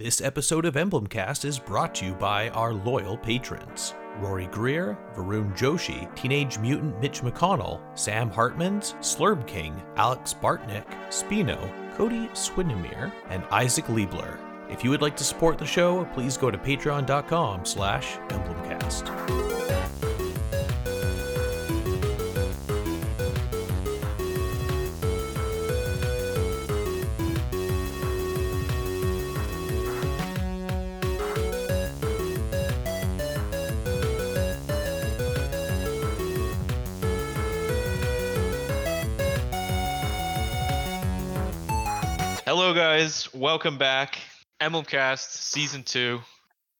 This episode of Emblemcast is brought to you by our loyal patrons. Rory Greer, Varun Joshi, Teenage Mutant Mitch McConnell, Sam Hartmans, Slurb King, Alex Bartnick, Spino, Cody Swindemere, and Isaac Liebler. If you would like to support the show, please go to patreon.com slash emblemcast. Hello, guys. Welcome back. Emblemcast Season 2,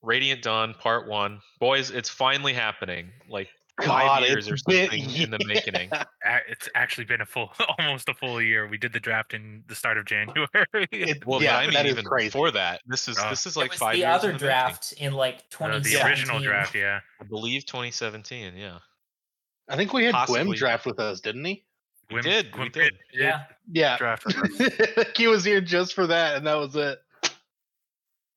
Radiant Dawn Part 1. Boys, it's finally happening. Like five God, years or it's been- something in the making. It's actually been a full, almost a full year. We did the draft in the start of January. It- Well, yeah, I mean, that is even crazy. before that, this is Uh, this is It like was five the years. other in the making. draft in like Uh, 2017. the original draft, yeah. I believe 2017. Yeah, I think we had Possibly. Gwim draft with us, didn't he? We Gwyn- did. We Gwyn did. Yeah. Yeah. Draft. he was here just for that, and that was it.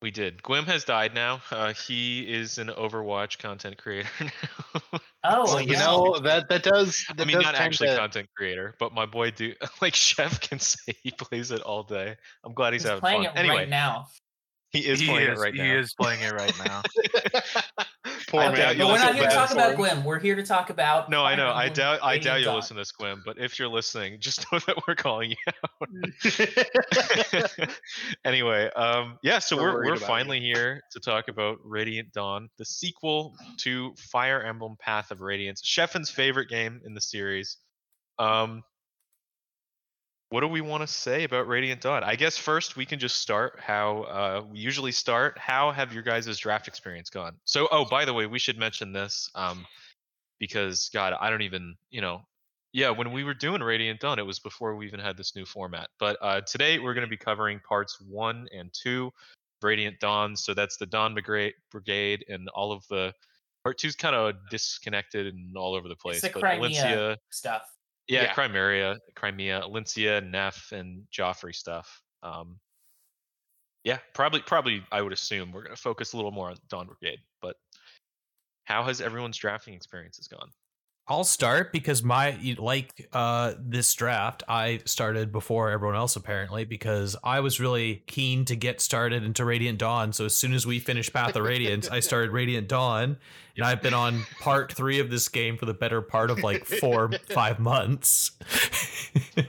We did. Gwim has died now. Uh, he is an Overwatch content creator now. Oh, well, you yeah. know that that does. That I mean, does not actually to- content creator, but my boy, do like Chef can say he plays it all day. I'm glad he's, He's having playing fun. it anyway, right now. He is he playing is, it right he now. He is playing it right now. Poor I man. doubt But we're not here to talk about him. Gwyn. We're here to talk about. No, I know. I doubt. I doubt you'll listen to this, Squim, but if you're listening, just know that we're calling you out. anyway, um, yeah. So We're we're we're about you. finally here to talk about Radiant Dawn, the sequel to Fire Emblem: Path of Radiance, Sheffen's favorite game in the series. Um, what do we want to say about Radiant Dawn? I guess first we can just start how uh, we usually start. How have your guys' draft experience gone? So, oh, by the way, we should mention this um, because God, I don't even, you know, yeah, when we were doing Radiant Dawn, it was before we even had this new format. But uh, today we're going to be covering parts one and two, of Radiant Dawn. So that's the Dawn Brigade, Brigade and all of the part two's kind of disconnected and all over the place. the but Crimea Valencia, stuff. Yeah, Yeah. Crimea, Crimea, Elincia, Neff, and Geoffrey stuff. Um, yeah, probably, probably. I would assume we're going to focus a little more on Dawn Brigade. But how has everyone's drafting experiences gone? I'll start because my like uh this draft I started before everyone else apparently because I was really keen to get started into Radiant Dawn. So as soon as we finished Path of Radiance, I started Radiant Dawn, and I've been on part three of this game for the better part of like four five months.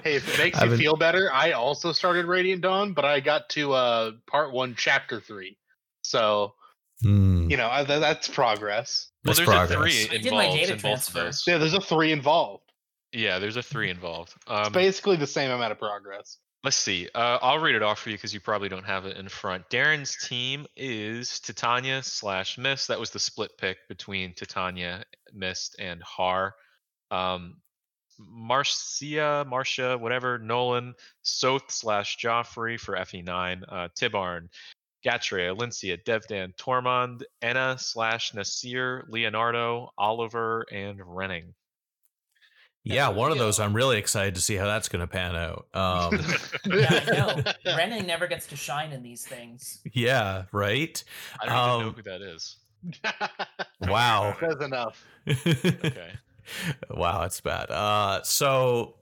hey, if it makes you been- feel better, I also started Radiant Dawn, but I got to uh part one, chapter three. So Hmm, you know I, th- that's progress. Well, that's there's progress. a three I did my involved in both of those. Yeah, there's a three involved. Yeah, there's a three involved. It's Um, basically the same amount of progress. Let's see. Uh, I'll read it off for you because you probably don't have it in front. Darren's team is Titania slash Mist. That was the split pick between Titania, Mist, and Haar. Um, Marcia, Marcia, whatever, Nolan, Sothe slash Geoffrey for FE9, uh, Tibarn, Gatrie, Elincia, Devdan, Tormod, Ena slash Nasir, Leonardo, Oliver, and Renning. Yeah, one of those I'm really excited to see how that's going to pan out. Um, Yeah, I know. Renan never gets to shine in these things. yeah, right. I don't even know Um, who that is. Wow. That's enough. Okay. wow, it's bad. Uh, so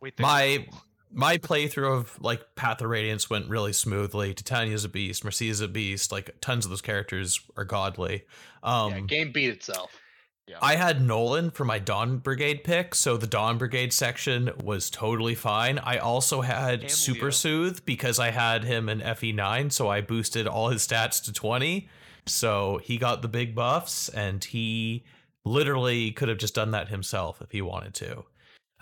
Wait, there's- my my playthrough of like Path of Radiance went really smoothly. Titania's a beast, Marcia's a beast. Like tons of those characters are godly. Um, yeah, game beat itself. Yeah. I had Nolan for my Dawn Brigade pick, so the Dawn Brigade section was totally fine. I also had And Super Leo. Sothe because I had him in FE9, so I boosted all his stats to 20. So he got the big buffs, and he literally could have just done that himself if he wanted to.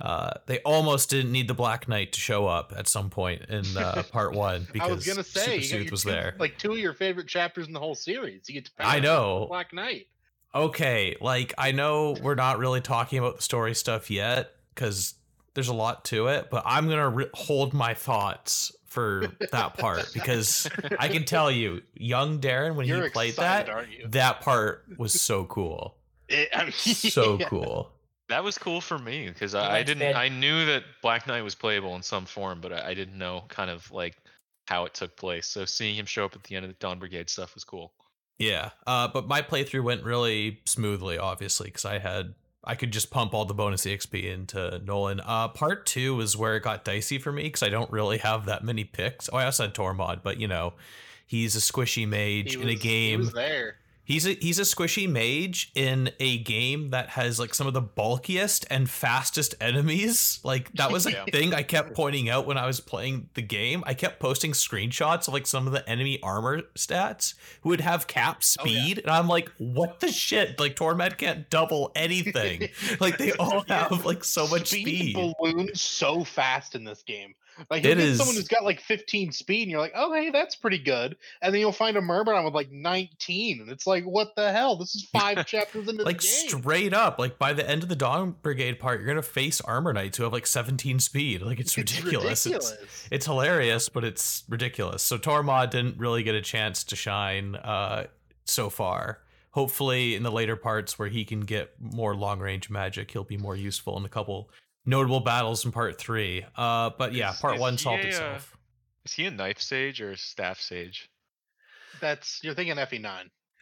Uh, they almost didn't need the Black Knight to show up at some point in uh, part one because I was gonna say Super got was two- there. like two of your favorite chapters in the whole series. You get to I know. Black Knight. okay, like I know we're not really talking about the story stuff yet because there's a lot to it, but I'm gonna re- hold my thoughts for that part because I can tell you, young Darren, when You're he played excited, that, aren't you? that part was so cool, It- I mean, so yeah. cool. That was cool for me because I, I didn't. that- I knew that Black Knight was playable in some form, but I, I didn't know kind of like how it took place. So seeing him show up at the end of the Dawn Brigade stuff was cool. Yeah, uh, but my playthrough went really smoothly, obviously, because I had I could just pump all the bonus EXP into Nolan. Uh, part two is where it got dicey for me because I don't really have that many picks. Oh, I also had Tormod, but you know, he's a squishy mage He in a game. He was there. He's a he's a squishy mage in a game that has like some of the bulkiest and fastest enemies. Like that was a Yeah. thing I kept pointing out when I was playing the game. I kept posting screenshots of like some of the enemy armor stats who would have cap Oh, yeah. speed, and I'm like, what the shit? Like Tormod can't double anything. like they all have like so much speed, speed. balloons so fast in this game. Like It get someone who's got like 15 speed, and you're like, oh hey, that's pretty good. And then you'll find a Murmur with like 19, and it's like, what the hell? This is five chapters into Like straight up, like by the end of the Dawn Brigade part, you're gonna face armor knights who have like 17 speed. Like it's It's ridiculous. It's- ridiculous. it's hilarious, but it's ridiculous. So Tormod didn't really get a chance to shine uh, so far. Hopefully, in the later parts where he can get more long range magic, he'll be more useful in a couple notable battles in part three. Uh, but yeah, Is- part is one he solved a, uh, itself. Is he a knife sage or a staff sage? That's you're thinking E FE9.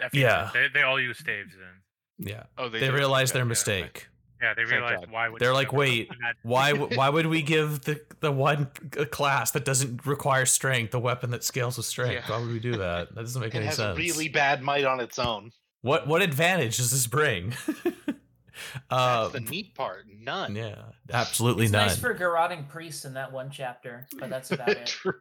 FE9. Yeah. They, they all use staves then. Yeah, Oh, they, do? realized Okay, their okay. mistake. Yeah, they realize why would They're like, "Wait, Why? why would we give the the one class that doesn't require strength a weapon that scales with strength? Yeah. Why would we do that? That doesn't make It any has sense. really bad might on its own. What what advantage does this bring? uh, That's the neat part. None. yeah, absolutely It's none. nice for garroting priests in that one chapter, but that's about it. True.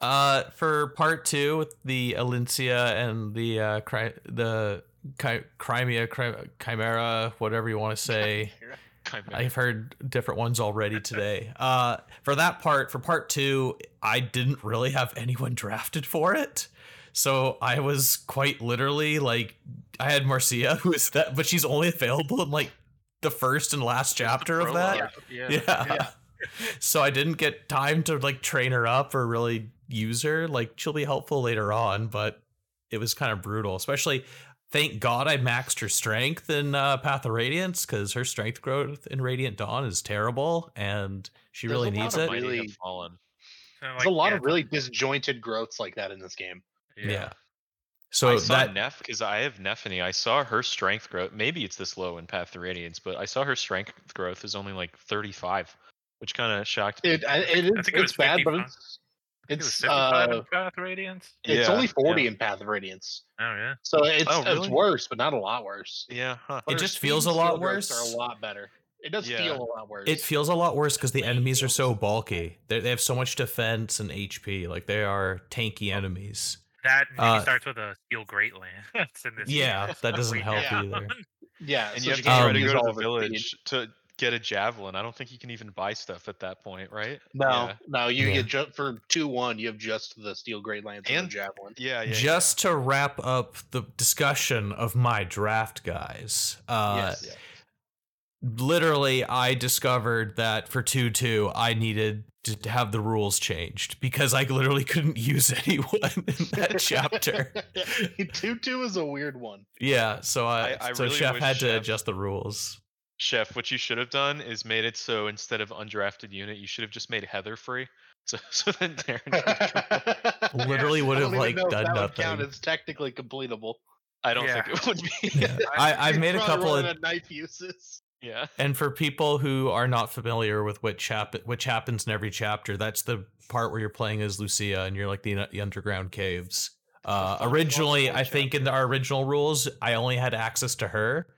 Uh, for part two, with the Elincia and the uh, Cry- the Chi- Crimea, Cri- Chimera, whatever you want to say. Chimera. I've heard different ones already today. Uh, for that part, for part two, I didn't really have anyone drafted for it, so I was quite literally like, I had Marcia, who is that, but she's only available in like the first and last chapter of that. Yeah. yeah. Yeah. so I didn't get time to like train her up or really use her. Like she'll be helpful later on, but it was kind of brutal. Especially, thank God I maxed her strength in uh, Path of Radiance because her strength growth in Radiant Dawn is terrible, and she There's really needs it. Really- fallen. So, There's like, a lot yeah, of really disjointed growths like that in this game. Yeah. I So saw that Neff because I have Nephenee. I saw her strength growth. Maybe it's this low in Path to Radiance, but I saw her strength growth is only like 35, which kind of shocked me. It, I- it is, think it was it's bad, but 55. it's it was it's uh, in Path Radiance. it's Yeah, only 40 yeah. in Path of Radiance. Oh yeah. So it's Oh, it's worse, but not a lot worse. yeah, huh. It her just feels a lot worse. Are a lot better. It does Yeah. feel a lot worse. it feels a lot worse because the enemies are so bulky. They they have so much defense and HP. Like they are tanky enemies. That maybe Uh, starts with a steel great lance in this. Yeah, game. that doesn't help down. either. yeah, And so you have to can't try to go to the her speed. village to get a javelin. I don't think you can even buy stuff at that point, right? No, Yeah. no, you Yeah. get just for two one. You have just the steel great lance and, And- the javelin. Yeah, yeah. Just to wrap up the discussion of my draft, guys. Uh, yes. Literally I discovered that for 2 2, I needed to have the rules changed because I literally couldn't use anyone in that chapter. two two is a weird one. Yeah, so I, I- I so really Chef wish had to adjust the rules. Chef, what you should have done is made it so instead of undrafted unit, you should have just made Heather free. So, so then Darren. Literally would have like know if done that would count. nothing. It's technically completable. I don't Yeah. think it would be. Yeah. I, I It's made a couple of at knife uses. Yeah. And for people who are not familiar with what chap which happens in every chapter, that's the part where you're playing as Lucia and you're like the, the underground caves. Uh, originally, I think in our original rules, I only had access to her,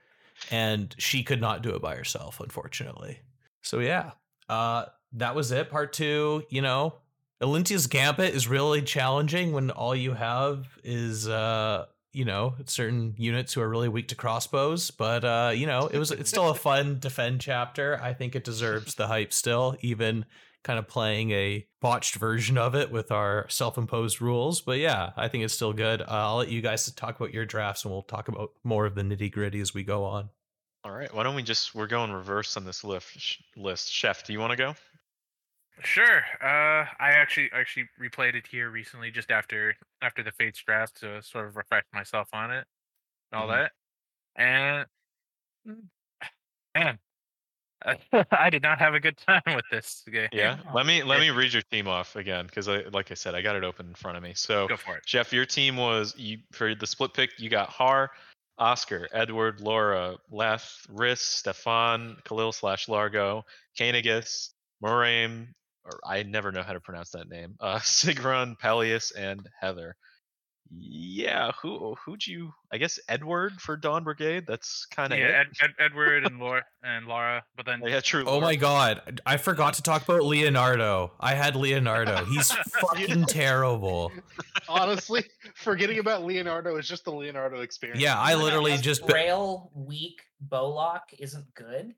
and she could not do it by herself, unfortunately. So yeah, uh, that was it. Part two. You know, Elincia's Gambit is really challenging when all you have is uh, you know certain units who are really weak to crossbows. But uh, you know, it was it's still a fun defend chapter. I think it deserves the hype still, even kind of playing a botched version of it with our self-imposed rules. But yeah, I think it's still good. Uh, I'll let you guys talk about your drafts, and we'll talk about more of the nitty gritty as we go on. All right. Why don't we just we're going reverse on this list? sh- List. Chef, do you want to go? Sure. Uh, I actually actually replayed it here recently, just after after the Fates draft, to sort of refresh myself on it, and all Mhm. that. And mm, man, I did not have a good time with this game. Yeah. Let me let me read your team off again because I like I said I got it open in front of me. So Go for it. Jeff, your team was you for the split pick. You got Haar, Oscar, Edward, Laura, Leth, Rhys, Stefan, Calill slash Largo, Kanagus, Muarim, or I never know how to pronounce that name. Uh, Sigrun, Pelleas, and Heather. Yeah, who who'd you? I guess Edward for Dawn Brigade. That's kind of Yeah, it. Ed, Ed, Edward and Laura and Laura, but then yeah, true. Oh Laura. my god, I forgot to talk about Leonardo. I had Leonardo. He's fucking terrible. Honestly, forgetting about Leonardo is just the Leonardo experience. Yeah, I literally a just frail, weak Bolock isn't good.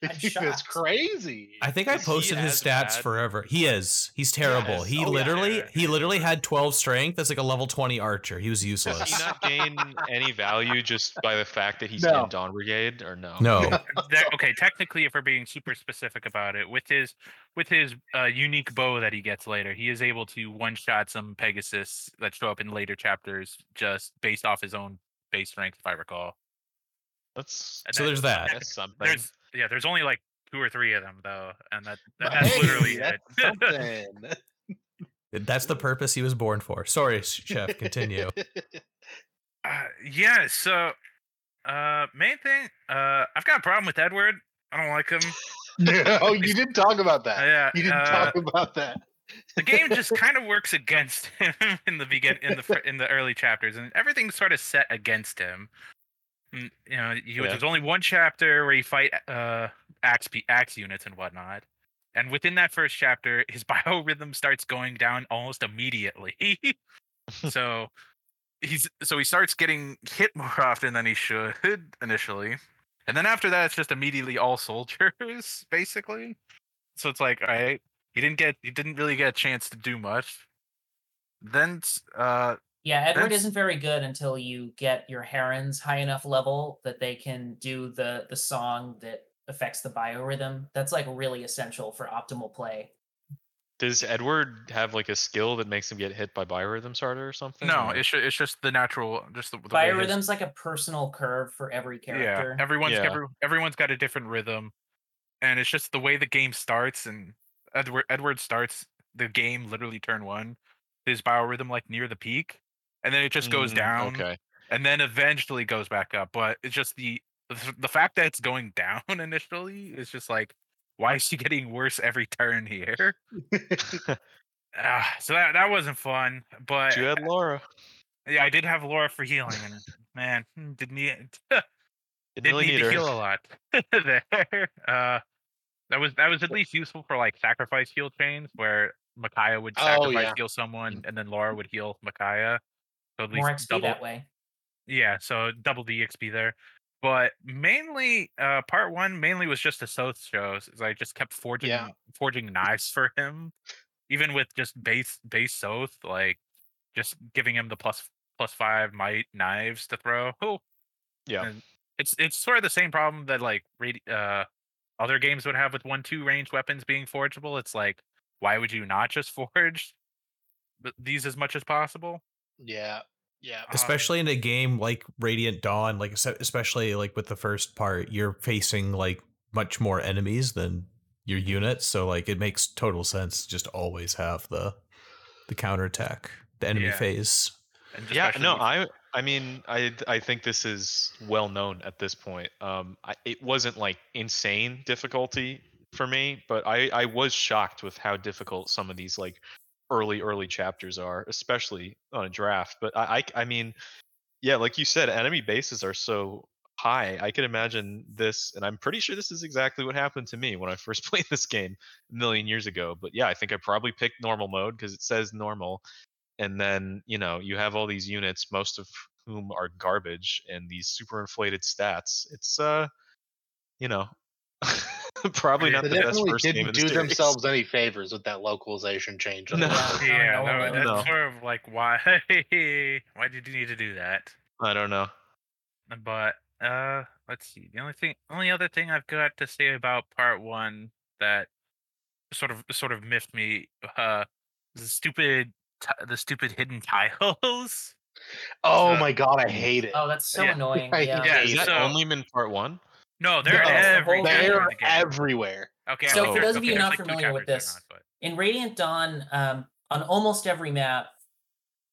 I'm crazy. I think I Is he posted his stats bad? forever. He is. He's terrible. Yes. He Oh, yeah. literally he literally had 12 strength as like a level 20 archer. He was Does he useless. not gain any value just by the fact that he's No. in Dawn Brigade, or no? No. there, okay, technically, if we're being super specific about it, with his with his uh, unique bow that he gets later, he is able to one shot some Pegasus that show up in later chapters just based off his own base strength, if I recall. That's So there's that. There's yeah, there's only like two or three of them though, and that, that that's hey, literally that's it. something. That's the purpose he was born for. Sorry, chef, continue. Uh, yeah, so uh main thing, uh I've got a problem with Edward. I don't like him. no, you didn't talk about Uh, that. yeah, You didn't uh, talk about that. the game just kind of works against him in the begin in the in the early chapters, and everything's sort of set against him. Mm, You know, you, Yeah. there's only one chapter where you fight uh axe axe units and whatnot, and within that first chapter, his biorhythm starts going down almost immediately. so he's so he starts getting hit more often than he should initially, and then after that, it's just immediately all soldiers basically. So it's like, all right, he didn't get he didn't really get a chance to do much. Then uh Yeah, Edward That's- isn't very good until you get your herons high enough level that they can do the the song that affects the biorhythm. That's like really essential for optimal play. Does Edward have like a skill that makes him get hit by biorhythms harder or something? no, or- it's ju- it's just the natural just the, the way his- Biorhythm's like a personal curve for every character. Yeah, everyone's Yeah. every, everyone's got a different rhythm, and it's just the way the game starts. And Edward Edward starts the game literally turn one, his biorhythm like near the peak, and then it just goes Mm, down, Okay. and then eventually goes back up. But it's just the the fact that it's going down initially is just like, why is she getting worse every turn here? Ah, so that that wasn't fun. But you had Laura. yeah, I did have Laura for healing, and man, hmm, didn't need Didn't did really need need to heal a lot there. Uh, that was that was at least useful for like sacrifice heal chains where Micaiah would Oh, sacrifice yeah. heal someone and then Laura would heal Micaiah. So at least More XP double, that way. yeah, so double the XP there. But mainly, uh, part one mainly was just the Sothe shows. I just kept forging Yeah. forging knives for him, even with just base base Sothe, like just giving him the plus plus five might knives to throw. Oh, Yeah. and it's it's sort of the same problem that like uh other games would have with one two range weapons being forgeable. It's like why would you not just forge these as much as possible? Yeah, yeah. Um, especially in a game like Radiant Dawn, like especially like with the first part, you're facing like much more enemies than your units, so like it makes total sense to just always have the the counterattack, the enemy Yeah. phase. And Yeah, no, I I mean, I I think this is well known at this point. Um, I, it wasn't like insane difficulty for me, but I I was shocked with how difficult some of these like early early chapters are, especially on a draft. But I I, I mean, yeah, like you said, enemy bases are so high. I could imagine this, and I'm pretty sure this is exactly what happened to me when I first played this game a million years ago. But yeah, I think I probably picked normal mode because it says normal and then you know you have all these units most of whom are garbage and these super inflated stats it's uh you know probably not They the best definitely first game didn't do series. themselves any favors with that localization change. No. Yeah, yeah, no, that's no. sort of like why why did you need to do that? i don't know But uh let's see. The only thing only other thing I've got to say about part one that sort of sort of miffed me uh is the stupid ti- the stupid hidden tiles. Oh Uh, my god, I hate it. Oh, that's so Yeah. annoying. I Yeah. Yeah, is that so- only in part one No, they're No, in it's the every whole chapter game. of They're the everywhere. Okay. So okay, for those of you there's not like familiar with this, not, in Radiant Dawn, um, on almost every map,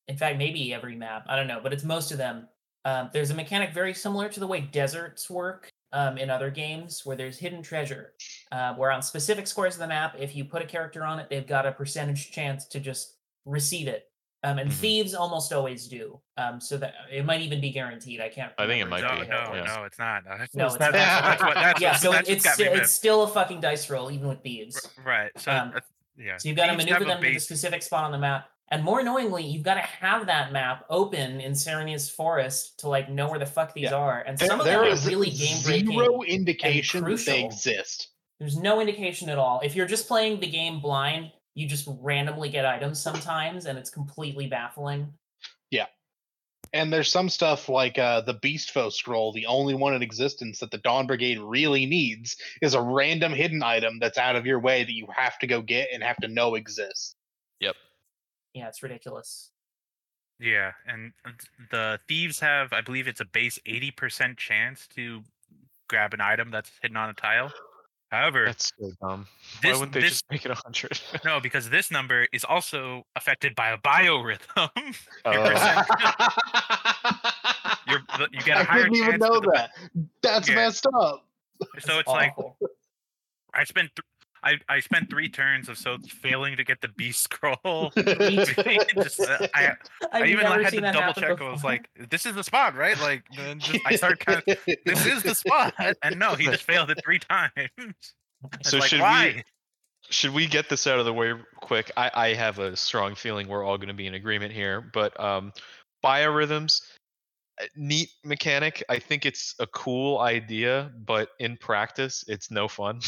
in fact, maybe every map, I don't know, but it's most of them. Um, there's a mechanic very similar to the way deserts work um, in other games, where there's hidden treasure. Uh, where on specific squares of the map, if you put a character on it, they've got a percentage chance to just receive it. Um, and Mhm. thieves almost always do. Um, so that it might even be guaranteed. I can't. I think it might No, be, no, how yeah. no, it's not. That's, No, it's not. that's what. That's yeah, what, so that's it's what got me it's still a fucking dice roll, even with thieves. R- Right. So Um, that's- yeah. So you've got to maneuver have a them to the specific spot on the map. And more annoyingly, you've got to have that map open in Serenes Forest to like know where the fuck these Yeah. are. And There, some of them are really game breaking. zero indication that they exist. There's no indication at all. If you're just playing the game blind, you just randomly get items sometimes, and it's completely baffling. Yeah. And there's some stuff like uh, the Beast Foe scroll, the only one in existence that the Dawn Brigade really needs is a random hidden item that's out of your way that you have to go get and have to know exists. Yep. Yeah, it's ridiculous. Yeah, and the thieves have, I believe, it's a base eighty percent chance to grab an item that's hidden on a tile. However, That's so dumb. this Why wouldn't they this just make it a hundred? no, because this number is also affected by a biorhythm. Oh. You're, you get a I higher didn't even know for the- that. That's Yeah. messed up. So it's like. I spent th- I I spent three turns of so failing to get the beast scroll. Just, uh, I I I've even had to double happen check. I was like, "This is the spot, right?" Like, then just, I started kind of, "This is the spot," and no, he just failed it three times. So like, should why? we should we get this out of the way quick? I, I have a strong feeling we're all going to be in agreement here, but um, biorhythms, uh, neat mechanic. I think it's a cool idea, but in practice, it's no fun.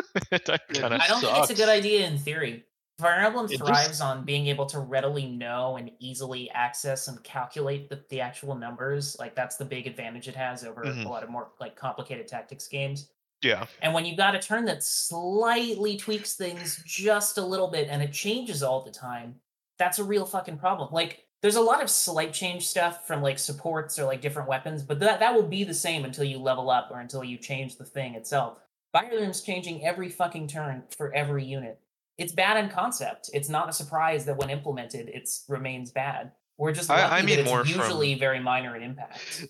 It kinda- I don't think it's a good idea in theory. Fire Emblem It just- thrives on being able to readily know and easily access and calculate the, the actual numbers. Like that's the big advantage it has over Mhm. a lot of more like complicated tactics games. yeah, And when you've got a turn that slightly tweaks things just a little bit and it changes all the time, that's a real fucking problem. Like there's a lot of slight change stuff from like supports or like different weapons, but that that will be the same until you level up or until you change the thing itself. Firearm's changing every fucking turn for every unit. It's bad in concept. It's not a surprise that when implemented, it remains bad. We're just I- I mean it's more from- usually very minor in impact.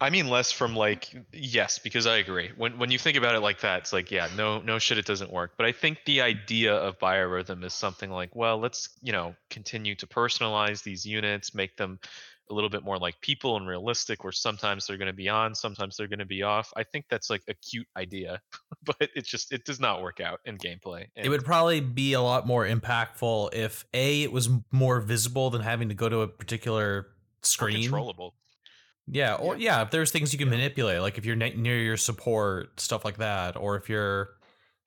I mean less from like yes, because I agree. When when you think about it like that, it's like yeah, no no shit, it doesn't work. But I think the idea of biorhythm is something like well, let's you know continue to personalize these units, make them a little bit more like people and realistic. Where sometimes they're going to be on, sometimes they're going to be off. I think that's like a cute idea, but it just it does not work out in gameplay. It would probably be a lot more impactful if a it was more visible than having to go to a particular screen. controllable. Yeah, or yeah. if there's things you can manipulate, like if you're ne- near your support, stuff like that, or if you're,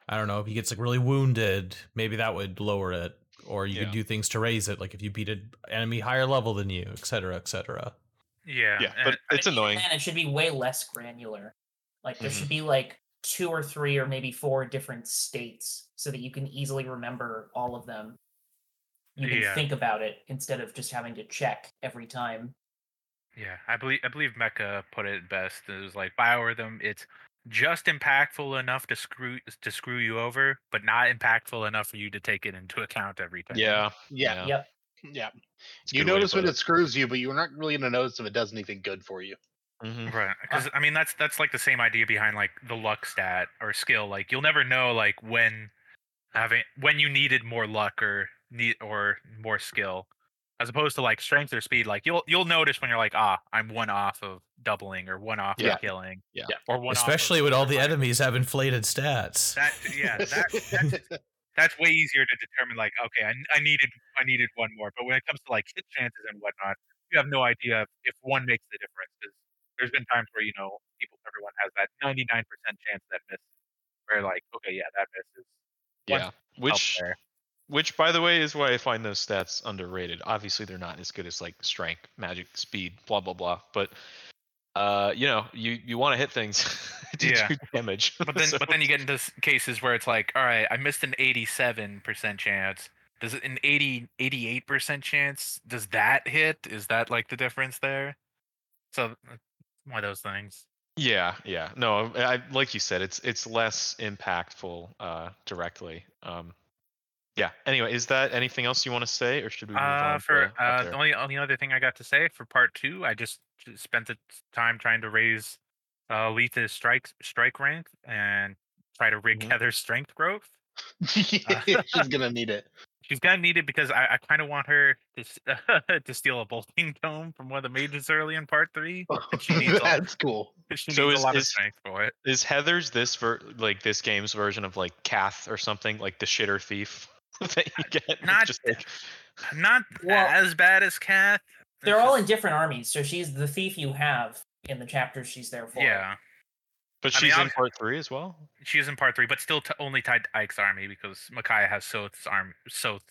I don't know, if he gets like really wounded, maybe that would lower it, or you Yeah. could do things to raise it, like if you beat an enemy higher level than you, et cetera, et cetera. Yeah, Yeah, but I it's mean, annoying. then, it should be way less granular. Like there Mhm. should be like two or three or maybe four different states so that you can easily remember all of them. You can Yeah. think about it instead of just having to check every time. Yeah, I believe I believe Mekkah put it best. It was like biorhythm. It's just impactful enough to screw to screw you over, but not impactful enough for you to take it into account every time. Yeah, Yeah, Yeah. Yep. yeah. You good way to notice when put it screws you, but you're not really gonna notice if it does anything good for you. Mhm. Right, because I mean that's that's like the same idea behind like the luck stat or skill. Like you'll never know like when having when you needed more luck or need or more skill, as opposed to like strength or speed. Like you'll you'll notice when you're like ah I'm one off of doubling or one off Yeah. of killing. Yeah. Or one off of Especially when all the surviving. enemies have inflated stats. That yeah that that's that's way easier to determine like okay I, I needed i needed one more but when it comes to like hit chances and whatnot you have no idea if one makes the difference because there's been times where you know people everyone has that 99% chance that miss where like okay yeah that misses Yeah, which there. Which by the way is why I find those stats underrated. Obviously, they're not as good as like strength, magic, speed, blah blah blah. But uh, you know, you you want to hit things to Yeah. do damage. but then So- but then you get into cases where it's like all right i missed an 87% chance does it an 80 88% chance does that hit is that like the difference there so one of those things Yeah, yeah. No, I, I like you said, it's it's less impactful uh, directly. Um, yeah. Anyway, is that anything else you want to say, or should we move Uh, on? for to uh, the only only other thing I got to say for part two, I just spent the time trying to raise uh Letha's strike strike rank and try to rig Mhm. Heather's strength growth. She's gonna need it. She's gonna need it because I, I kind of want her to s- to steal a bolting tome from one of the mages early in part three. She needs a- That's cool. She So needs is- a lot of strength for it. Is Heather's this ver- like this game's version of like Cath or something like the shitter thief that you get? Not- just like Not Well, as bad as Cath. They're It's all in different armies, so she's the thief you have in the chapters she's there for. Yeah, But I mean, she's in part three as well. she's in part three, but still t- only tied to Ike's army because Micaiah has Sothe's arm. Sothe.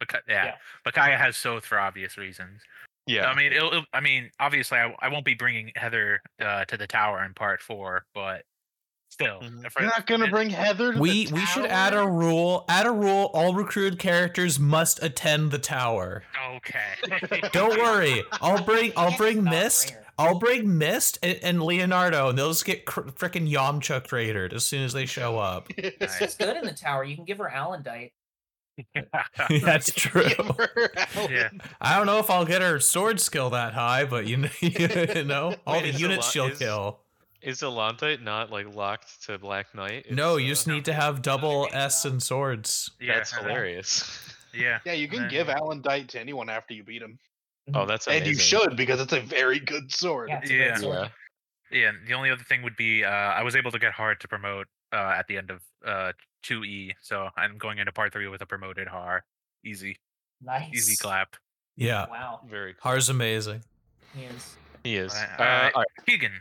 Micaiah, yeah, Yeah. Micaiah has Sothe for obvious reasons. Yeah. I mean, it'll, it'll- I mean, obviously, I, I won't be bringing Heather uh, to the tower in part four, but still, Mhm. You're not gonna bring Heather. To We the we should add a rule. Add a rule. All recruited characters must attend the tower. Okay. Don't worry. I'll bring I'll bring Mist. Rare. I'll bring Mist and, and Leonardo, and they'll just get cr- freaking Yamcha raided as soon as they show up. Nice. She's good in the tower. You can give her Alondite. That's true. yeah. I don't know if I'll get her sword skill that high, but you know, you know all Wait, the units she'll is- kill. Is Alondite not like locked to Black Knight? No, It's, you uh, just need to have double S and swords. yeah, That's hilarious. Yeah. Yeah, you can Uh, give Alondite to anyone after you beat him, Oh, that's amazing. and you should because it's a very good sword. Yeah, it's a Yeah. sword. Yeah. Yeah. The only other thing would be uh, I was able to get hard to promote uh, at the end of uh, 2E, so I'm going into part three with a promoted Haar. Easy, Nice. easy clap. Yeah, Wow. Very cool. Haar's amazing. He is. He is. Alright, Uh, alright. all right. Keegan,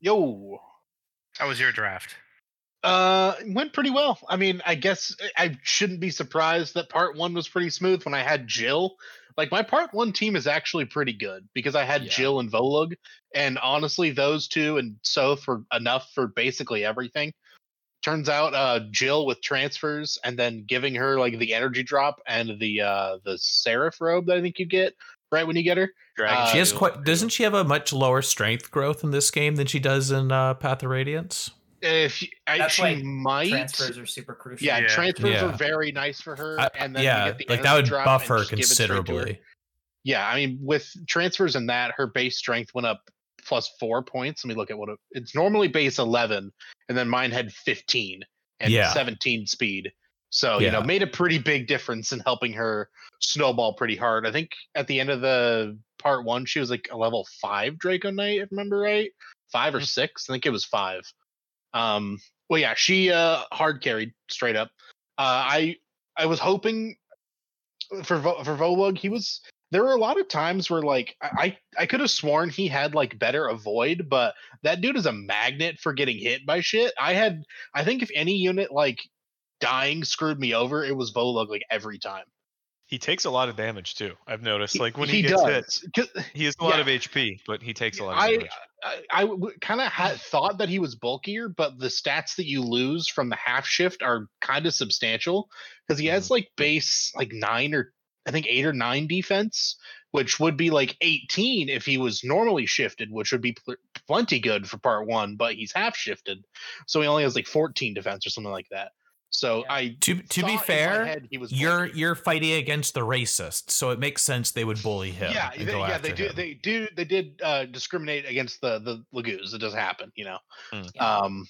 Yo, how was your draft? uh, it went pretty well. I mean, I guess I shouldn't be surprised that part one was pretty smooth when I had Jill. Like my part one team is actually pretty good because I had Yeah. Jill and Volug, and honestly, those two and Sothe were enough for basically everything. Turns out, uh, Jill with transfers and then giving her like the energy drop and the uh the Seraph robe that I think you get right when you get her. Dragon Uh, She has quite. Doesn't she have a much lower strength growth in this game than she does in uh, Path of Radiance? If you- I, That's she why might, Transfers are super crucial. yeah, Yeah. transfers Yeah. are very nice for her. I- and then you yeah, get the like that would drop buff her just give it straight to her. considerably. Yeah, I mean, with transfers and that, her base strength went up plus four points. Let me look at what it, it's normally base 11, and then mine had 15 and Yeah. 17 speed. So, you know, made a pretty big difference in helping her snowball pretty hard. I think at the end of the part one, she was like a level five Draco Knight, if I remember right. Five or Hmm. six. I think it was five. Um, well, yeah, she uh hard carried straight up. Uh, I I was hoping for Vo- for Volug, he was there were a lot of times where like I, I could have sworn he had like better avoid, but that dude is a magnet for getting hit by shit. I had I think if any unit like dying screwed me over, it was Volug like every time. He takes a lot of damage too. I've noticed. Like when he he, gets hit, he has a lot yeah. of HP, but he takes a lot of I damage. I, I kind of had thought that he was bulkier, but the stats that you lose from the half shift are kind of substantial because he has mm-hmm. like base like nine or I think eight or nine defense, which would be like 18 if he was normally shifted, which would be pl- plenty good for part one, but he's half shifted, so he only has like 14 defense or something like that. So Yeah. I To to be fair, head he was you're bulkier. you're fighting against the racist, so it makes sense they would bully him. yeah, they, yeah, they do. him. They do. They did uh, discriminate against the the Laguz. It does happen, you know. Yeah. Um,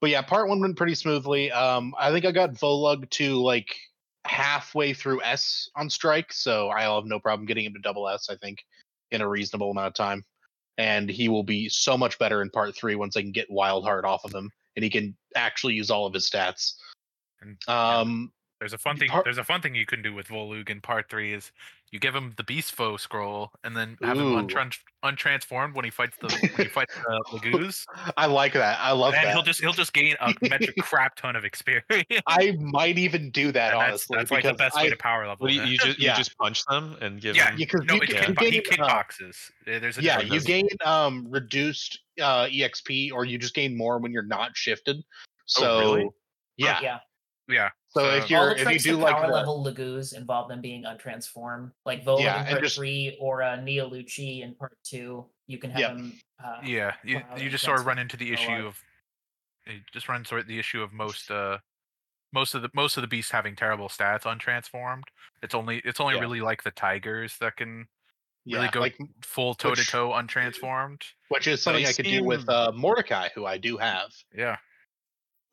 but yeah, part one went pretty smoothly. Um, I think I got Volug to like halfway through S on strike, so I'll have no problem getting him to double S. I think in a reasonable amount of time, and he will be so much better in part three once I can get Wild Heart off of him, and he can actually use all of his stats. And, yeah, Um, there's a fun thing. part- There's a fun thing you can do with Volug in part three is you give him the Beast Foe scroll and then have him Ooh. untran- untransformed when he fights the when he fights the Laguz. I like that. I love and that. he'll just he'll just gain a metric crap ton of experience. I might even do that And that's honestly. that's like the because best I, way to power level. What you, you just Yeah. you just punch them and give yeah, them. you- 'cause no, you it's can- kick, you he uh, kickboxes. Uh, There's a yeah you gain um reduced uh exp or you just gain more when you're not shifted so Oh, really? yeah Yeah. Yeah. So So- if you're if you do like power the, level Laguz involve them being untransformed. Like Vola Yeah, in and part just- three or uh, Nealuchi in part two, you can have Yeah. them. Uh, yeah, you, you just sort of run into the issue of you just run sort of the issue of most uh most of the most of the beasts having terrible stats untransformed. It's only it's only Yeah. really like the tigers that can yeah, really go like full toe to toe untransformed. which is something I could do with uh, Mordecai, who I do have. Yeah.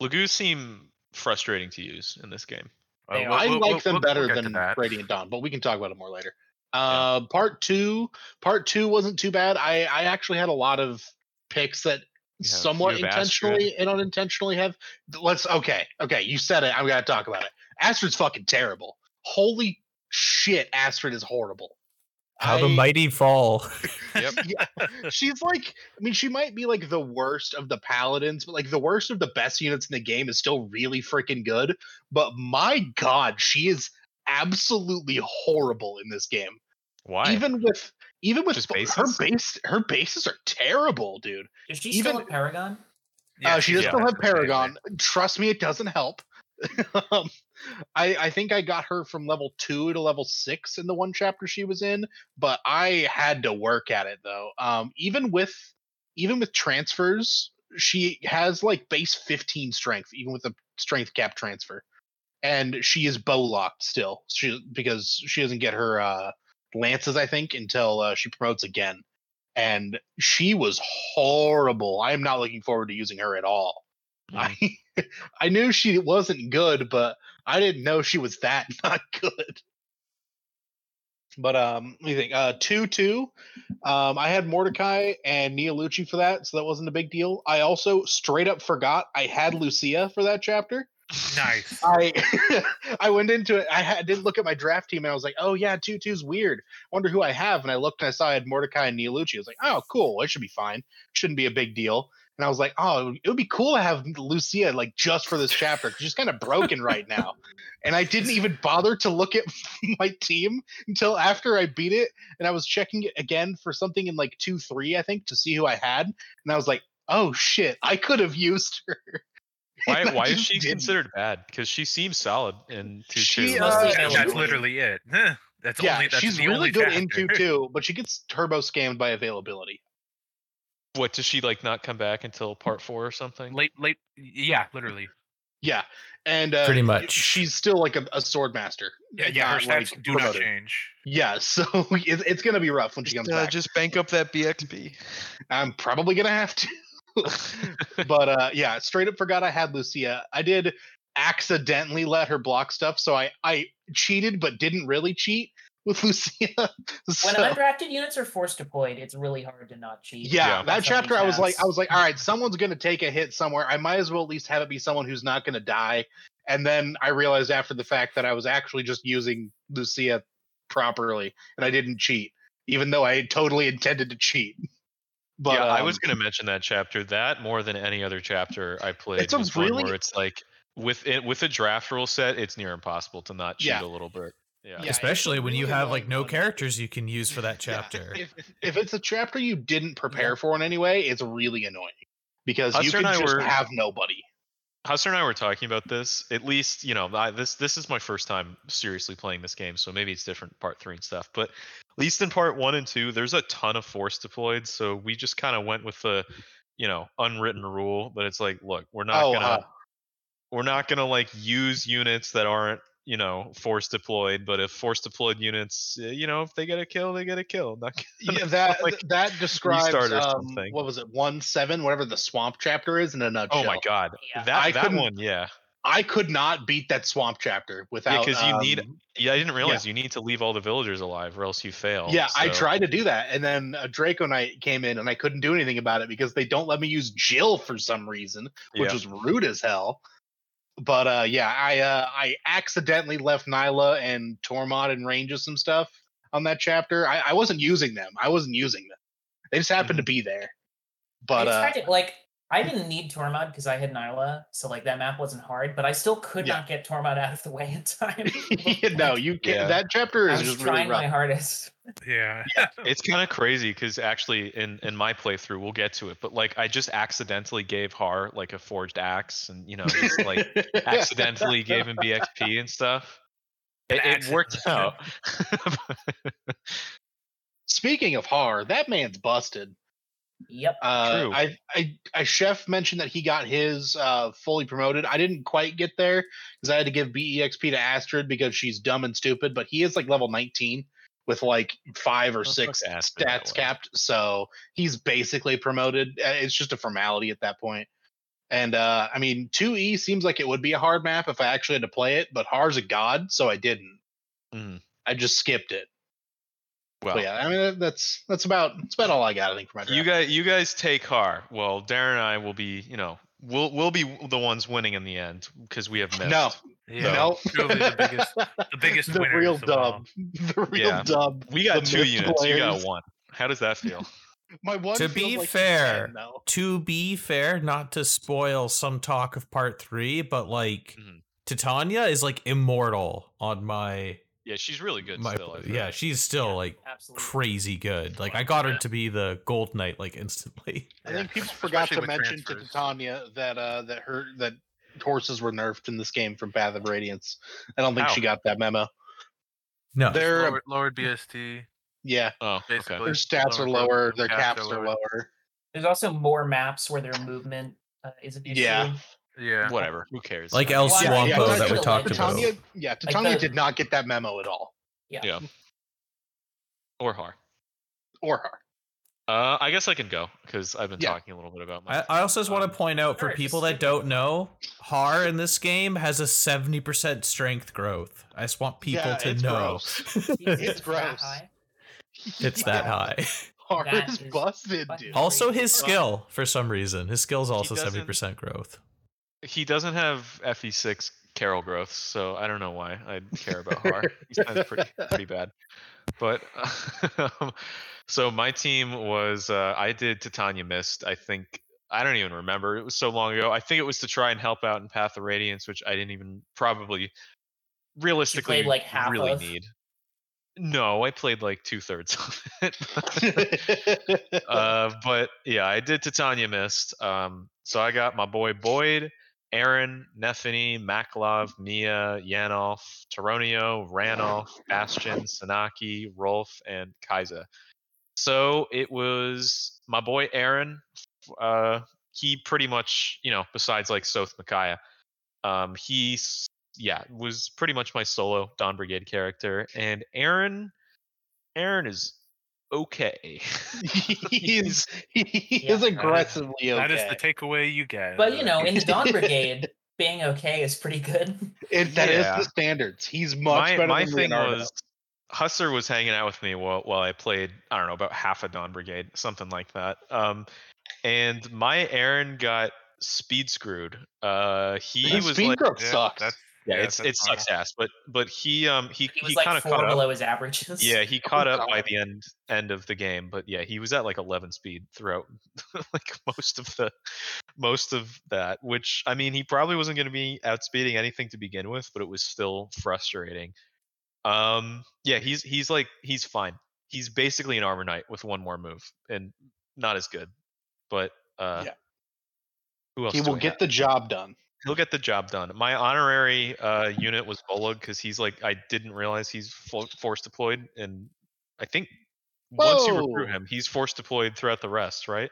Laguz seem frustrating to use in this game. Uh, we'll- I we'll- like we'll- them we'll- better we'll than that. Radiant Dawn, but we can talk about it more later. Uh, Part two, part two wasn't too bad. I I actually had a lot of picks that you somewhat have Astrid. intentionally and unintentionally have. Let's okay, okay. You said it. I'm gonna talk about it. Astrid's fucking terrible. Holy shit, Astrid is horrible. How the mighty fall. Yep. yeah, she's like, I mean, she might be like the worst of the paladins, but like the worst of the best units in the game is still really freaking good. But my god, she is absolutely horrible in this game. Why? Even with even with Just her bases? base, her bases are terrible, dude. Is she Even- still a Paragon? uh, she does yeah, still have that's amazing. Paragon. Trust me, it doesn't help. um, I I think I got her from level two to level six in the one chapter she was in, but I had to work at it though. Um, even with even with transfers, she has like base 15 strength, even with a strength cap transfer, and she is bow locked still. She because she doesn't get her uh, lances, I think, until uh, she promotes again. And she was horrible. I am not looking forward to using her at all. I I knew she wasn't good, but I didn't know she was that not good. But um, let me think. Uh, two two. Um, I had Mordecai and Nealuchi for that, so that wasn't a big deal. I also straight up forgot I had Lucia for that chapter. Nice. I I went into it. I had, didn't look at my draft team, and I was like, "Oh yeah, two two's weird. Wonder who I have." And I looked and I saw I had Mordecai and Nealuchi. I was like, "Oh, cool. It should be fine. Shouldn't be a big deal." And I was like, "Oh, it would be cool to have Lucia like just for this chapter. 'cause She's kind of broken right now." And I didn't even bother to look at my team until after I beat it, and I was checking it again for something in like two three, I think, to see who I had. And I was like, "Oh shit, I could have used her." why why is she didn't. considered bad? Because she seems solid in two She, two. uh, that's availability. literally it. That's yeah, only that's she's the really only good in two two, but she gets turbo scammed by availability. What does she like not come back until part four or something? Late, late. Yeah, literally. Yeah, and uh, Pretty much. she's still like a, a sword master. Yeah, yeah. Her not, stats like, do not change. Yeah, so it, it's gonna be rough when she comes back. just bank up that BXB. I'm probably gonna have to. but uh, yeah, straight up forgot I had Lucia. I did accidentally let her block stuff, so I I cheated but didn't really cheat with Lucia. When so, undrafted units are force deployed, it's really hard to not cheat. yeah, Yeah. that on some of chapter I was like, I was like, all right, someone's gonna take a hit somewhere. I might as well at least have it be someone who's not gonna die. And then I realized after the fact that I was actually just using Lucia properly, and I didn't cheat, even though I totally intended to cheat. But yeah, I was um, going to mention that chapter. That more than any other chapter I played. It's a was one really- where it's like with it with a draft rule set, it's near impossible to not cheat Yeah. a little bit. Yeah. Yeah, Especially a when you have like no one. characters you can use for that Yeah, chapter. If, if it's a chapter you didn't prepare for in any way, it's really annoying because you can and I just were- have nobody. Hustler and I were talking about this. At least, you know, I, this this is my first time seriously playing this game, so maybe it's different part three and stuff. But at least in part one and two, there's a ton of force deployed. So we just kind of went with the, you know, unwritten rule. But it's like, look, we're not oh, gonna uh, we're not gonna like use units that aren't you know force deployed. But if force deployed units, uh, you know, if they get a kill, they get a kill. Not yeah, that like, that describes um, something. what was it one seven whatever the swamp chapter is in a nutshell. oh my god, Yeah. that I that couldn't- one, yeah. I could not beat that swamp chapter without 'cause you need- um, Yeah, I didn't realize you need to leave all the villagers alive, or else you fail. Yeah, I tried to do that, and then a Draco Knight came in, and I couldn't do anything about it because they don't let me use Jill for some reason, which Yeah. was rude as hell. But uh, yeah, I uh, I accidentally left Nailah and Tormod and range of some stuff on that chapter. I, I wasn't using them. I wasn't using them. They just happened to be there. But I uh, tried to like I didn't need Tormod because I had Nailah, so like that map wasn't hard, but I still could Yeah. not get Tormod out of the way in time. no, you can't. Yeah. That chapter I is was just really trying my hardest. Yeah. It's kind of crazy because actually, in in my playthrough, we'll get to it. But like, I just accidentally gave Haar like a forged axe, and you know, just like accidentally gave him BXP and stuff. An It, it worked out. Speaking of Haar, that man's busted. Yep. Uh, True. I, I, I, chef mentioned that he got his uh, fully promoted. I didn't quite get there because I had to give BEXP to Astrid because she's dumb and stupid. But he is like level 19 with like five or Oh, six stats capped. So he's basically promoted. Uh, It's just a formality at that point. And uh, I mean, 2E seems like it would be a hard map if I actually had to play it, but Haar's a god, so I didn't. Mhm. I just skipped it. Well, But yeah, I mean that's that's about that's about all I got. I think for my draft. you guys, you guys take Haar. Well, Darren and I will be, you know, we'll we'll be the ones winning in the end because we have Mist. no, Yeah. no, Truly the biggest the biggest the real dub, the real Yeah. dub. we got two Mist units. You got one. How does that feel? My one To be like fair, 10, to be fair, not to spoil some talk of part three, but like Mhm. Titania is like immortal on my Yeah, she's really good my still. I think. yeah, she's still Yeah, like absolutely. crazy good. Like I got her Yeah. to be the gold knight like instantly. I think people forgot especially to with mention to transfers. Titania that uh that her that horses were nerfed in this game from Path of Radiance. I don't think How? she got that memo. No. They're Lowered, lowered BST. yeah, Oh, okay. Basically. their stats are Lower lower, their caps caps are are lower. lower. There's also more maps where their movement uh, is an issue. Yeah. Yeah. Whatever. Who cares? Like Yeah, El yeah, Swampo yeah, that we Titania- talked about. Titania, yeah, Titania the- did not get that memo at all, Yeah. Or Haar. or her. Uh, I guess I can go because I've been Yeah. talking a little bit about my. I, I also just want Um, to point out for alright, people that don't know, Haar in this game has a 70% strength growth. I just want people Yeah, to it's know. gross. It's It's that gross. high. it's that Yeah. high. Haar That is is busted, fucking dude. Also, his skill for some reason. His skill's also doesn't- 70% growth. He doesn't have FE6 Carol growth, so I don't know why I'd care about Haar. He's kind of pretty pretty bad. But um, so my team was uh, I did Titania Mist. I think I don't even remember. It was so long ago. I think it was to try and help out in Path of Radiance, which I didn't even probably realistically like, half really of? need. No, I played like two thirds of it. uh, but yeah, I did Titania Mist. Um, so I got my boy Boyd, Aran, Nephenee, Makalov, Mia, Janaff, Tauroneo, Ranulf, Bastian, Sanaki, Rolf, and Kyza. So it was my boy Aran. Uh, he pretty much, you know, besides like Sothe Micaiah, um, he yeah was pretty much my solo Don Brigade character, and Aran, Aran is okay. He's he Yeah. is aggressively okay. That is the takeaway you get. But you know, in the Dawn Brigade, being okay is pretty good. It, that is Yeah. the standards. He's much my better my than thing Leonardo. was Hustler was hanging out with me while while I played I don't know about half a Dawn Brigade something like that. Um, and my Aran got speed screwed. Uh, he The was speed like Yeah, sucks. that's- yeah, yeah, it's that's it sucks ass, but but he um he He he, like kind of four caught up. below his averages. Yeah, he caught up by the end end of the game, but yeah, he was at like 11 speed throughout like most of the most of that. Which I mean, he probably wasn't going to be outspeeding anything to begin with, but it was still frustrating. Um, yeah, he's he's like he's fine. He's basically an armor knight with one more move, and not as good, but uh, Yeah. Who else? he will get have? the job done. He'll get the job done. My honorary uh, unit was Volug because he's like I didn't realize he's fo- force deployed, and I think once you recruit him, he's force deployed throughout the rest, right?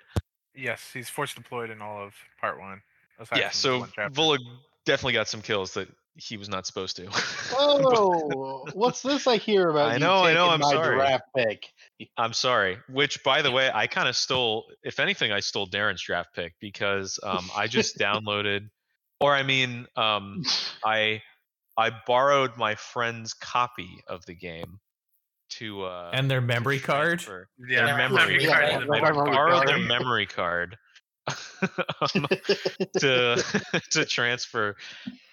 Yes, he's force deployed in all of part one. aside yeah. So one definitely got some kills that he was not supposed to. Oh, what's this I hear about? I know, I know, I'm sorry. Draft pick. I'm sorry. Which, by the way, I kind of stole. If anything, I stole Darren's draft pick because um, I just downloaded, or I mean, um, I I borrowed my friend's copy of the game to uh, And their memory card? transfer yeah, their memory memory. card Yeah, I borrowed their memory card um, to to transfer,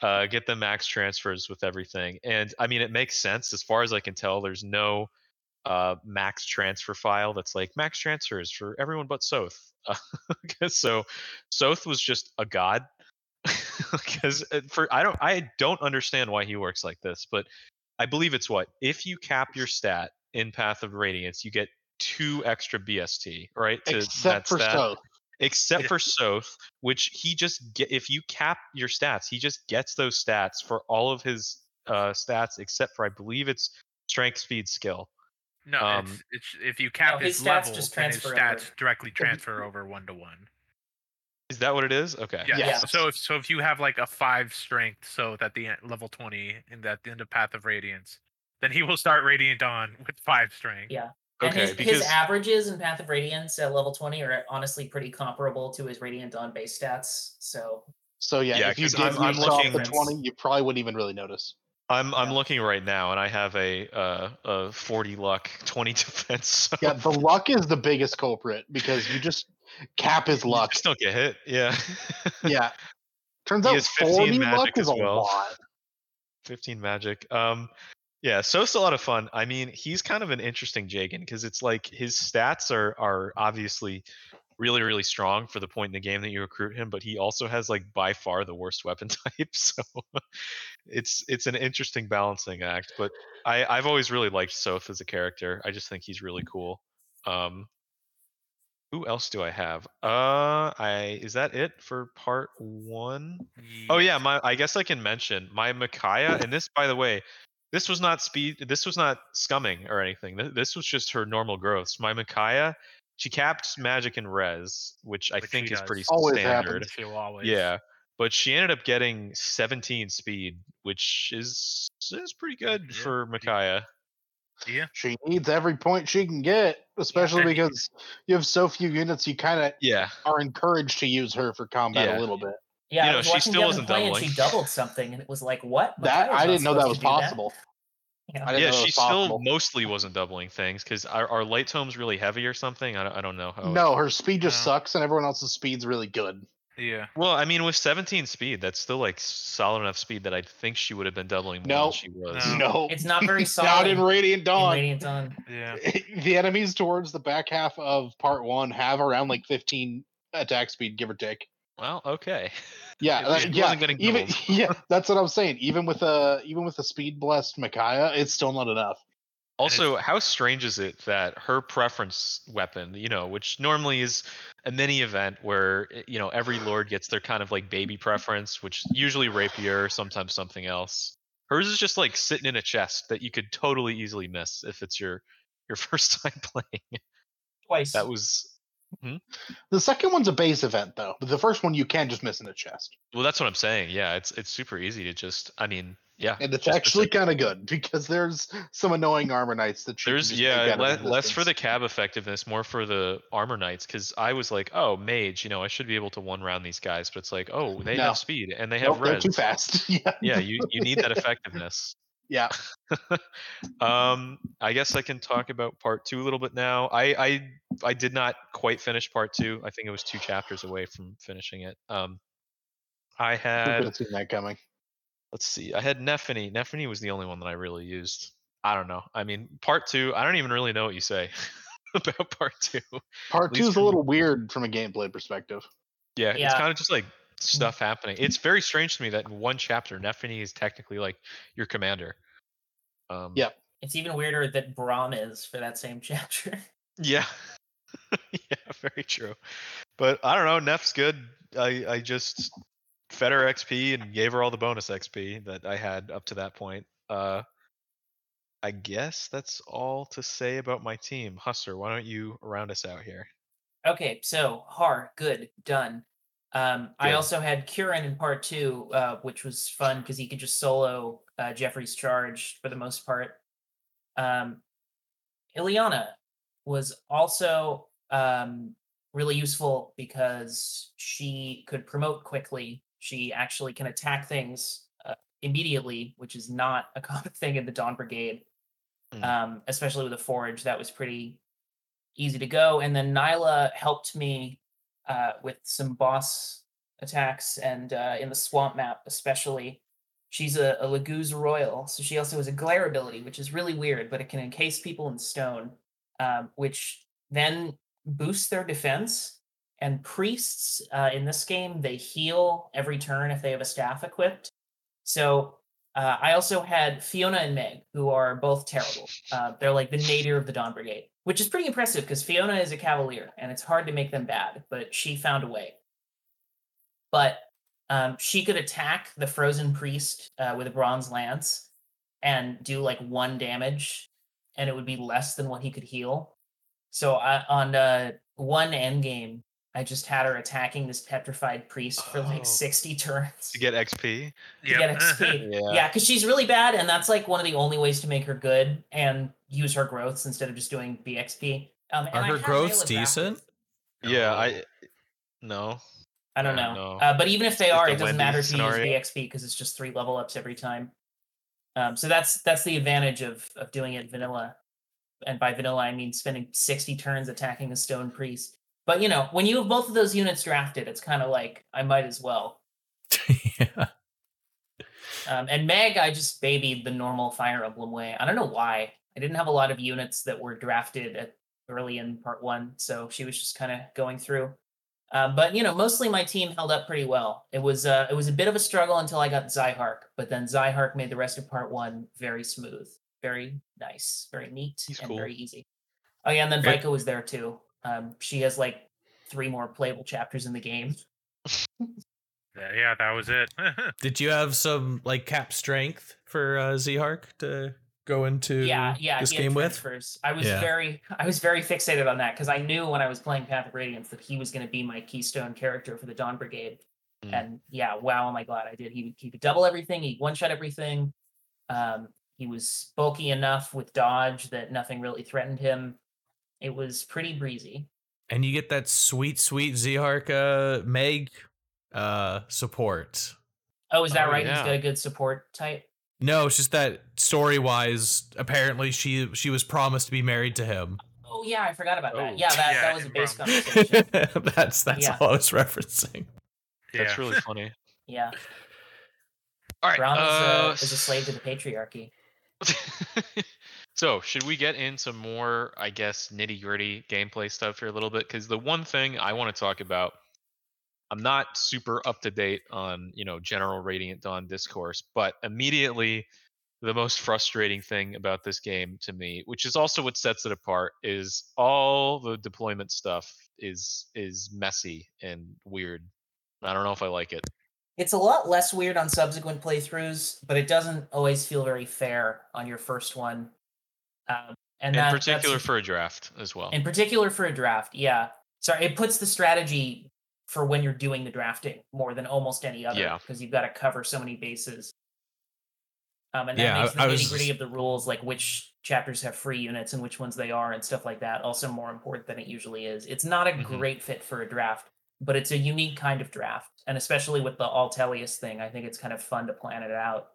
uh, get the max transfers with everything. And I mean, it makes sense as far as I can tell. There's no uh, max transfer file that's like max transfers for everyone but Sothe. Uh, 'cause so Sothe was just a god. Because for I don't I don't understand why he works like this, but I believe it's what if you cap your stat in Path of Radiance, you get two extra BST, right? to Except that for stat Sothe. except Yeah. for Sothe, which he just get if you cap your stats, he just gets those stats for all of his uh stats except for I believe it's strength, speed, skill. No, Um, it's, it's if you cap his his, stats level, just then his transfer stats over. directly transfer over one to one. Is that what it is? Okay. Yeah. Yes. So if so if you have like a five strength, so at the end, level twenty in that the end of Path of Radiance, then he will start Radiant on with five strength. Yeah. And Okay, his, because his averages in Path of Radiance at level 20 are honestly pretty comparable to his Radiant Dawn base stats. So So yeah, Yeah, if you did I'm- I'm use off the twenty, you probably wouldn't even really notice. I'm I'm Yeah. looking right now and I have a uh a 40 luck, 20 defense. So Yeah, the luck is the biggest culprit because you just cap his luck. just don't get hit. Yeah. Yeah. Turns He out has 15 forty magic luck is as a lot. 15 magic. Um, yeah, so it's a lot of fun. I mean, he's kind of an interesting Jagen because it's like his stats are are obviously really really strong for the point in the game that you recruit him, but he also has like by far the worst weapon type. So it's it's an interesting balancing act. But I I've always really liked Sothe as a character. I just think he's really cool. Um, who else do I have? Uh, I is that it for part one? Oh yeah, my I guess I can mention my Micaiah, and this by the way, this was not speed this was not scumming or anything. Th- This was just her normal growths. My Micaiah, she capped magic and res, which I Which think is does. pretty Always standard. happens. She will always. Yeah. But she ended up getting 17 speed, which is is pretty good Yeah, for Micaiah. Yeah. She needs every point she can get, especially and- because you have so few units. You kind of Yeah. are encouraged to use her for combat Yeah. a little bit. yeah, You I know, was she watching still Devin wasn't play and doubling. she doubled something, and it was like, what? That Micaiah's I didn't know that supposed was to do possible. Yeah. I didn't Yeah, know that she was still possible. mostly wasn't doubling things because our, our light tome's really heavy or something. I don't, I don't know how. it- No, her speed just No. sucks, and everyone else's speed's really good. Yeah. Well, I mean, with 17 speed, that's still like solid enough speed that I think she would have been doubling more No. than she was. No. No, It's not very solid. not in Radiant in Dawn. Radiant Dawn. Yeah. the enemies towards the back half of part one have around like 15 attack speed, give or take. Well, okay. Yeah, It- it yeah. wasn't Even yeah, that's what I'm saying. Even with a even with a speed blessed Micaiah, it's still not enough. Also, how strange is it that her preference weapon, you know, which normally is a mini event where eh, you know every lord gets their kind of like baby preference, which usually rapier, sometimes something else. Hers is just like sitting in a chest that you could totally easily miss if it's your your first time playing. Twice. That was The second one's a base event though, but the first one you can just miss in a chest, well, that's what I'm saying. Yeah, it's it's super easy to just. I mean, yeah. and it's actually kind of good because there's some annoying armor knights that There's yeah, le- less for the cab effectiveness, more for the armor knights. Because I was like, oh, mage, you know, I should be able to one round these guys, but it's like, oh, they No. have speed and they have Nope, they're res. too fast. yeah, Yeah, you you need that effectiveness. yeah. Um, I guess I can talk about part two a little bit now. I I I did not quite finish part two. I think it was two chapters away from finishing it. Um, I had seen that coming? Let's see, I had Nephenee. Nephenee was the only one that I really used. I don't know. I mean, part two. I don't even really know what you say about part two. Part two is a little weird from a gameplay perspective. Yeah, it's kind of just like stuff happening. It's very strange to me that in one chapter, Nephenee is technically like your commander. Um, Yep. It's even weirder that Brom is for that same chapter. Yeah. yeah, very true. But I don't know. Neff's good. I I just fed her XP and gave her all the bonus XP that I had up to that point. Uh, I guess that's all to say about my team. Hustler, why don't you round us out here? Okay, so Haar, good, done. Um, I also had Kieran in part two, uh, which was fun because he could just solo uh, Geoffrey's charge for the most part. Um, Ilyana was also um, really useful because she could promote quickly. She actually can attack things uh, immediately, which is not a common thing in the Dawn Brigade, Hmm. um, especially with a forge. That was pretty easy to go. And then Nailah helped me uh, with some boss attacks and uh, in the swamp map, especially. She's a, a Laguz Royal, so she also has a glare ability, which is really weird, but it can encase people in stone, um, which then boosts their defense. And priests uh, in this game, they heal every turn if they have a staff equipped. So uh, I also had Fiona and Meg, who are both terrible. Uh, they're like the nadir of the Dawn Brigade, which is pretty impressive because Fiona is a Cavalier, and it's hard to make them bad, but she found a way. But um, she could attack the Frozen Priest uh, with a Bronze Lance and do like one damage, and it would be less than what he could heal. So I, on uh, one end game, I just had her attacking this petrified priest for Oh. like 60 turns To get XP. to get XP. Yeah. Yeah, because she's really bad, and that's like one of the only ways to make her good and use her growths instead of just doing BXP. Um, Are I her had growths Layla drafted. decent? Yeah, I no. I don't I know. don't know. Uh, but even if they It's are, the it doesn't Wendy matter if you use. BXP because it's just three level ups every time. Um, so that's that's the advantage of of doing it vanilla. And by vanilla, I mean spending sixty turns attacking a stone priest. But you know, when you have both of those units drafted, it's kind of like I might as well. yeah. Um, and Meg, I just babied the normal Fire Emblem way. I don't know why. I didn't have a lot of units that were drafted at early in part one, so she was just kind of going through. Uh, but you know, mostly my team held up pretty well. It was uh, it was a bit of a struggle until I got Zihark, but then Zihark made the rest of part one very smooth, very nice, very neat, He's and cool. very easy. Oh yeah, and then. Vika was there too. Um, she has like three more playable chapters in the game. Yeah, yeah, that was it. Did you have some like cap strength for uh, Zihark to go into yeah, yeah, this he had game with? transfers. I was Yeah. very, I was very fixated on that because I knew when I was playing Path of Radiance that he was going to be my keystone character for the Dawn Brigade. Mm. And yeah, wow, am I glad I did. He would he could double everything. He one shot everything. Um, he was bulky enough with dodge that nothing really threatened him. It was pretty breezy. And you get that sweet, sweet Zihark uh, Meg uh, support. Oh, is that Oh, right? He's yeah. got a good support type. No, it's just that story wise, apparently she she was promised to be married to him. Oh yeah, I forgot about Oh. that. Yeah, that, Yeah, that was a in base conversation. that's that's Yeah. all I was referencing. That's really funny. Yeah, All right. Brom is, uh, a, is a slave to the patriarchy. so, should we get into more, I guess, nitty gritty gameplay stuff here a little bit? Because the one thing I want to talk about, I'm not super up to date on, you know, general Radiant Dawn discourse, but immediately the most frustrating thing about this game to me, which is also what sets it apart, is all the deployment stuff is is messy and weird. I don't know if I like it. It's a lot less weird on subsequent playthroughs, but it doesn't always feel very fair on your first one. Um, and In that, particular for a draft as well. in particular for a draft, yeah. Sorry, it puts the strategy for when you're doing the drafting more than almost any other Yeah. because you've got to cover so many bases. Um, and that Yeah, makes the I was nitty gritty just- of the rules, like which chapters have free units and which ones they are, and stuff like that, also more important than it usually is. It's not a Mhm. great fit for a draft, but it's a unique kind of draft, and especially with the Altelius thing, I think it's kind of fun to plan it out.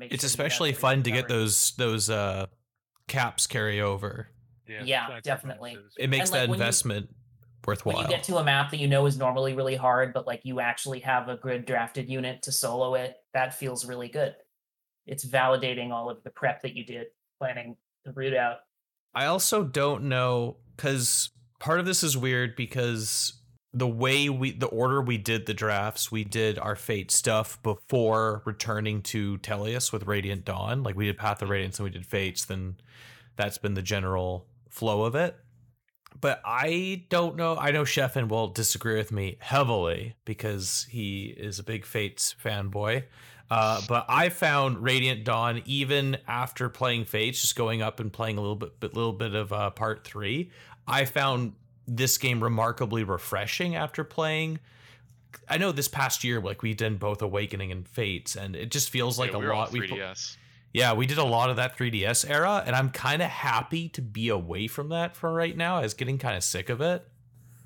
It's sure especially fun to get those those uh caps carry over. Yeah, that's definitely. It makes like, that when you- investment worthwhile. when you get to a map that you know is normally really hard, but like you actually have a grid drafted unit to solo it, that feels really good. It's validating all of the prep that you did planning the route out. I also don't know because part of this is weird because the way we the order we did the drafts, we did our fate stuff before returning to Tellius with Radiant Dawn. Like we did Path of Radiance and we did Fates, then that's been the general flow of it. But I don't know. I know Sheffin will disagree with me heavily because he is a big Fates fanboy. Uh, but I found Radiant Dawn even after playing Fates, just going up and playing a little bit, a little bit of uh, Part Three. I found this game remarkably refreshing after playing. I know this past year, like we did both Awakening and Fates, and it just feels like Yeah, a we were lot. We 3DS. yeah, we did a lot of that 3DS era, and I'm kind of happy to be away from that for right now. I was getting kind of sick of it,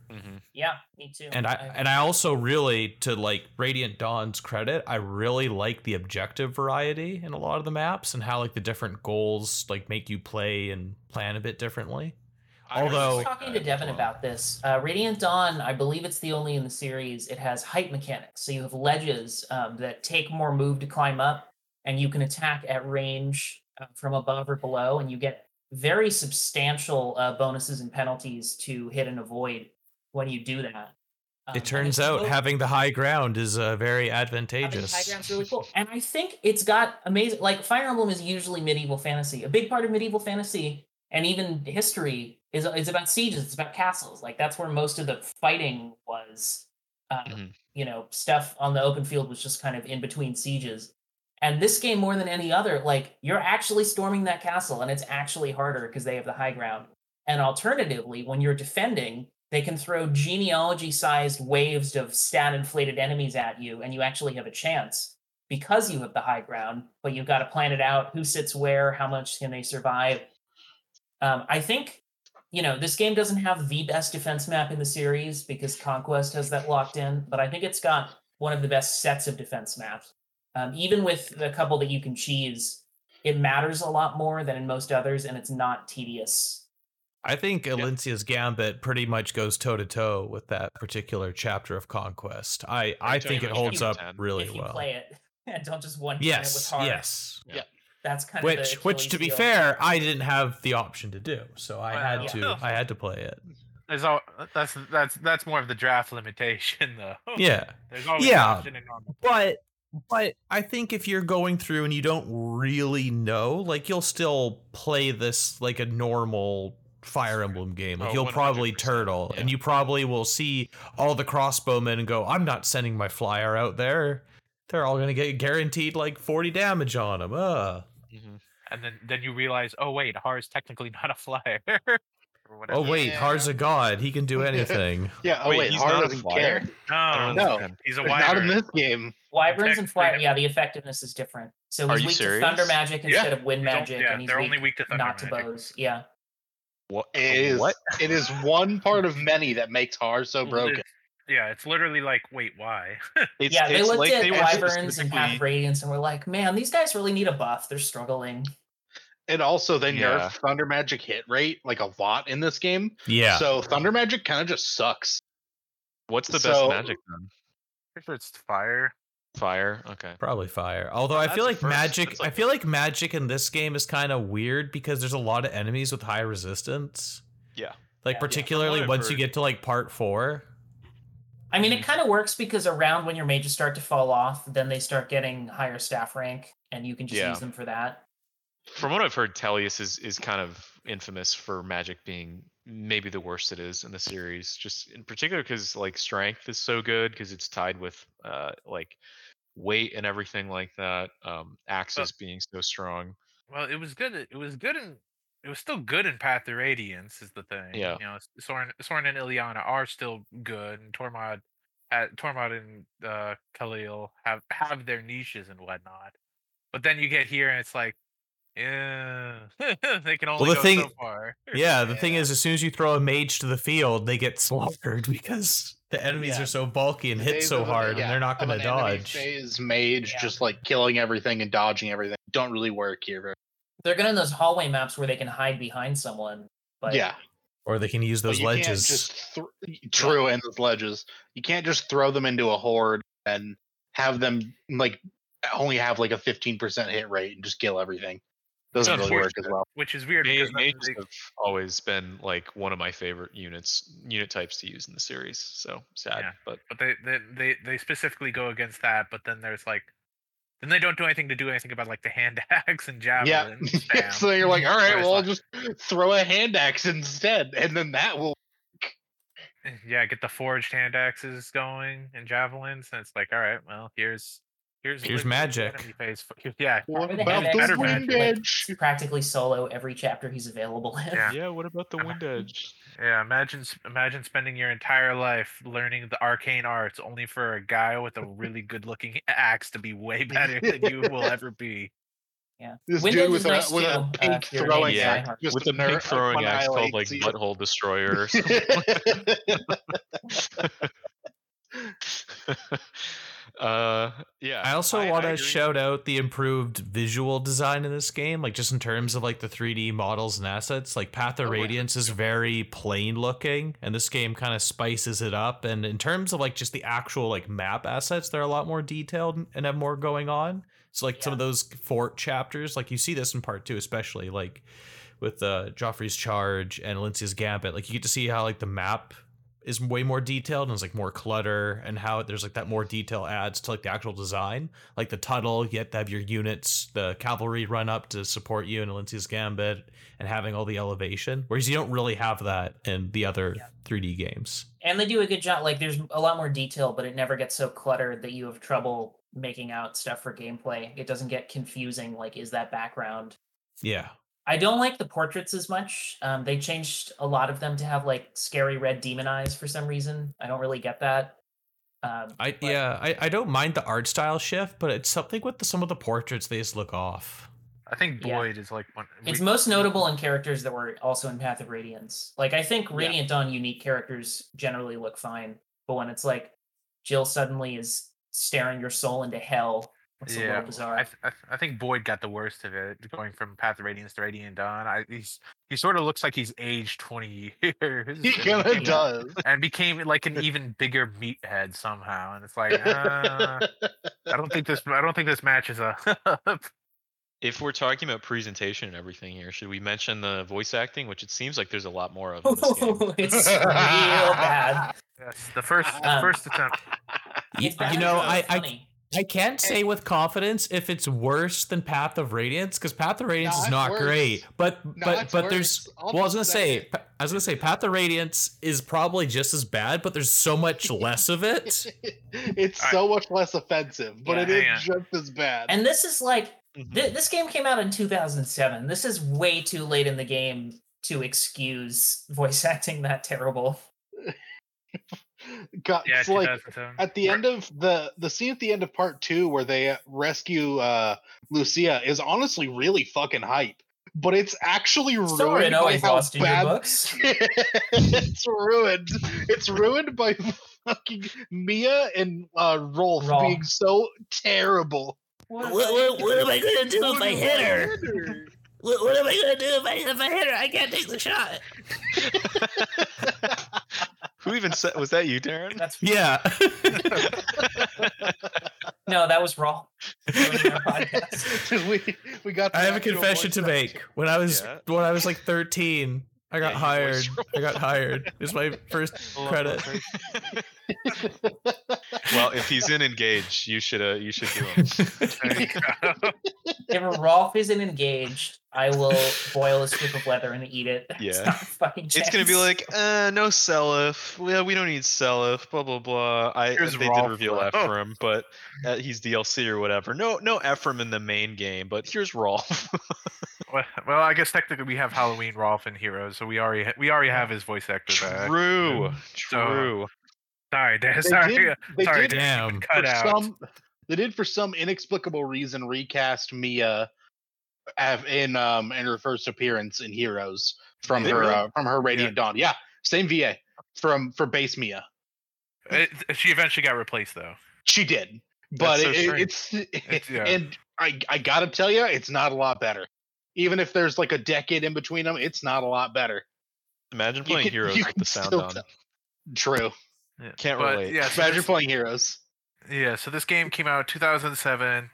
Mhm. Yeah, me too. and I and I also really, to like Radiant Dawn's credit, I really like the objective variety in a lot of the maps and how like the different goals like make you play and plan a bit differently. I Although- I was talking to Devin about this. Uh, Radiant Dawn, I believe it's the only in the series. It has height mechanics, so you have ledges um, that take more move to climb up, and you can attack at range uh, from above or below, and you get very substantial uh, bonuses and penalties to hit and avoid when you do that. Um, It turns out so- having the high ground is uh, very having the advantageous. high ground's really cool. And I think it's got amazing like Fire Emblem is usually medieval fantasy. A big part of medieval fantasy and even history is is about sieges, it's about castles. Like that's where most of the fighting was. Uh, Mhm. You know, stuff on the open field was just kind of in between sieges. And this game, more than any other, like you're actually storming that castle, and it's actually harder because they have the high ground. And alternatively, when you're defending, they can throw genealogy sized waves of stat inflated enemies at you, and you actually have a chance because you have the high ground, but you've got to plan it out who sits where, how much can they survive. Um, I think, you know, this game doesn't have the best defense map in the series because Conquest has that locked in, but I think it's got one of the best sets of defense maps. Um, even with the couple that you can cheese, it matters a lot more than in most others, and it's not tedious. I think Elincia's Gambit pretty much goes toe to toe with that particular chapter of Conquest. I, I tell think it holds up to ten. really if you well. play it and don't just one shot it with Yes, hard. yes. That's kind of Which, the which to be heel. fair, I didn't have the option to do, so I had Well, to. I had to play it. There's all that's that's that's more of the draft limitation though. Yeah, There's always Yeah. option but but I think if you're going through and you don't really know, like you'll still play this like a normal Fire Emblem game. Like Oh, you'll probably 100%, turtle, and you probably will see all the crossbowmen and go, "I'm not sending my flyer out there. They're all gonna get guaranteed like 40 damage on them." Uh. Mhm. And then then you realize, oh wait, Haar is technically not a flyer. Oh wait, Yeah. Haar's a god. He can do anything. Yeah. Oh Wait, wait, he's Haar not doesn't flyer? care. no, No. he's a Not in wyvern. this game. Wyverns and fire, yeah, the effectiveness is different. So Are he's you weak serious? to thunder magic Yeah. instead of wind magic, yeah, and he's they're weak only weak to thunder not to magic. bows. Yeah. What? It is. What? It is one part of many that makes Haar so broken. It's- Yeah, it's literally like, wait, why? It's, yeah, they it's looked like at they were Wyverns and Path of Radiance and were like, man, these guys really need a buff. They're struggling. And also, they Yeah. nerfed Thunder Magic hit rate like a lot in this game. Yeah. So Thunder Magic kind of just sucks. What's the best magic then? Pretty sure it's fire. Fire. Okay. Probably fire. Although Well, I feel like first- magic that's I feel like magic in this game is kind of weird because there's a lot of enemies with high resistance. Yeah. Like Yeah. particularly I've once you get to like part 4. I mean, it kind of works because around when your mages start to fall off, then they start getting higher staff rank, and you can just Yeah. use them for that. From what I've heard, Tellius is is kind of infamous for magic being maybe the worst it is in the series. Just in particular because like strength is so good because it's tied with uh like weight and everything like that. Um, axes being so strong. Well, it was good. It was good in. It was still good in Path of Radiance, is the thing. Yeah. You know, Soren, Soren and Ilyana are still good, and Tormod, uh, Tormod and uh, Calill have have their niches and whatnot. But then you get here, and it's like, yeah, they can only the go thing- so far. Yeah, the thing is as soon as you throw a mage to the field, they get slaughtered because the enemies Yeah. are so bulky and hit so hard and they're not going to dodge. Phase mage Yeah. just like killing everything and dodging everything don't really work here. very- They're good in those hallway maps where they can hide behind someone. But yeah, Or they can use those you ledges. just th- true and those ledges. You can't just throw them into a horde and have them like only have like a fifteen percent hit rate and just kill everything. Doesn't really work as well. Which is weird Ma- mages have always been like one of my favorite units unit types to use in the series. So sad, Yeah. but but they, they they they specifically go against that. But then there's like, then they don't do anything to do anything about like the hand axe and Yeah. javelin. so you're like, all right, Whereas, well, I'll just throw a hand axe instead, and then that will. Eh, yeah, get the forged hand axes going and javelins, and it's like, all right, well, here's here's Here's magic. phase. f- Yeah, What about the better wind magic, like, practically solo every chapter he's available in. Yeah. yeah. What about the uh-huh. wind edge? Yeah. Imagine imagine spending your entire life learning the arcane arts only for a guy with a really good looking axe to be way better than you will ever be. Yeah. This Wind dude with is a nice with too, a uh, pink if throwing Navy axe, diehard. just With to the pink throwing axe called like annihilates butthole destroyer or something. Uh, yeah. I also want to shout out the improved visual design in this game, like just in terms of like the 3D models and assets. Like Path of Oh, yeah. Radiance is very plain looking, and this game kind of spices it up. And in terms of like just the actual like map assets, they're a lot more detailed and have more going on. It's like some of those fort chapters. Like you see this in part two, especially like with uh, Geoffrey's charge and Elincia's gambit. Like you get to see how like the map is way more detailed and it's like more clutter and how there's like that more detail adds to like the actual design. Like the tunnel, you have to have your units, the cavalry run up to support you in Elincia's gambit and having all the elevation. Whereas you don't really have that in the other Yeah. 3D games. and they do a good job. Like there's a lot more detail, but it never gets so cluttered that you have trouble making out stuff for gameplay. It doesn't get confusing. Like, is that background? Yeah. I don't like the portraits as much. Um, they changed a lot of them to have like scary red demon eyes for some reason. I don't really get that. Um, I but- yeah, I, I don't mind the art style shift, but it's something with the, some of the portraits they just look off. I think Yeah. Boyd is like one. It's we- most notable in characters that were also in Path of Radiance. Like I think Radiant Dawn unique characters generally look fine, but when it's like Jill suddenly is staring your soul into hell, it's Yeah. I, th- I, think Boyd got the worst of it, going from Path of Radiance to Radiant Dawn. I, he's he sort of looks like he's aged twenty years. He and kind of became- does. and became like an even bigger meathead somehow. And it's like, uh, I don't think this. I don't think this matches up. If we're talking about presentation and everything here, should we mention the voice acting, which it seems like there's a lot more of in this game? it's real bad. yes, the first Um, first attempt. You, It's bad you know, I, I funny. I can't say with confidence if it's worse than Path of Radiance because Path of Radiance is Not not great. But No, but but there's worse. I'll well, I was gonna say say- I was gonna say Path of Radiance is probably just as bad, but there's so much less of it. it's Alright. so much less offensive, but Yeah, it is just as bad. And this is like Mhm. th- this game came out in 2007. This is way too late in the game to excuse voice acting that terrible. God, Yeah, it's like at the end of the the scene at the end of part two where they uh, rescue uh Lucia is honestly really fucking hype. But it's actually ruined Soren by always how lost in your bad books. it's ruined. It's ruined by fucking Mia and uh, Rolf Rolf. being so terrible. What, am I gonna do What if I hit her? What, what am I gonna do if I if I hit her? I can't take the shot. Who even said? Was that you, Darren? That's Yeah. no, that was raw. Ruining our podcast. we we got. I have a confession to make. When I was Yeah. when I was like 13, I got Yeah, hired. I got hired. It's my first credit. well, if he's in Engage, you should uh, you should do him. There you go. If Rolf isn't engaged, I will boil a scoop of leather and eat it. It's Yeah. not a fucking It's gonna be like, uh, no Seliph. Yeah, we don't need Seliph. Blah blah blah. I Here's they Rolf, did reveal though. Ephraim, but uh, he's DLC or whatever. No, no Ephraim in the main game, but here's Rolf. Well, well, I guess technically we have Halloween Rolf and Heroes, so we already ha- we already have his voice actor back. True, So, true. Sorry, Dan. They Sorry. did, they sorry, did Damn. cut for out. some they did for some inexplicable reason recast Mia av- in um in her first appearance in Heroes from her really? uh, from her Radiant Dawn. Yeah, same VA from for base Mia. It, she eventually got replaced though. She did, but so it, it- strange. it's, yeah. and I I gotta tell you, it's not a lot better. Even if there's like a decade in between them, it's not a lot better. Imagine You playing can- Heroes you with the sound on. tell. True. Yeah. Can't but, relate. Yeah, so Imagine this- playing Heroes. Yeah, so this game came out 2007.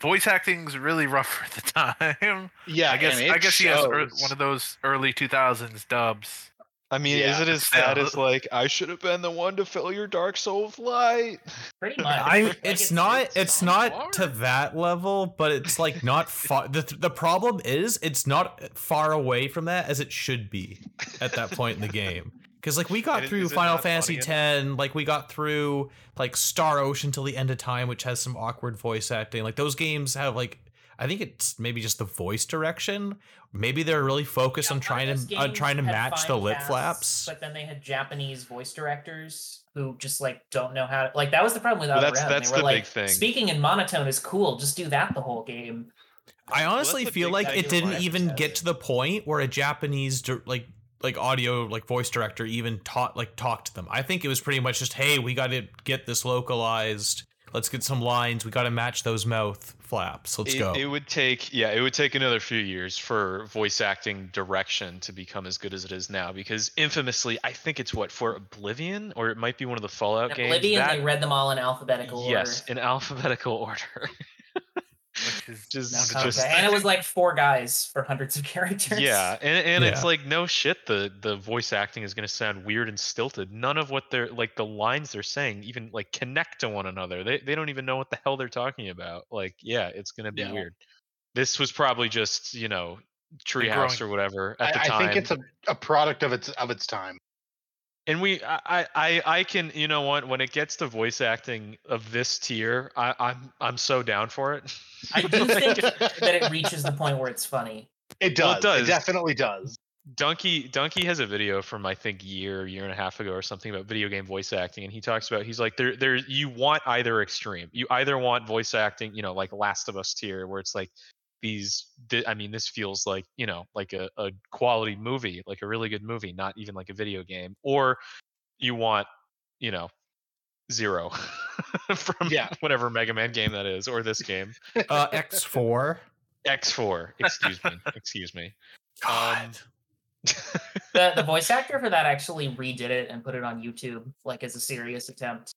Voice acting's really rough for the time. Yeah, I guess and I it guess he has one of those early 2000s dubs. I mean, Yeah, is it as still. sad as like I should have been the one to fill your dark soul with light? pretty much. I Like, it's not it's it's not not to that level, but it's like not far. The the problem is it's not far away from that as it should be at that point in the game. Because like we got it- through Final Fantasy enough? X, like we got through like Star Ocean till the end of time, which has some awkward voice acting. Like those games have like I think it's maybe just the voice direction. Maybe they're really focused Yeah, on trying to uh, trying to match the lip casts, flaps. But then they had Japanese voice directors who just like don't know how to like that was the problem with Well, Outer that's- that's they were the like big thing. speaking in monotone is cool, just do that the whole game. I honestly that's the feel like it didn't even tests. get to the point where a Japanese like like audio like voice director even taught like talked to them. I think it was pretty much just hey, we got to get this localized. Let's get some lines. We got to match those mouth flaps. Let's it, go. it would take yeah, it would take another few years for voice acting direction to become as good as it is now. Because infamously, I think it's what for Oblivion or it might be one of the Fallout In games. Oblivion, that- they read them all in alphabetical yes, order. in alphabetical order. Which is Just- one of the Okay, just- and it was like four guys for hundreds of characters. Yeah, and, and it's like no shit. The the voice acting is gonna sound weird and stilted. None of what they're like the lines they're saying even like connect to one another. They they don't even know what the hell they're talking about. Like yeah, it's gonna be Yeah. weird. This was probably just you know treehouse or whatever at the time. I think it's a, a product of its of its time. And we I, I I I can you know what when it gets to voice acting of this tier, I, I'm I'm so down for it. I do think that it reaches the point where it's funny. It does. Well, it does. It definitely does. Donkey Donkey has a video from I think year year and a half ago or something about video game voice acting, and he talks about he's like there there you want either extreme. You either want voice acting, you know, like Last of Us tier, where it's like these. thi- I mean, this feels like you know like a, a quality movie, like a really good movie, not even like a video game, or you want you know zero from Yeah. whatever Mega Man game that is, or this game Uh, X4. X4. Excuse me, excuse me. Um, God. The the voice actor for that actually redid it and put it on YouTube, like as a serious attempt.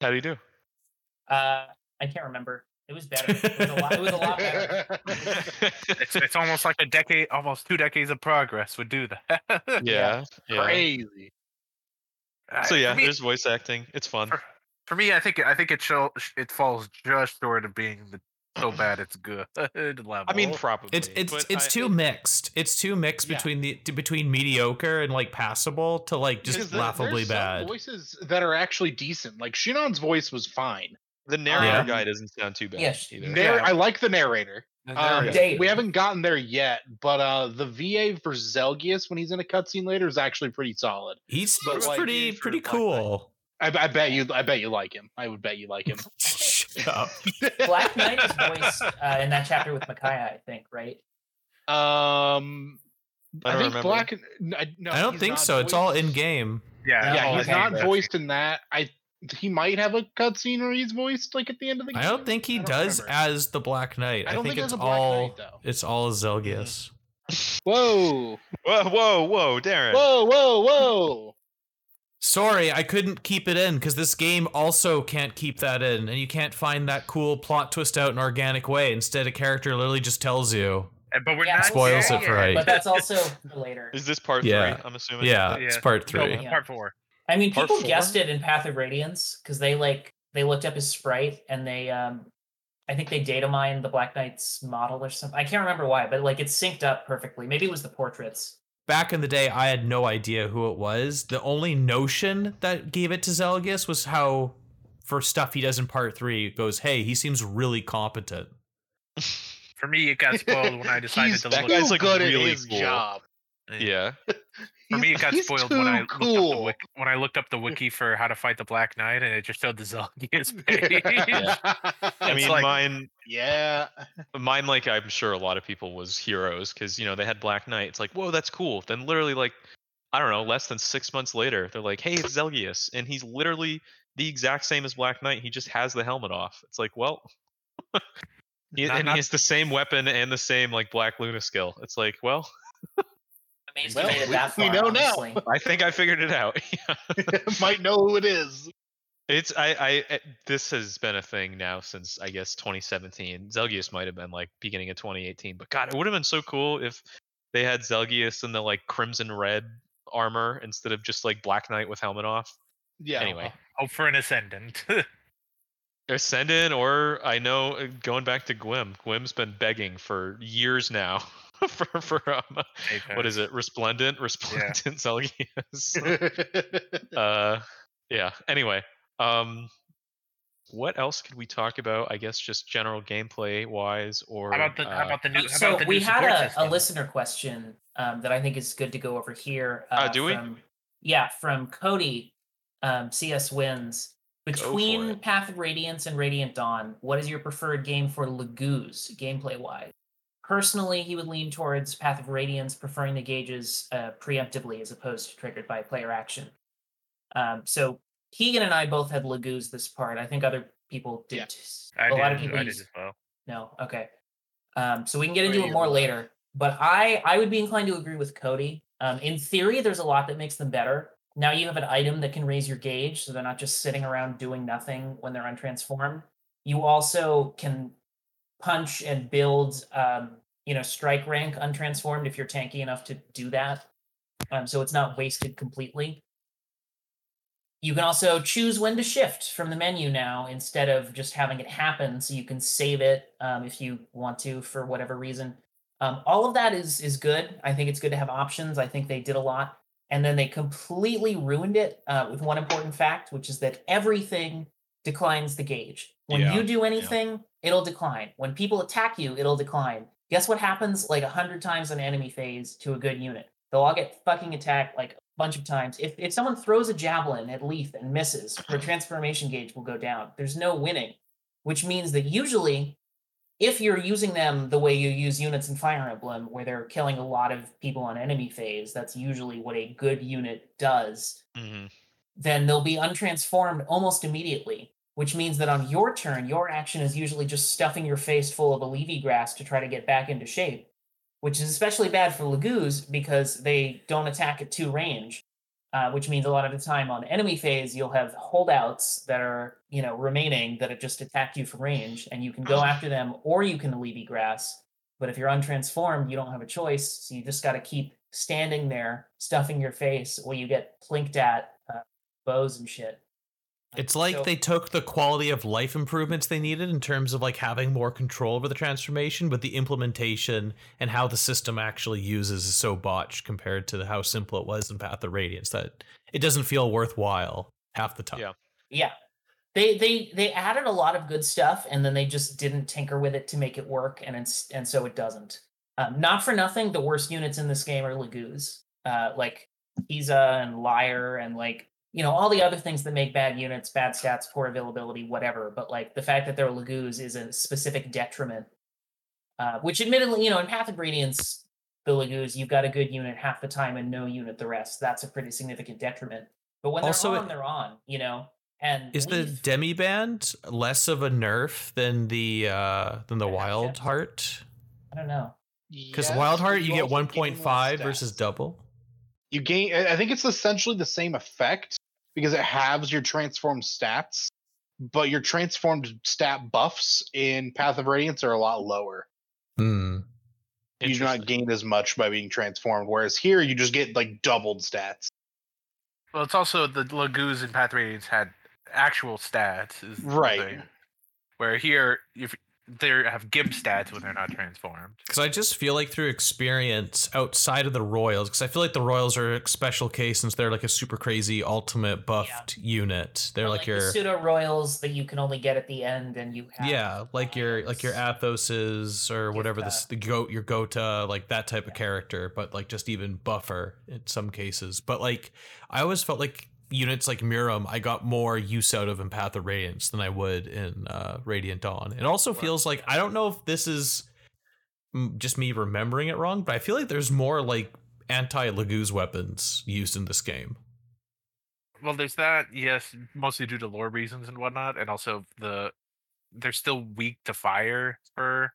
How do you do? Uh, I can't remember. It was better. It was a lot. It was a lot better. it's, it's almost like a decade, almost two decades of progress would do that. yeah, yeah. Crazy. So Uh, yeah, for me, there's voice acting. It's fun. For- for me, I think I think it show, it falls just short of being the so bad it's good level. I mean, probably. It's it's it's I- too mixed. It's too mixed Yeah. between the between mediocre and like passable to like Because just there- laughably some bad. voices that are actually decent. Like Shinon's voice was fine. The narrator Yeah. guy doesn't sound too bad Yes. either. Narr- Yeah. I like the narrator. The Um, narrator- Dave. we haven't gotten there yet, but uh, the VA for Zelgius when he's in a cutscene later is actually pretty solid. He's but, like, pretty for pretty cool. I, I bet you. I bet you like him. I would bet you like him. Black Knight is voiced uh, in that chapter with Micaiah, I think, right? Um, I I, don't think remember. Black. n- I, no, I don't think not so. It's all in game. yeah, Yeah, he's okay. not that's- voiced in that. I he might have a cutscene where he's voiced like at the end of the game. I don't think he don't does remember. as the Black Knight. I I, don't think, think it's as a Black all Knight, though. it's all Zelgius. Mm. Whoa, Whoa, whoa, whoa, Darren. whoa, whoa, whoa! Sorry, I couldn't keep it in because this game also can't keep that in, and you can't find that cool plot twist out in an organic way. Instead, a character literally just tells you. But we're Yeah, not Spoils it for yet. Right. But that's also later. Is this part Yeah. three? I'm assuming. Yeah, Yeah. it's part No, three. Yeah. part four. I mean, Part people four? guessed it in Path of Radiance because they like they looked up his sprite and they um I think they data mined the Black Knight's model or something. I can't remember why, but like it synced up perfectly. Maybe it was the portraits. Back in the day, I had no idea who it was. The only notion that gave it to Zelgius was how, for stuff he does in part three, goes, "Hey, he seems really competent." For me, it got spoiled when I decided he's to that look. guy's, too like, good really at his cool. job. Yeah. For me, it got He's spoiled when I too looked up the wiki, when I looked up the wiki for how to fight the Black Knight, and it just showed the Zelgius page. Yeah. I mean, like- mine, yeah. mine, like I'm sure a lot of people was heroes because you know they had Black Knight. It's like, whoa, that's cool. Then literally, like, I don't know, less than six months later, they're like, hey, it's Zelgius, and he's literally the exact same as Black Knight. He just has the helmet off. It's like, well, he, Not- and not- he has the same weapon and the same like Black Luna skill. It's like, well, Amazed Well, made it we- that we far. know now. I think I figured it out. Might know who it is. It's I I eh, this has been a thing now since I guess 2017. Zelgius might have been like beginning of 2018, but God, it would have been so cool if they had Zelgius in the like crimson red armor instead of just like Black Knight with helmet off. Yeah. Anyway, Hope for an ascendant. Ascendant or I know uh, going back to Gwym. Gwym's been begging for years now for for um, what is it? Resplendent, resplendent Zelgius. uh yeah anyway um what else could we talk about i guess just general gameplay wise or how about the how uh, about the new? How so about the we new had a, a listener question um, that I think is good to go over here. Uh, do we? From, yeah, from Cody. Um, CS wins between. Path of Radiance and Radiant Dawn. What is your preferred game for Laguz gameplay wise? Personally, he would lean towards Path of Radiance, preferring the gauges uh, preemptively as opposed to triggered by player action. Um, so Keegan and I both had Laguz this part. I think other people did. Yeah. I a did, lot of people I did as well. no, okay. Um, so we can get into it more later. But I I would be inclined to agree with Cody. Um, in theory, there's a lot that makes them better. Now you have an item that can raise your gauge, so they're not just sitting around doing nothing when they're untransformed. You also can punch and build, um, you know, strike rank untransformed if you're tanky enough to do that. Um, so it's not wasted completely. You can also choose when to shift from the menu now instead of just having it happen. So you can save it um, if you want to for whatever reason. Um, all of that is is good. I think it's good to have options. I think they did a lot, and then they completely ruined it uh, with one important fact, which is that everything declines the gauge. When Yeah, you do anything, it'll decline. When people attack you, it'll decline. Guess what happens like a hundred times an enemy phase to a good unit? They'll all get fucking attacked like a bunch of times. If if someone throws a javelin at Lethe and misses, her transformation gauge will go down. There's no winning, which means that usually, if you're using them the way you use units in Fire Emblem, where they're killing a lot of people on enemy phase, that's usually what a good unit does hmm then they'll be untransformed almost immediately, which means that on your turn, your action is usually just stuffing your face full of a Olivi grass to try to get back into shape, which is especially bad for Laguz because they don't attack at two range, uh, which means a lot of the time on enemy phase, you'll have holdouts that are, you know, remaining that have just attacked you from range, and you can go after them or you can Olivi grass. But if you're untransformed, you don't have a choice, so you just got to keep standing there, stuffing your face, while you get plinked at uh, bows and shit. It's like So- they took the quality of life improvements they needed in terms of like having more control over the transformation, but the implementation and how the system actually uses is so botched compared to how simple it was in Path of Radiance that it doesn't feel worthwhile half the time. Yeah. Yeah. They they they added a lot of good stuff and then they just didn't tinker with it to make it work and it's and so it doesn't. Um, not for nothing, the worst units in this game are Laguz. Uh, like Pisa and Lyre and like you know all the other things that make bad units, bad stats, poor availability, whatever. But like the fact that they're Laguz is a specific detriment. Uh, which admittedly, you know, in Path of Radiance, the Laguz, you've got a good unit half the time and no unit the rest. That's a pretty significant detriment. But when Also, they're it- on, they're on, you know. And Is the demi band less of a nerf than the uh than the wild yeah. heart? I don't know. Because Yes, wild heart but you get 1.5 versus double. You gain. I I think it's essentially the same effect because it halves your transformed stats, but your transformed stat buffs in Path of Radiance are a lot lower. Hmm. You do not Interesting. gain as much by being transformed, whereas here you just get like doubled stats. Well, it's also the Laguz and Path Radiance had actual stats, is Right. thing. Where here, if they have gimp stats when they're not transformed. Because I just feel like through experience outside of the Royals, because I feel like the Royals are a special case since they're like a super crazy ultimate buffed unit. They're Or like, the your pseudo royals that you can only get at the end, and you have yeah, like your like your allies. Athoses or Give whatever that. this the goat your Gota like that type of character, but like just even buffer in some cases. But like I always felt like units like Muarim I got more use out of in Path of Radiance than I would in uh, Radiant Dawn. It also feels like I don't know if this is just me remembering it wrong, but I feel like there's more like anti Laguz weapons used in this game. Well, there's that, yes, mostly due to lore reasons and whatnot, and also the they're still weak to fire for.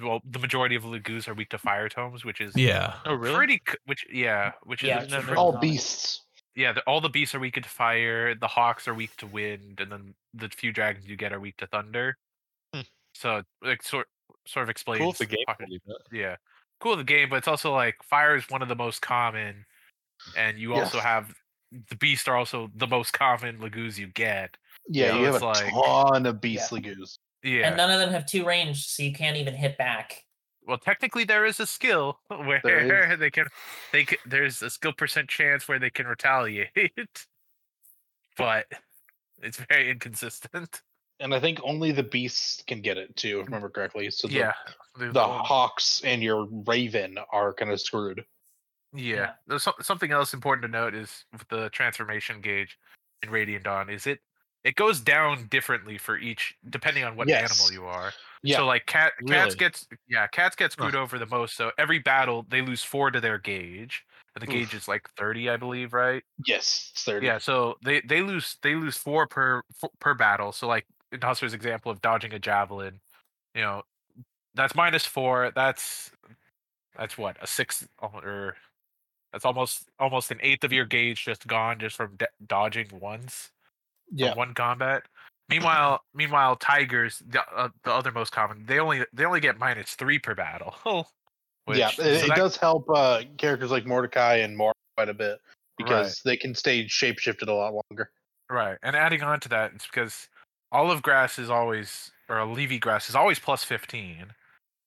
Well, the majority of Laguz are weak to fire tomes, which is Yeah. Oh, really? pretty. Which yeah, which Yeah, is it's never- All common. beasts. Yeah. The, all the beasts are weak to fire. The hawks are weak to wind, and then the few dragons you get are weak to thunder. Hmm. So like sort sort of explains. Cool the game popu- told you that. yeah cool the game but it's also like fire is one of the most common and you also have the beasts are also the most common Laguz you get Yeah, So you have it's a like- ton of beast Laguz. yeah and none of them have two range, so you can't even hit back. Well technically there is a skill where they can they can, there's a skill percent chance where they can retaliate but it's very inconsistent And I think only the beasts can get it too, if I remember correctly. So the, yeah the hawks and your raven are kind of screwed. Yeah. Yeah. There's some, something else important to note is the transformation gauge in Radiant Dawn is it it goes down differently for each depending on what Yes. animal you are. Yeah. So like cat cats Really? gets yeah, cats get Huh. screwed over the most. So every battle they lose four to their gauge. And the Oof. gauge is like 30, I believe, right? yes, it's 30. Yeah, so they they lose they lose four per per battle. So like in Hustler's example of dodging a javelin, you know, that's minus four. That's that's what a six or that's almost almost an eighth of your gauge just gone just from d- dodging once Yeah. one combat. Meanwhile, meanwhile, tigers, the, uh, the other most common, they only they only get minus three per battle. which- yeah, so it, it that- does help uh, characters like Mordecai and more quite a bit because they can stay shapeshifted a lot longer. Right, and adding on to that, it's because olive grass is always, or Olivi grass is always plus fifteen.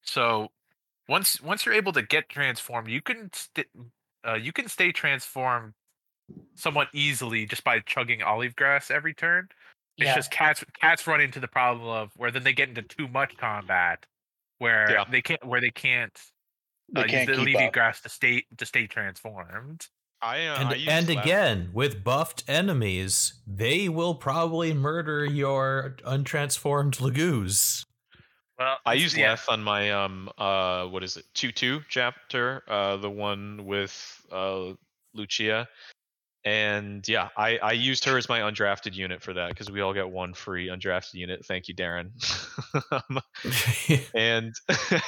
So once once you're able to get transformed, you can st- uh, you can stay transformed somewhat easily just by chugging olive grass every turn. It's Yeah. just cats cats run into the problem of where then they get into too much combat, where Yeah. they can't where they can't, They uh, can't use the keep levy up. grass to stay to stay transformed. I uh, And, I and again, with buffed enemies, they will probably murder your untransformed Laguz. Well, I use used yeah. left on my um uh what is it two two chapter uh the one with uh Lucia, and yeah I I used her as my undrafted unit for that because we all get one free undrafted unit. Thank you, Darren. And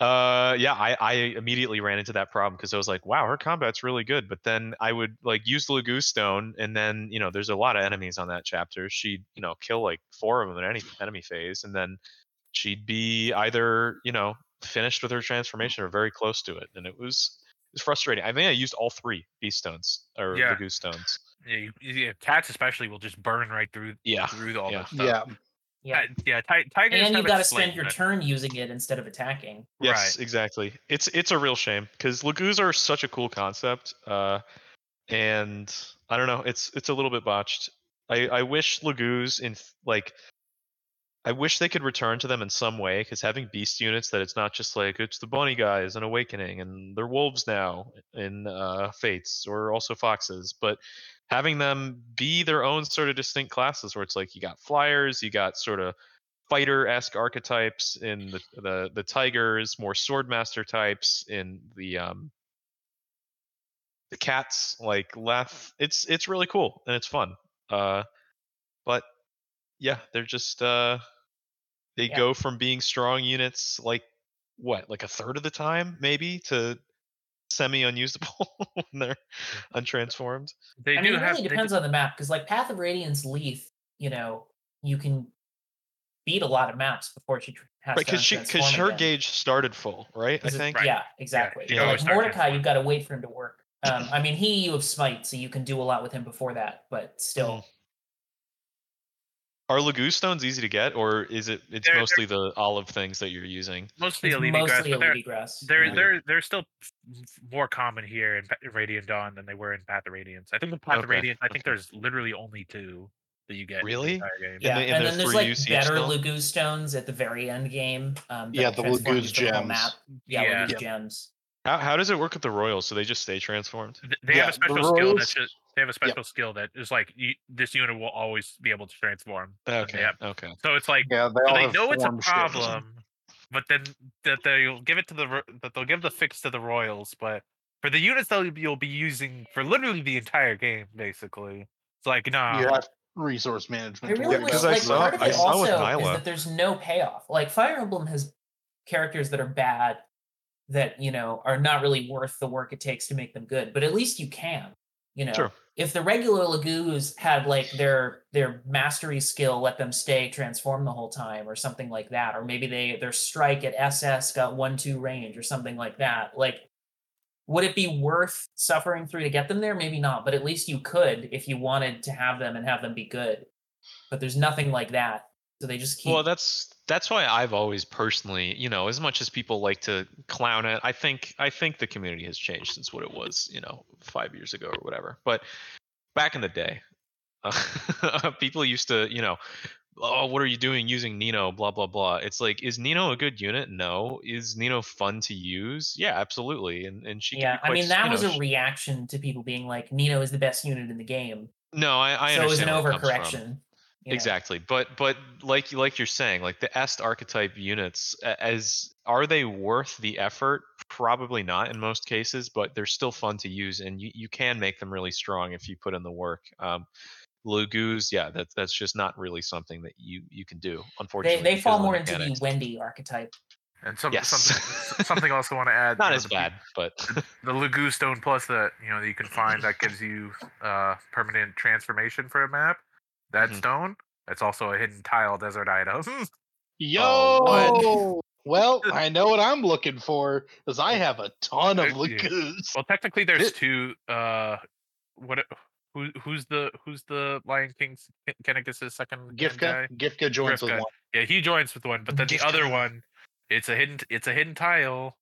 uh yeah I I immediately ran into that problem because I was like wow her combat's really good, but then I would like use the Laguz Stone and then you know there's a lot of enemies on that chapter. She'd you know kill like four of them in any enemy phase, and then she'd be either you know finished with her transformation or very close to it and it was it was frustrating i think i used all three beast stones or Yeah. Laguz stones Yeah, you, yeah, cats especially will just burn right through yeah through all yeah. that stuff. Yeah, Yeah. Yeah. Ti- tigers And have you've got to spend your turn using it instead of attacking. yes Right. exactly it's it's a real shame because Laguz are such a cool concept uh and i don't know it's it's a little bit botched i i wish Laguz in like I wish they could return to them in some way because having beast units that it's not just like it's the bunny guys in Awakening and they're wolves now in uh, Fates or also foxes, but having them be their own sort of distinct classes where it's like you got flyers, you got sort of fighter esque archetypes in the, the the tigers, more swordmaster types in the um the cats like laugh. It's it's really cool and it's fun. Uh, but yeah, they're just uh they Yeah. go from being strong units like what, like a third of the time maybe to semi unusable when they're untransformed. They I do mean, it have. really they do- depends on the map because, like, Path of Radiance Leaf, you know, you can beat a lot of maps before she has to Because she because her again. gauge started full, right? I think. Right. Yeah, exactly. you But, always like start Mordecai, you've got to wait for him to work. Um, I mean, he you have smite, so you can do a lot with him before that, but still, Are Laguz stones easy to get, or is it it's They're- they're- mostly the olive things that you're using? mostly it's a grass, mostly a but they're, grass. they're yeah. they're they're still more common here in Pa- Radiant Dawn than they were in Path of Radiance. I think in Path of Radiance, I think okay. there's literally only two that you get. in the Really? entire game. Yeah, the- in and then there's three like UC better still? Laguz stones at the very end game. Um, Yeah, the transform you Lagoo's the gems. Map. Yeah, Yeah. Lagoo's Yeah. gems. How how does it work with the royals? So they just stay transformed? They Yeah, have a special skill that royals- just, they have a special skill that is like you, this unit will always be able to transform. Okay. have- Okay. So it's like yeah, they so they know it's a form shifts. problem, but then that they'll give it to the that they'll give the fix to the royals. But for the units that you'll be using for literally the entire game, basically, it's like no. You have resource management. to really worry because about. I like, saw- part of I it saw with also is that there's no payoff. Like Fire Emblem has characters that are bad, that you know are not really worth the work it takes to make them good. But at least you can, you know. Sure. If the regular Laguz had like their their mastery skill let them stay transform the whole time, or something like that, or maybe they their strike at SS got one two range or something like that, like. Would it be worth suffering through to get them there? Maybe not, but at least you could if you wanted to have them and have them be good but there's nothing like that. So they just keep. Well, that's that's why I've always personally, you know, as much as people like to clown it, I think I think the community has changed since what it was, you know, five years ago or whatever. But back in the day, uh, people used to, you know, oh, what are you doing using Nino? Blah blah blah. It's like, is Nino a good unit? No. Is Nino fun to use? Yeah, absolutely. And and she. can yeah, be I mean that was know, a reaction to people being like, Nino is the best unit in the game. No, I, I so it was an understand where it comes from. overcorrection. You know. Exactly, but but like like you're saying, like the est archetype units, as are they worth the effort? Probably not in most cases, but they're still fun to use, and you, you can make them really strong if you put in the work. Um, Laguz, yeah, that's that's just not really something that you you can do. Unfortunately, they because fall of the more into the. Wendy archetype. And some, Yes. something something else I want to add. Not as the- bad, but The Laguz Stone Plus that you know that you can find that gives you uh permanent transformation for a map. That Mhm. stone It's also a hidden tile desert item. Yo, Oh, well, I know what I'm looking for because I have a ton of Uh, well, technically, there's It- two. Uh, what? Who, who's the who's the Lion King's Caineghis' second hand Giffca, guy? Giffca joins with one. Yeah, he joins with one, but then the other one, it's a hidden it's a hidden tile.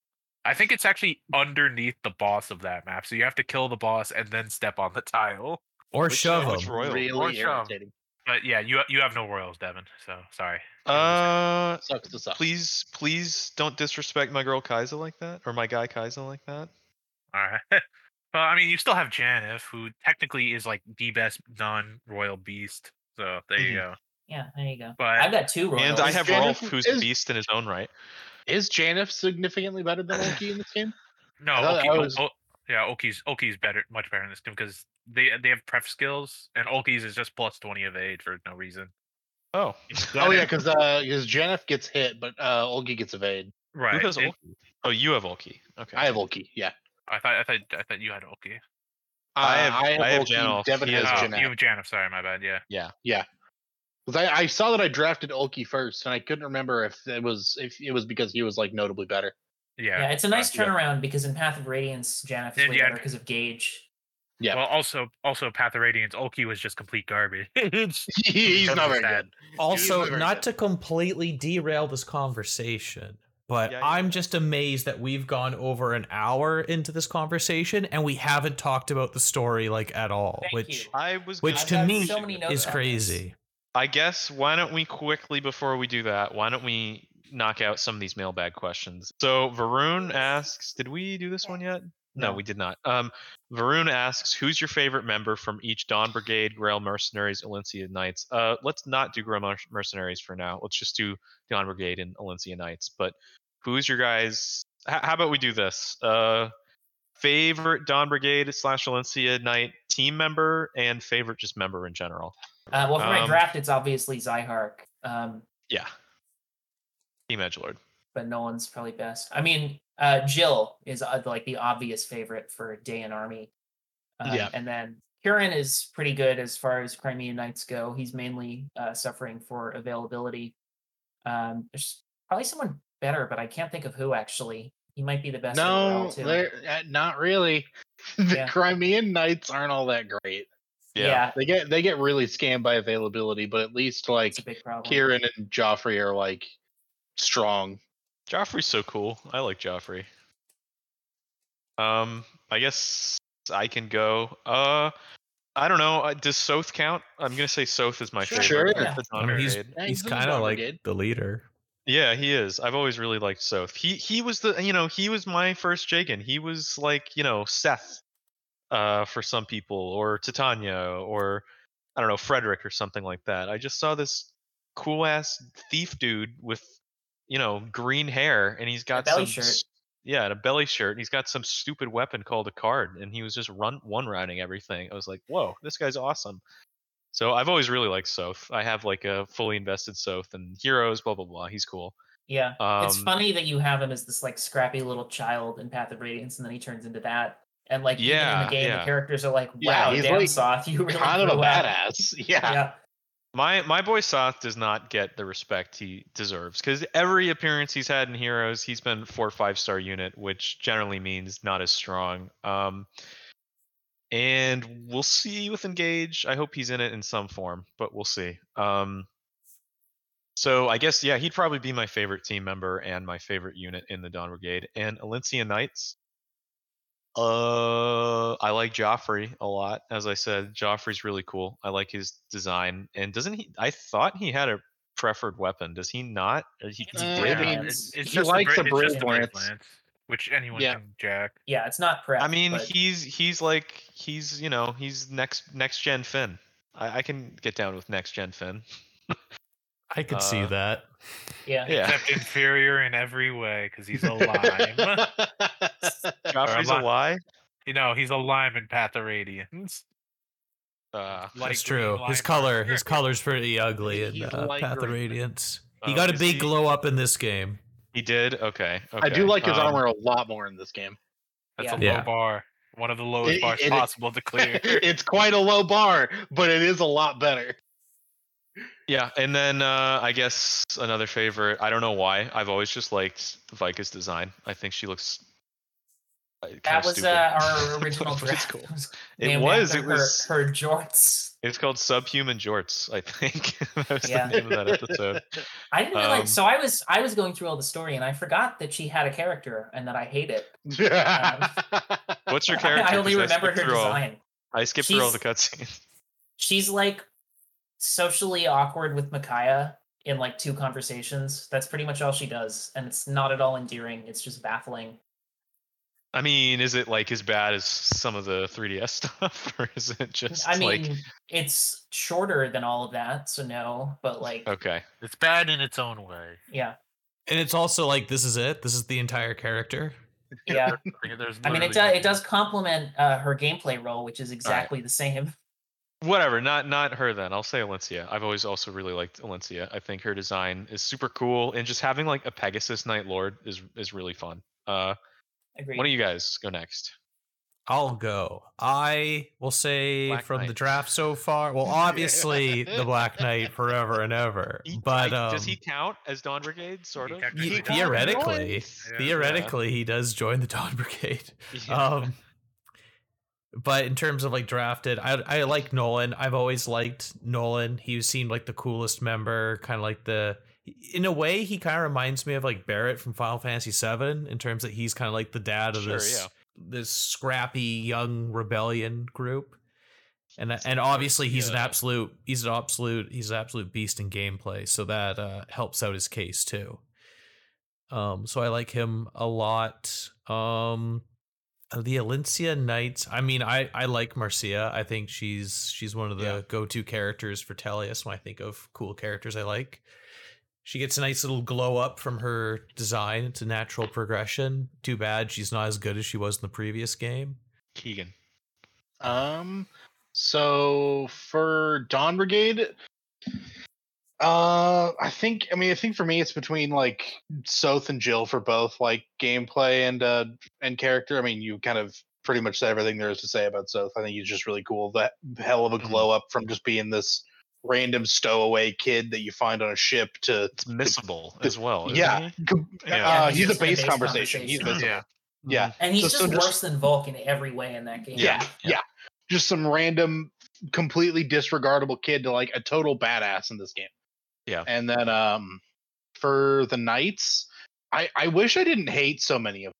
I think it's actually underneath the boss of that map, so you have to kill the boss and then step on the tile. Or Which- shove which them. royal? Or Really shove. irritating. But yeah, you you have no royals, Devin. So sorry. Uh, Sucks to suck. please, please don't disrespect my girl Kyza like that, or my guy Kyza like that. All right. well, I mean, you still have Janaff, who technically is like the best non-royal beast. So there you Mhm. go. Yeah, there you go. But I've got two royals. And I have Janaff- Rolf, who's is- a beast in his own right. Is Janaff significantly better than Ulki in this game? no, I Ulki, was- O- yeah, Ulki's Ulki's better, much better in this team because they they have pref skills, and Ulki's is just plus twenty of aid for no reason. Oh, Oh yeah, because uh, because Janaff gets hit, but uh, Ulki gets evade. right. who has it- Ulki? Oh, you have Ulki. Okay. I have Ulki. Yeah. I thought I thought I thought you had Ulki. I Uh, have- I have, I have Ulki, Janaff. Devin has has Oh, Janaff. you have Janaff. Sorry, my bad. Yeah. Yeah. Yeah. Because I, I saw that I drafted Ulki first, and I couldn't remember if it was if it was because he was like notably better. Yeah. yeah, it's a nice yeah. turnaround because in Path of Radiance, Janaff is way yeah, better because of Gauge. Yeah. Well, also also Path of Radiance, Ulki was just complete garbage. He's not very sad. good. Also, very not good. to completely derail this conversation, but Yeah, yeah. I'm just amazed that we've gone over an hour into this conversation and we haven't talked about the story like at all, Thank which you. I was. which gonna I've to me so is on this. crazy. I guess why don't we quickly before we do that? Why don't we knock out some of these mailbag questions? So Varun asks, did we do this one yet? No, No. we did not. Um, Varun asks, who's your favorite member from each Dawn Brigade, Greil Mercenaries, Elincia Knights? Uh, let's not do Greil Mer- Mercenaries for now. Let's just do Dawn Brigade and Elincia Knights. But who's your guys? H- how about we do this? Uh, favorite Dawn Brigade slash Elincia Knight team member and favorite just member in general. Uh, well, for my Um, draft, it's obviously Zihark, um, Yeah. Edgelord. but Nolan's probably best. I mean, uh, Jill is uh, like the obvious favorite for Daein Army. Um, Yeah. And then Kieran is pretty good as far as Crimean Knights go. He's mainly uh, suffering for availability. Um, there's probably someone better, but I can't think of who actually. He might be the best. No, too. uh, not really. the Yeah. Crimean Knights aren't all that great. yeah, They get they get really scammed by availability, but at least like it's a big problem. Kieran and Geoffrey are like strong. Geoffrey's so cool. I like Geoffrey. Um, I guess I can go. Uh, I don't know. uh, Does Sothe count? I'm gonna say Sothe is my Sure. favorite. Sure. of the I mean, he's Yeah, he's he's kind of like the leader. Yeah, he is. I've always really liked Sothe. He he was the you know he was my first Jagen. He was like you know Seth, uh, for some people or Titania or I don't know Frederick or something like that. I just saw this cool ass thief dude with you know green hair and he's got belly some shirt. yeah and a belly shirt and he's got some stupid weapon called a card and he was just run one rounding everything. I was like whoa this guy's awesome. So I've always really liked Sothe. I have like a fully invested Sothe and heroes blah blah blah. He's cool. Yeah, it's Um, funny that you have him as this like scrappy little child in Path of Radiance, and then he turns into that. And like even in the game, yeah. the characters are like, Yeah, "Wow, he's damn like Sothe, you really kind of a badass. Yeah. Yeah, My my boy Sothe does not get the respect he deserves because every appearance he's had in Heroes, he's been four five star unit, which generally means not as strong. Um, and we'll see with Engage. I hope he's in it in some form, but we'll see. Um, so I guess yeah, he'd probably be my favorite team member and my favorite unit in the Dawn Brigade. And Elincia Knights. Uh, I like Geoffrey a lot. As I said, Geoffrey's really cool. I like his design. And doesn't he? I thought he had a preferred weapon. Does he not? He, It's he Uh, did. I Brave mean, it's, it's he just likes the, the bra- it's just brave the brave lance. lance, which anyone Yeah. can jack. yeah, it's not prep. I mean, but he's he's like he's you know he's next next gen Finn. I, I can get down with next gen Finn. I could see Uh, that. yeah, Yeah, Except inferior in every way because he's a lime. Geoffrey's a li- lie. you know, he's a lime in Path of Radiance. Uh, That's true. His color, his color's pretty ugly in He's uh, light Path of green. Radiance. He Oh, got a big he? glow up in this game. he did. Okay. okay. I do like his um, armor a lot more in this game. That's Yeah. a low Yeah. bar. One of the lowest It- bars it- possible to clear. it's quite a low bar, but it is a lot better. Yeah, and then uh, I guess another favorite. I don't know why. I've always just liked Vika's design. I think she looks. uh, That was uh, our original draft. cool. It was. It was. her, her jorts. It's called Subhuman Jorts. I think that was Yeah. the name of that episode. I didn't realize. Um, so I was I was going through all the story and I forgot that she had a character and that I hate it. What's your character? I only 'Cause remember her through all- design. I skipped through all the She's- cutscenes. She's like socially awkward with Micaiah in like two conversations. That's pretty much all she does, and it's not at all endearing. It's just baffling. I mean, is it like as bad as some of the 3DS stuff, or is it just I mean, like it's shorter than all of that, so no. But like, okay? It's bad in its own way. yeah, And it's also like this is it. This is the entire character. yeah. There's I mean, it literally does it does complement uh, her gameplay role, which is exactly the same. Whatever, not not her then. I'll say Elincia. I've always also really liked Elincia. I think her design is super cool, and just having like a Pegasus Knight Lord is is really fun. Uh, Agreed. one of you guys go next. I'll go. I will say Black from the draft so far. Well, obviously the Black Knight forever and ever. He- But I- um, does he count as Dawn Brigade? Sort of. technically Ye- does. theoretically, Yeah. theoretically, he does join the Dawn Brigade. Yeah. Um, but in terms of like drafted, I I like Nolan. I've always liked Nolan. He seemed like the coolest member, kind of like the. In a way, he kind of reminds me of like Barret from Final Fantasy VII in terms that he's kind of like the dad of Sure, this yeah. this scrappy young rebellion group. And and obviously he's an absolute he's an absolute he's an absolute beast in gameplay, so that uh, helps out his case too. Um, so I like him a lot. Um, the Elincia Knights. I mean, I I like Marcia. I think she's she's one of the Yeah. go to characters for Tellius when I think of cool characters I like. She gets a nice little glow up from her design. It's a natural progression. Too bad she's not as good as she was in the previous game. Keegan. Um, so for Dawn Brigade, uh, I think I mean I think for me it's between like Sothe and Jill for both like gameplay and uh and character. I mean you kind of pretty much said everything there is to say about Sothe. I think he's just really cool. That hell of a Mhm. glow up from just being this random stowaway kid that you find on a ship to It's missable as well. yeah, he? Yeah. uh, he's he's a just in a base base conversation. Conversation. visible. Yeah. Yeah. And he's So- so just just- worse than Volke in every way in that game. Yeah, Yeah. yeah. Just some random, completely disregardable kid to like a total badass in this game. Yeah. And then um for the knights, I I wish I didn't hate so many of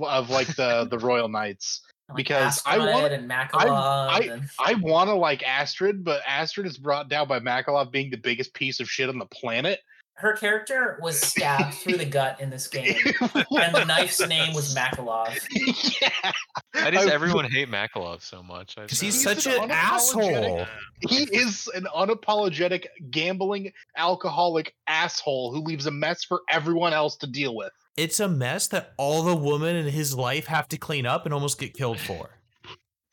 of like the the royal knights. Like Because I Astromed want- and Makalov I- and I want to like Astrid, but Astrid is brought down by Makalov being the biggest piece of shit on the planet. Her character was stabbed through the gut in this game, and the knife's name was Makalov. yeah, Why does I- everyone hate Makalov so much? Because he's. He's such an an asshole. he is an unapologetic gambling alcoholic asshole who leaves a mess for everyone else to deal with. It's a mess that all the women in his life have to clean up and almost get killed for.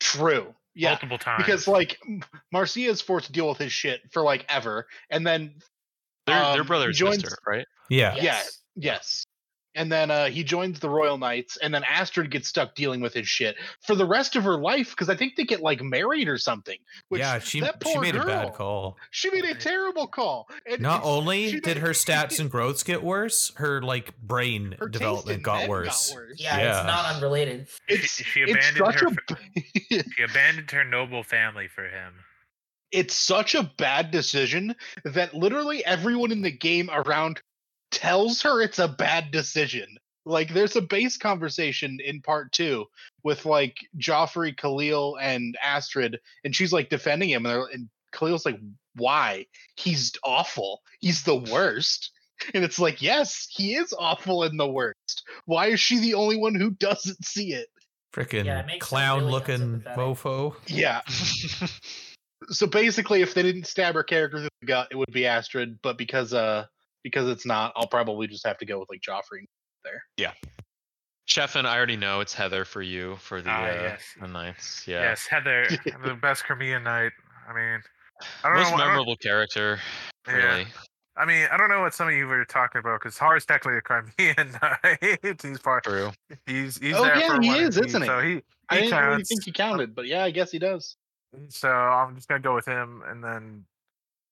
True. Yeah. Multiple times. Because like Marcia is forced to deal with his shit for like ever, and then They're, they're um, brother he and joins- sister, right? Yeah. Yes. Yeah. yes, and then uh, he joins the Royal Knights, and then Astrid gets stuck dealing with his shit for the rest of her life because I think they get like married or something. Which, yeah, she that she poor made a bad call. She made a terrible call. And Not only she did her stats and growths get worse, her like brain her taste development in got worse. Yeah, Yeah. it's not unrelated. It's, She- she it's abandoned her a She abandoned her noble family for him. It's such a bad decision that literally everyone in the game around tells her it's a bad decision. Like there's a base conversation in part two with like Geoffrey, Calill, and Astrid, and she's like defending him, and, and Calill's like, "Why? He's awful. He's the worst." And it's like, yes, he is awful and the worst. Why is she the only one who doesn't see it? Freaking Yeah, it clown really looking unsympathetic. mofo. Yeah. so basically, if they didn't stab her character through the gut, it would be Astrid. But because uh because it's not, I'll probably just have to go with like Geoffrey. There. Yeah. Sheffin, I already know it's Heather for you for the Ah, uh, yes. the Knights. Yeah. Yes, Heather, the best Crimean knight. I mean, I don't Most know. I don't- memorable character, Yeah. really. I mean, I don't know what some of you were talking about because Haar's technically a Crimean knight. he's part. True. He's he's Oh, there yeah, for he one is, of isn't he? So he I didn't really think he counted, but yeah, I guess he does. So I'm just gonna go with him, and then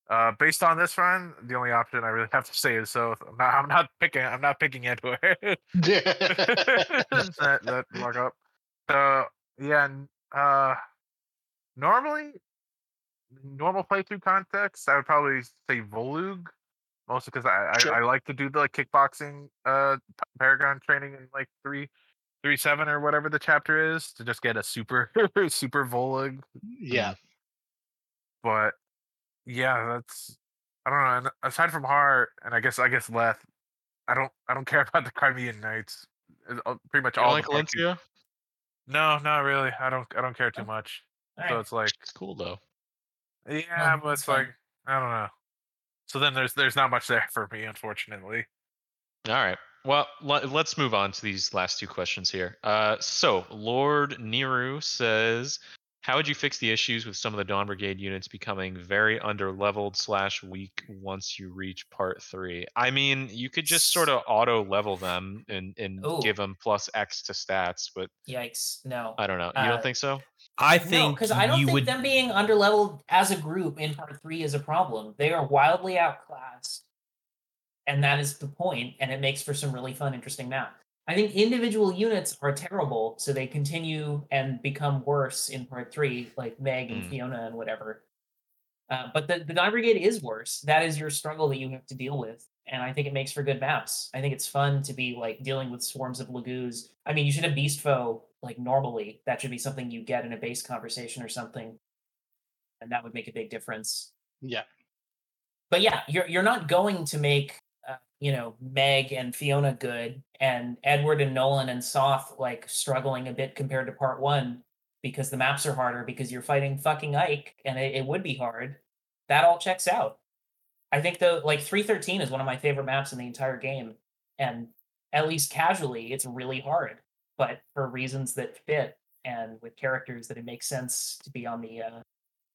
Uh, based on this run, the only option I really have to say is so. I'm not, I'm not picking. I'm not picking Edward. that that up. So yeah, uh, normally, normal playthrough context, I would probably say Volug, mostly because I, Sure. I I like to do the like kickboxing uh Paragon training in like three three seven or whatever the chapter is to just get a super super Volug. yeah. Mm. But yeah, that's I don't know. And aside from Heart, and I guess I guess Lethe, I don't I don't care about the Crimean Knights. Uh, pretty much You all like the part two- Valencia? No, not really. I don't I don't care too oh. much. All So right. it's like It's cool though. yeah, but that's it's like I don't know. So then there's there's not much there for me, unfortunately. All right. Well, let's move on to these last two questions here. Uh, so Lord Niru says, "How would you fix the issues with some of the Dawn Brigade units becoming very under-leveled slash weak once you reach Part Three? I mean, you could just sort of auto-level them and and Ooh. give them plus X to stats, but Yikes! No. I don't know. You Uh, don't think so? I think because I don't you think would. them being underleveled as a group in part three is a problem. They are wildly outclassed, and that is the point, and it makes for some really fun, interesting math. I think individual units are terrible, so they continue and become worse in part three, like Meg and Mm. Fiona and whatever. Uh, but the the Nine Brigade is worse. That is your struggle that you have to deal with, and I think it makes for good maps. I think it's fun to be like dealing with swarms of lagoos. I mean, you should have Beast Foe like normally. That should be something you get in a base conversation or something, and that would make a big difference. Yeah. But yeah, you're you're not going to make you know Meg and Fiona good, and Edward and Nolan and Soth like struggling a bit compared to part one because the maps are harder because you're fighting fucking Ike, and it, it would be hard. That all checks out. I think though, like 313 is one of my favorite maps in the entire game, and at least casually, it's really hard. But for reasons that fit and with characters that it makes sense to be on the uh,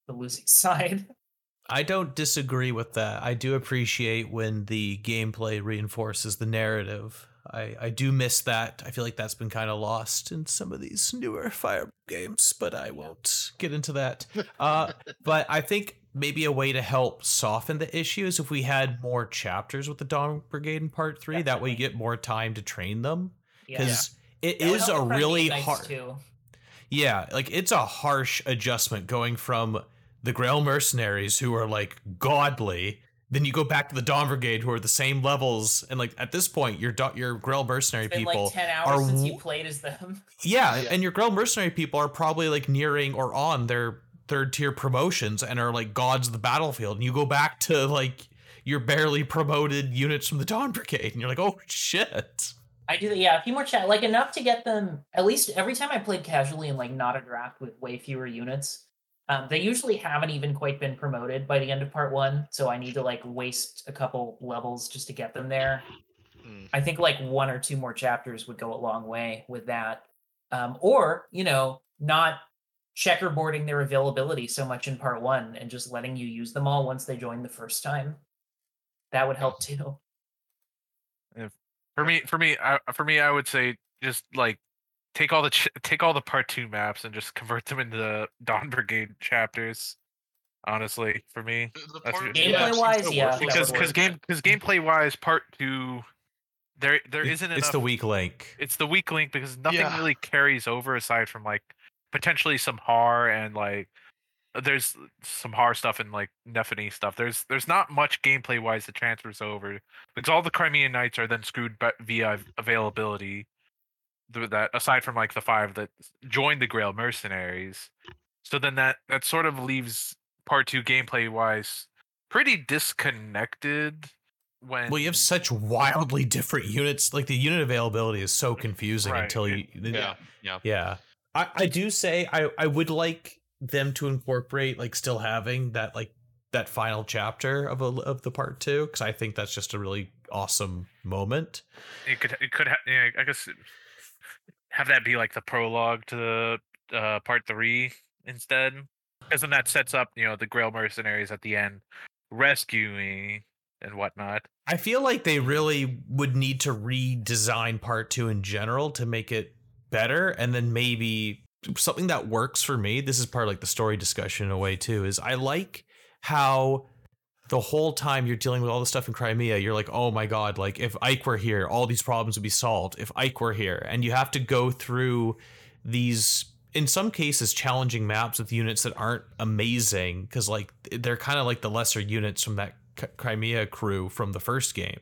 the losing side. I don't disagree with that. I do appreciate when the gameplay reinforces the narrative. I, I do miss that. I feel like that's been kind of lost in some of these newer Fire games, but I won't get into that. Uh, but I think maybe a way to help soften the issue is if we had more chapters with the Dawn Brigade in Part Three. That way, you get more time to train them Yeah. because it That is a really Knights, hard. too. Yeah, like it's a harsh adjustment going from the Greil mercenaries who are like godly, then you go back to the Dawn Brigade who are the same levels, and like at this point, your do- your Greil mercenary It's been people, like 10 hours are since you played as them. yeah, Yeah. and your Greil mercenary people are probably like nearing or on their third tier promotions and are like gods of the battlefield, and you go back to like your barely promoted units from the Dawn Brigade, and you're like, oh shit. I do that, yeah, a few more chat, like enough to get them at least every time I played casually and like not a draft with way fewer units. Um, they usually haven't even quite been promoted by the end of part one, so I need to like waste a couple levels just to get them there. Hmm. I think like one or two more chapters would go a long way with that. Um, or, you know, not checkerboarding their availability so much in part one and just letting you use them all once they join the first time. That would help too. For me, for me, I, for me, I would say just like take all the ch- take all the part two maps and just convert them into Dawn Brigade chapters. Honestly, for me, The That's part- Gameplay yeah, wise, yeah, because because game because gameplay wise, part two, there there It- isn't it's enough. the weak link. It's the weak link because nothing Yeah. really carries over aside from like potentially some Haar and like there's some Haar stuff and like Nephenee stuff. There's there's not much gameplay wise that transfers over because all the Crimean Knights are then screwed ba- via availability. Th- That aside from like the five that joined the Greil mercenaries, so then that that sort of leaves part two gameplay wise pretty disconnected. When Well, you have such wildly different units. Like the unit availability is so confusing Right, until you. Yeah, yeah. Yeah. I, I do say I, I would like them to incorporate like still having that like that final chapter of a, of the part two because I think that's just a really awesome moment. it could it could ha- yeah, I guess it- have that be like the prologue to uh, part three instead, because then that sets up you know the Greil mercenaries at the end rescuing and whatnot. I feel like they really would need to redesign part two in general to make it better, and then maybe something that works for me. This is part of like the story discussion in a way too. Is I like how the whole time you're dealing with all the stuff in Crimea, you're like, oh my god, like if Ike were here, all these problems would be solved. If Ike were here, and you have to go through these, in some cases, challenging maps with units that aren't amazing because like they're kind of like the lesser units from that C- Crimea crew from the first game,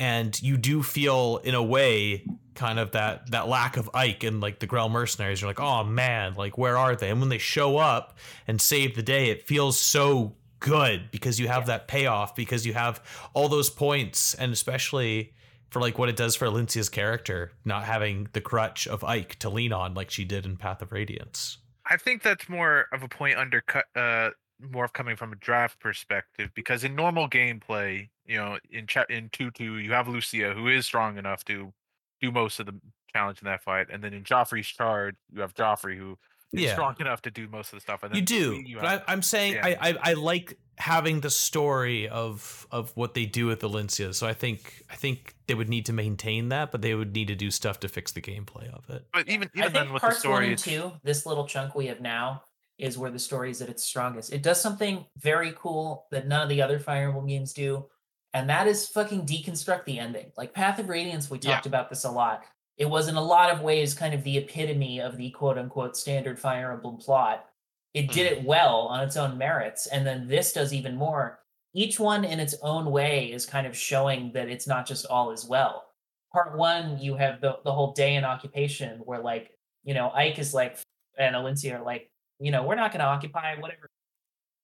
and you do feel in a way kind of that that lack of Ike and like the Greil mercenaries. You're like, oh man, like where are they? And when they show up and save the day, it feels so good because you have that payoff because you have all those points and especially for like what it does for Elincia's character, not having the crutch of Ike to lean on like she did in Path of Radiance. I think that's more of a point undercut, uh, more of coming from a draft perspective because in normal gameplay, you know, in cha- in two two, you have Lucia who is strong enough to do most of the challenge in that fight, and then in Geoffrey's charge, you have Geoffrey who Yeah. strong enough to do most of the stuff. And You do, you but I, I'm saying yeah. I, I I like having the story of of what they do with Elincia. So I think I think they would need to maintain that, but they would need to do stuff to fix the gameplay of it. but even I even then think with the parts one story, and two, this little chunk we have now, is where the story is at its strongest. It does something very cool that none of the other Fire Emblem games do, and that is fucking deconstruct the ending. Like Path of Radiance, we Yeah. talked about this a lot. It was in a lot of ways kind of the epitome of the quote unquote standard Fire Emblem plot. It did mm. it well on its own merits, and then this does even more. Each one in its own way is kind of showing that it's not just all as well. Part one, you have the, the whole Daein occupation where like, you know, Ike is like and Elincia are like, you know, we're not gonna occupy whatever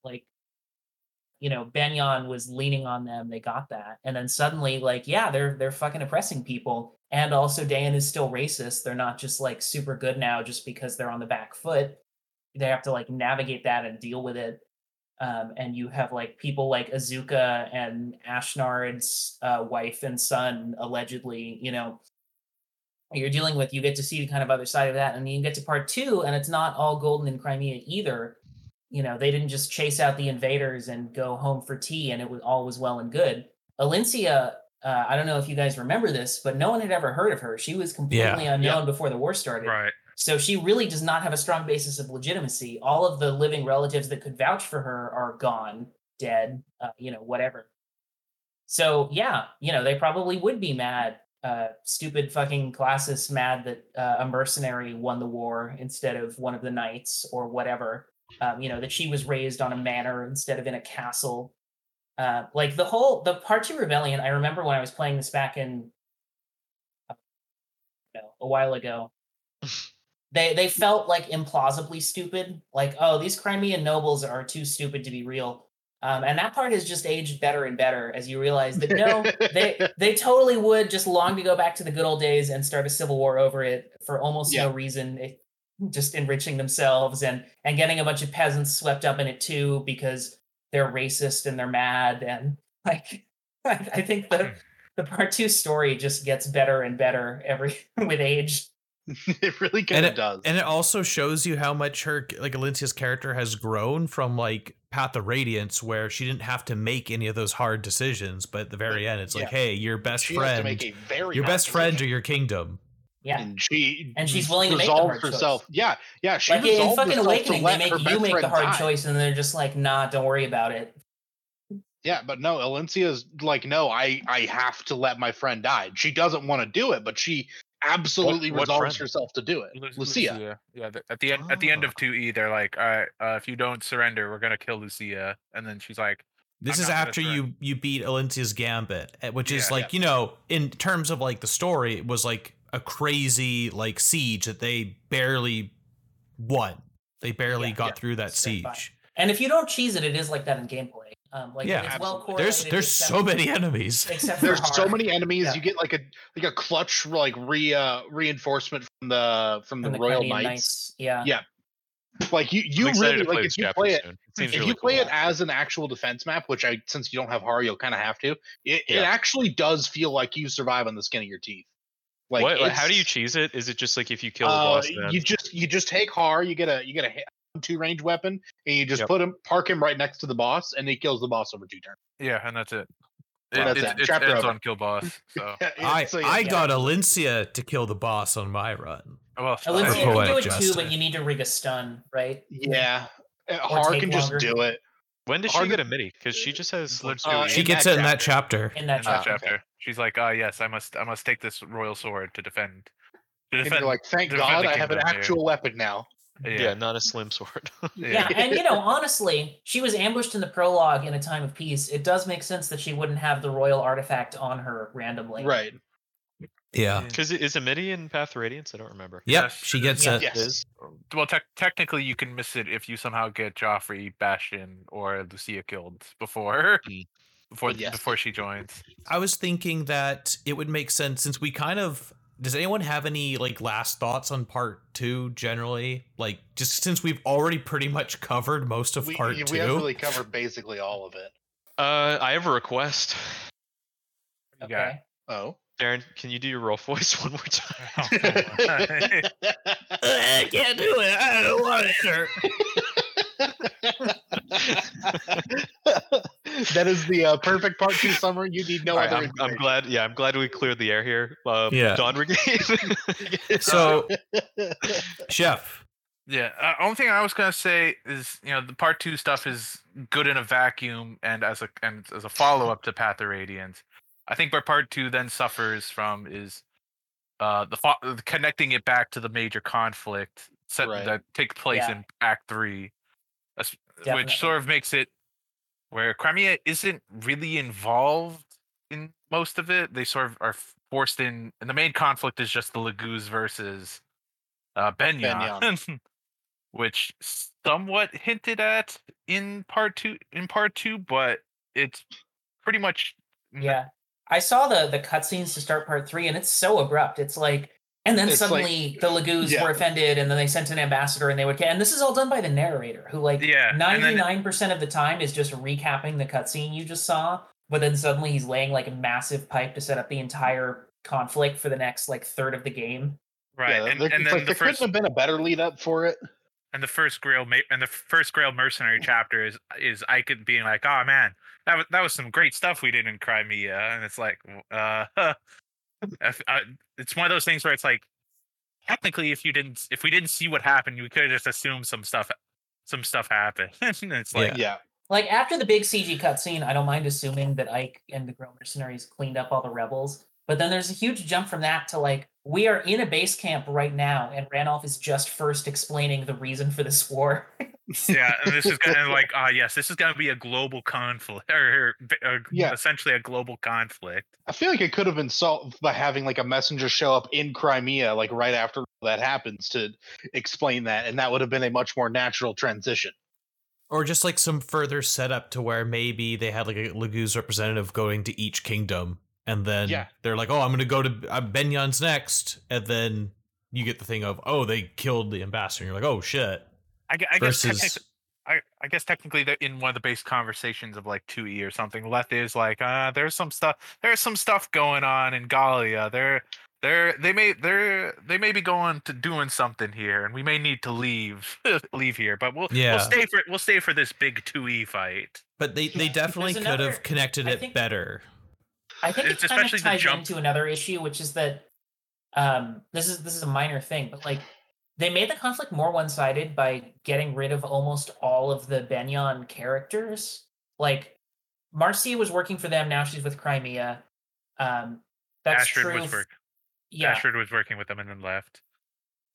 like you know, Begnion was leaning on them, they got that. And then suddenly, like, yeah, they're they're fucking oppressing people. And also Daein is still racist. They're not just like super good now just because they're on the back foot. They have to like navigate that and deal with it. Um, and you have like people like Izuka and Ashnard's uh, wife and son, allegedly, you know, you're dealing with, you get to see the kind of other side of that. And you get to part two, and it's not all golden in Crimea either. You know, they didn't just chase out the invaders and go home for tea, and it was all was well and good. Elincia, uh, I don't know if you guys remember this, but no one had ever heard of her. She was completely unknown before the war started. right? So she really does not have a strong basis of legitimacy. All of the living relatives that could vouch for her are gone, dead, uh, you know, whatever. So yeah, you know, they probably would be mad, uh, stupid fucking classists mad that uh, a mercenary won the war instead of one of the knights or whatever. Um, you know, that she was raised on a manor instead of in a castle. Uh, like the whole the part two rebellion. I remember when I was playing this back in uh, you know, a while ago they they felt like implausibly stupid like oh these crimean nobles are too stupid to be real um, and that part has just aged better and better as you realize that no they they totally would just long to go back to the good old days and start a civil war over it for almost Yeah. no reason it, just enriching themselves and and getting a bunch of peasants swept up in it too because they're racist and they're mad and like i, I think the hmm. the part two story just gets better and better every with age it really And kind of it- does. And it also shows you how much her like Elincia's character has grown from like Path of Radiance, where she didn't have to make any of those hard decisions, but at the very end, it's like, Yeah. hey, your best she friend, make a very your best friend or your kingdom. Yeah and she And she's willing to make the hard resolved choice. herself. Yeah, yeah. She like in fucking awakening they make her you make the hard die. choice and they're just like nah don't worry about it Yeah, but no, Elincia's like, no, I I have to let my friend die. She doesn't want to do it, but she absolutely what resolves friend? herself to do it. Lu- Lucia. Yeah, th- at the end at the end of two E, they're like, all right, uh, if you don't surrender, we're gonna kill Lucia. And then she's like, This I'm is after you you beat Elincia's gambit, eh, which is Yeah. like you know, in terms of like the story, it was like a crazy like siege that they barely won. They barely Yeah, got yeah. through that Straight by. siege. and if you don't cheese it it is like that in gameplay um like Yeah, it's well There's there's except- so many enemies. except for There's so many enemies. Yeah. You get like a like a clutch like re uh, reinforcement from the from the, from the Royal Crimean Knights. yeah Yeah, Like you you really play like if you play it soon. It seems if really you play cool. it as an actual defense map, which I since you don't have horror, you'll kind of have to. It, it actually does feel like you survive on the skin of your teeth. Like what, like, how do you cheese it? Is it just like if you kill the uh, boss? Then? you just you just take Haar, you get a you get a two range weapon, and you just Yep. put him park him right next to the boss, and he kills the boss over two turns. yeah, and that's it. Wow. It, That's it, it. it ends over. on kill boss. So I So, I yeah. got Elincia to kill the boss on my run. well, Elincia For can do poetic it too but you need to rig a stun right yeah. Uh, Or Haar take can just do it. When does she Hard get a midi? Because she just has Look, slim uh, suit. She in gets that it in that chapter. chapter. in that in that chapter. okay. chapter. She's like, "Ah, yes, I must, I must take this royal sword to defend." To And defend you're like, thank to defend God the I have an kingdom, yeah. actual weapon now. yeah. not a slim sword. Yeah, and you know, honestly, she was ambushed in the prologue in a time of peace. It does make sense that she wouldn't have the royal artifact on her randomly. Right. Yeah. Because is Amiti in Path of Radiance? I don't remember. Yep. Yes, She gets Yeah. it. Yes. Well, tec- technically, you can miss it if you somehow get Geoffrey, Bastian, or Lucia killed before Mm. before yes. before she joins. I was thinking that it would make sense since we kind of. Does anyone have any like last thoughts on part two generally? Like, just since we've already pretty much covered most of We, part we two. have really covered basically all of it. Uh, I have a request. You got- Okay. Oh. Darren, can you do your roll voice one more time? Oh. I can't do it. I don't want it. that is the uh, perfect part two summary. You need no All right, other I'm, I'm glad. Yeah, I'm glad we cleared the air here. Uh, Yeah. Dawn Brigade. So, chef. Yeah. Uh, only thing I was gonna say is, you know, the part two stuff is good in a vacuum and as a and as a follow up to Path of Radiance. I think where part two then suffers from is uh the fo- connecting it back to the major conflict set, Right. that takes place Yeah. in Act Three, Definitely. which sort of makes it where Crimea isn't really involved in most of it. They sort of are forced in, and the main conflict is just the Laguz versus uh, Begnion, which somewhat hinted at in part two. In part two, but it's pretty much Yeah. I saw the the cutscenes to start part three, and it's so abrupt. It's like, and then It's like- suddenly the Laguz Yeah. were offended, and then they sent an ambassador, and they would. And this is all done by the narrator, who like Yeah, and then- ninety nine percent of the time is just recapping the cutscene you just saw. But then suddenly he's laying like a massive pipe to set up the entire conflict for the next like third of the game. right. Yeah, and there, and then like the there couldn't have been a better lead up for it. And the first Greil ma- and the first Greil mercenary chapter is is Ike being like, "Oh man, that was that was some great stuff we did in Crimea," and it's like, uh, if- uh, it's one of those things where it's like, technically, if you didn't, if we didn't see what happened, we could have just assumed some stuff, some stuff happened. it's like, Yeah. Like after the big CG cutscene, I don't mind assuming that Ike and the Greil mercenaries cleaned up all the rebels. But then there's a huge jump from that to like we are in a base camp right now, and Ranulf is just first explaining the reason for this war. yeah, and this is gonna like, ah, yes, this is gonna be a global conflict, or, or Yeah. essentially a global conflict. I feel like it could have been solved by having like a messenger show up in Crimea, like right after that happens, to explain that, and that would have been a much more natural transition. Or just like some further setup to where maybe they had like a Laguz representative going to each kingdom, and then Yeah. they're like, "Oh, I'm going to go to uh, Begnion's next," and then you get the thing of, "Oh, they killed the ambassador." And you're like, "Oh shit!" I, I guess Versus, technic- I, I guess technically that in one of the base conversations of like 2e or something, Lethe is like, uh, there's some stuff there's some stuff going on in Gallia. They're they're they may they're they may be going to doing something here and we may need to leave leave here, but we'll Yeah. We'll stay for we'll stay for this big two E fight. but they they definitely There's could another- have connected I it think- better. I think It's it kind especially of the ties jump- into another issue, which is that um, this is this is a minor thing, but like they made the conflict more one-sided by getting rid of almost all of the Begnion characters. Like Marcia was working for them, now she's with Crimea. Um, that's Astrid true. was work, yeah, Astrid was working with them and then left.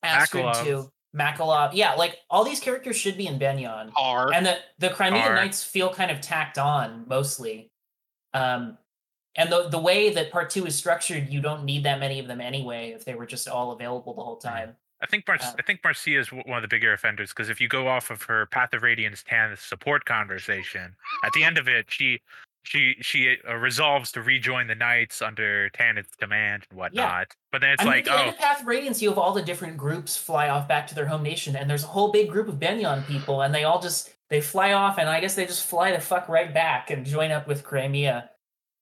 Astrid Makalov. too. Makalov. Yeah, like all these characters should be in Begnion. Are and the the Crimea Are. Knights feel kind of tacked on mostly. Um, and the the way that part two is structured, you don't need that many of them anyway. If they were just all available the whole time, I think Mar- Uh, I think Marcia is one of the bigger offenders because if you go off of her Path of Radiance Tan support conversation, at the end of it, she she she uh, resolves to rejoin the Knights under Tanith's command and whatnot. But then it's I mean, like, at the end oh, of Path of Radiance, you have all the different groups fly off back to their home nation, and there's a whole big group of Begnion people, and they all just they fly off, and I guess they just fly the fuck right back and join up with Crimea.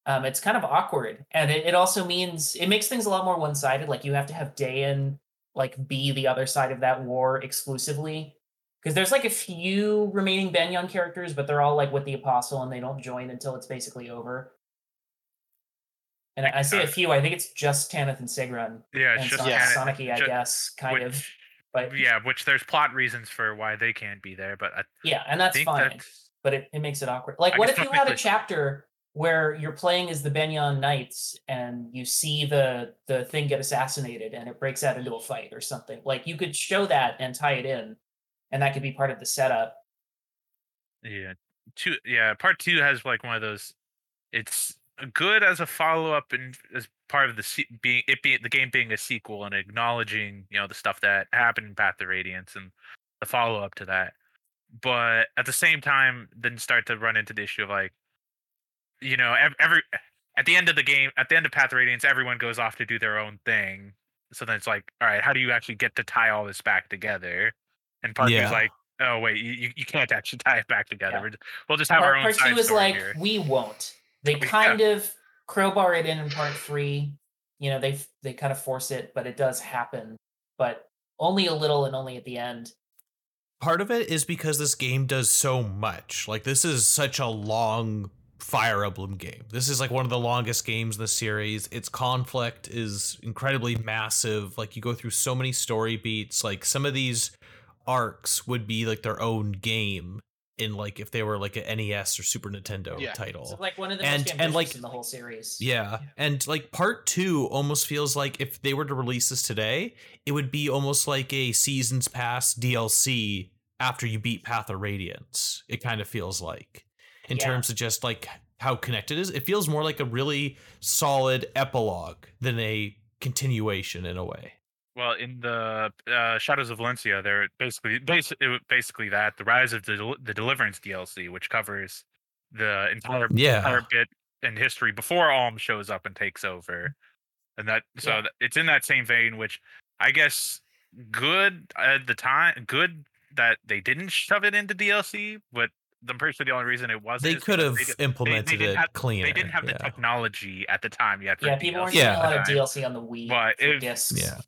Um, it's kind of awkward, and it, it also means it makes things a lot more one-sided. Like you have to have Daein like be the other side of that war exclusively, because there's like a few remaining Begnion characters, but they're all like with the Apostle, and they don't join until it's basically over. And I I say a few. I think it's just Tanith and Sigrun yeah, it's and just Son- yeah. Sanaki, I guess, kind of. which- But yeah, which there's plot reasons for why they can't be there, but I yeah, and that's fine. that's but it, it makes it awkward. Like, I what if you had a chapter where you're playing as the Begnion Knights and you see the the thing get assassinated and it breaks out into a fight or something? Like, you could show that and tie it in, and that could be part of the setup. Yeah, two. Yeah, part two has like one of those. It's good as a follow up and as part of the being it being the game being a sequel and acknowledging you know the stuff that happened in Path of Radiance and the follow up to that. But at the same time, then start to run into the issue of like, you know, every at the end of the game, at the end of Path of Radiance, everyone goes off to do their own thing. So then it's like, all right, how do you actually get to tie all this back together? And part Yeah. is like, oh wait, you, you- you can't actually tie it back together. Yeah. We're just- we'll just have our own part two is like here. we won't. They Yeah. kind of crowbar it in in part three. You know, they they kind of force it, but it does happen, but only a little and only at the end. part of it is because this game does so much. Like this is such a long Fire Emblem game. This is like one of the longest games in the series. Its conflict is incredibly massive. Like you go through so many story beats. Like some of these arcs would be like their own game in like if they were like an NES or Super Nintendo Yeah. title. So like one of the And- most and, like- in the whole series. Yeah. And like part two almost feels like if they were to release this today, it would be almost like a seasons pass DLC after you beat Path of Radiance. It kind of feels like in Yeah. terms of just like how connected it is. It feels more like a really solid epilogue than a continuation in a way. Well, in the uh, Shadows of Valencia, they're basically basically basically that the Rise of the Del- the Deliverance DLC, which covers the entire Yeah. entire bit in history before Alm shows up and takes over, and that so Yeah. it's in that same vein, which I guess good at the time, good that they didn't shove it into DLC, but I'm pretty sure the only reason it wasn't They could have they, did- implemented didn't it have- cleaner. they didn't have the yeah. technology at the time yet. Yeah, people weren't DLC Yeah. doing a lot of at the time. DLC on the Wii But for if- discs. Yeah.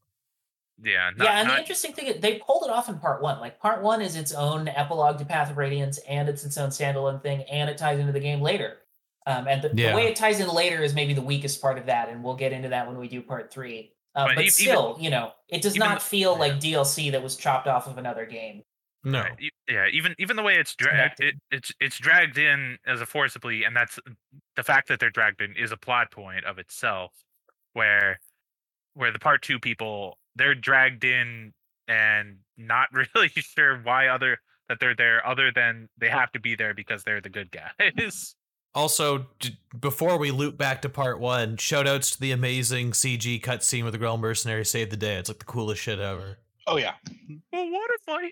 Yeah, not, yeah, and not- the interesting thing is they pulled it off in part one. Like part one is its own epilogue to Path of Radiance, and it's its own standalone thing, and it ties into the game later. Um, and the, the way it ties in later is maybe the weakest part of that, and we'll get into that when we do part three. Uh, But but even- still, you know, it does even not the- feel yeah. like DLC that was chopped off of another game. No. Yeah, even even the way it's dragged, it, it's it's dragged in as a forcibly, and that's the fact that they're dragged in is a plot point of itself, where where the part two people they're dragged in and not really sure why other that they're there other than they have to be there because they're the good guys. Also, j- before we loop back to part one, shout outs to the amazing CG cutscene where the Greil Mercenary saved the day. It's like the coolest shit ever. Oh yeah. well, what if I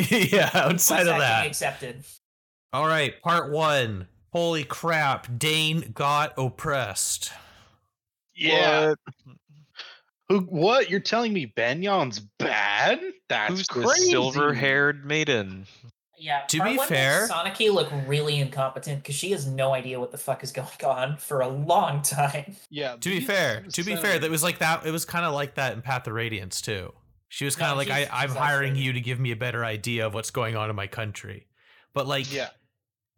hit her? yeah, outside of that. accepted. All right, part one. Holy crap, Daein got oppressed. Yeah. Who? What? You're telling me Begnion's bad? That's Who's crazy. the silver-haired maiden? Yeah. To be fair- Sanaki look really incompetent because she has no idea what the fuck is going on for a long time. Yeah. To be fair, to be fair, that was like that. It was kind of like that in Path of Radiance too. She was kind of No, like, I, I'm hiring you to give me a better idea of what's going on in my country. But like, Yeah.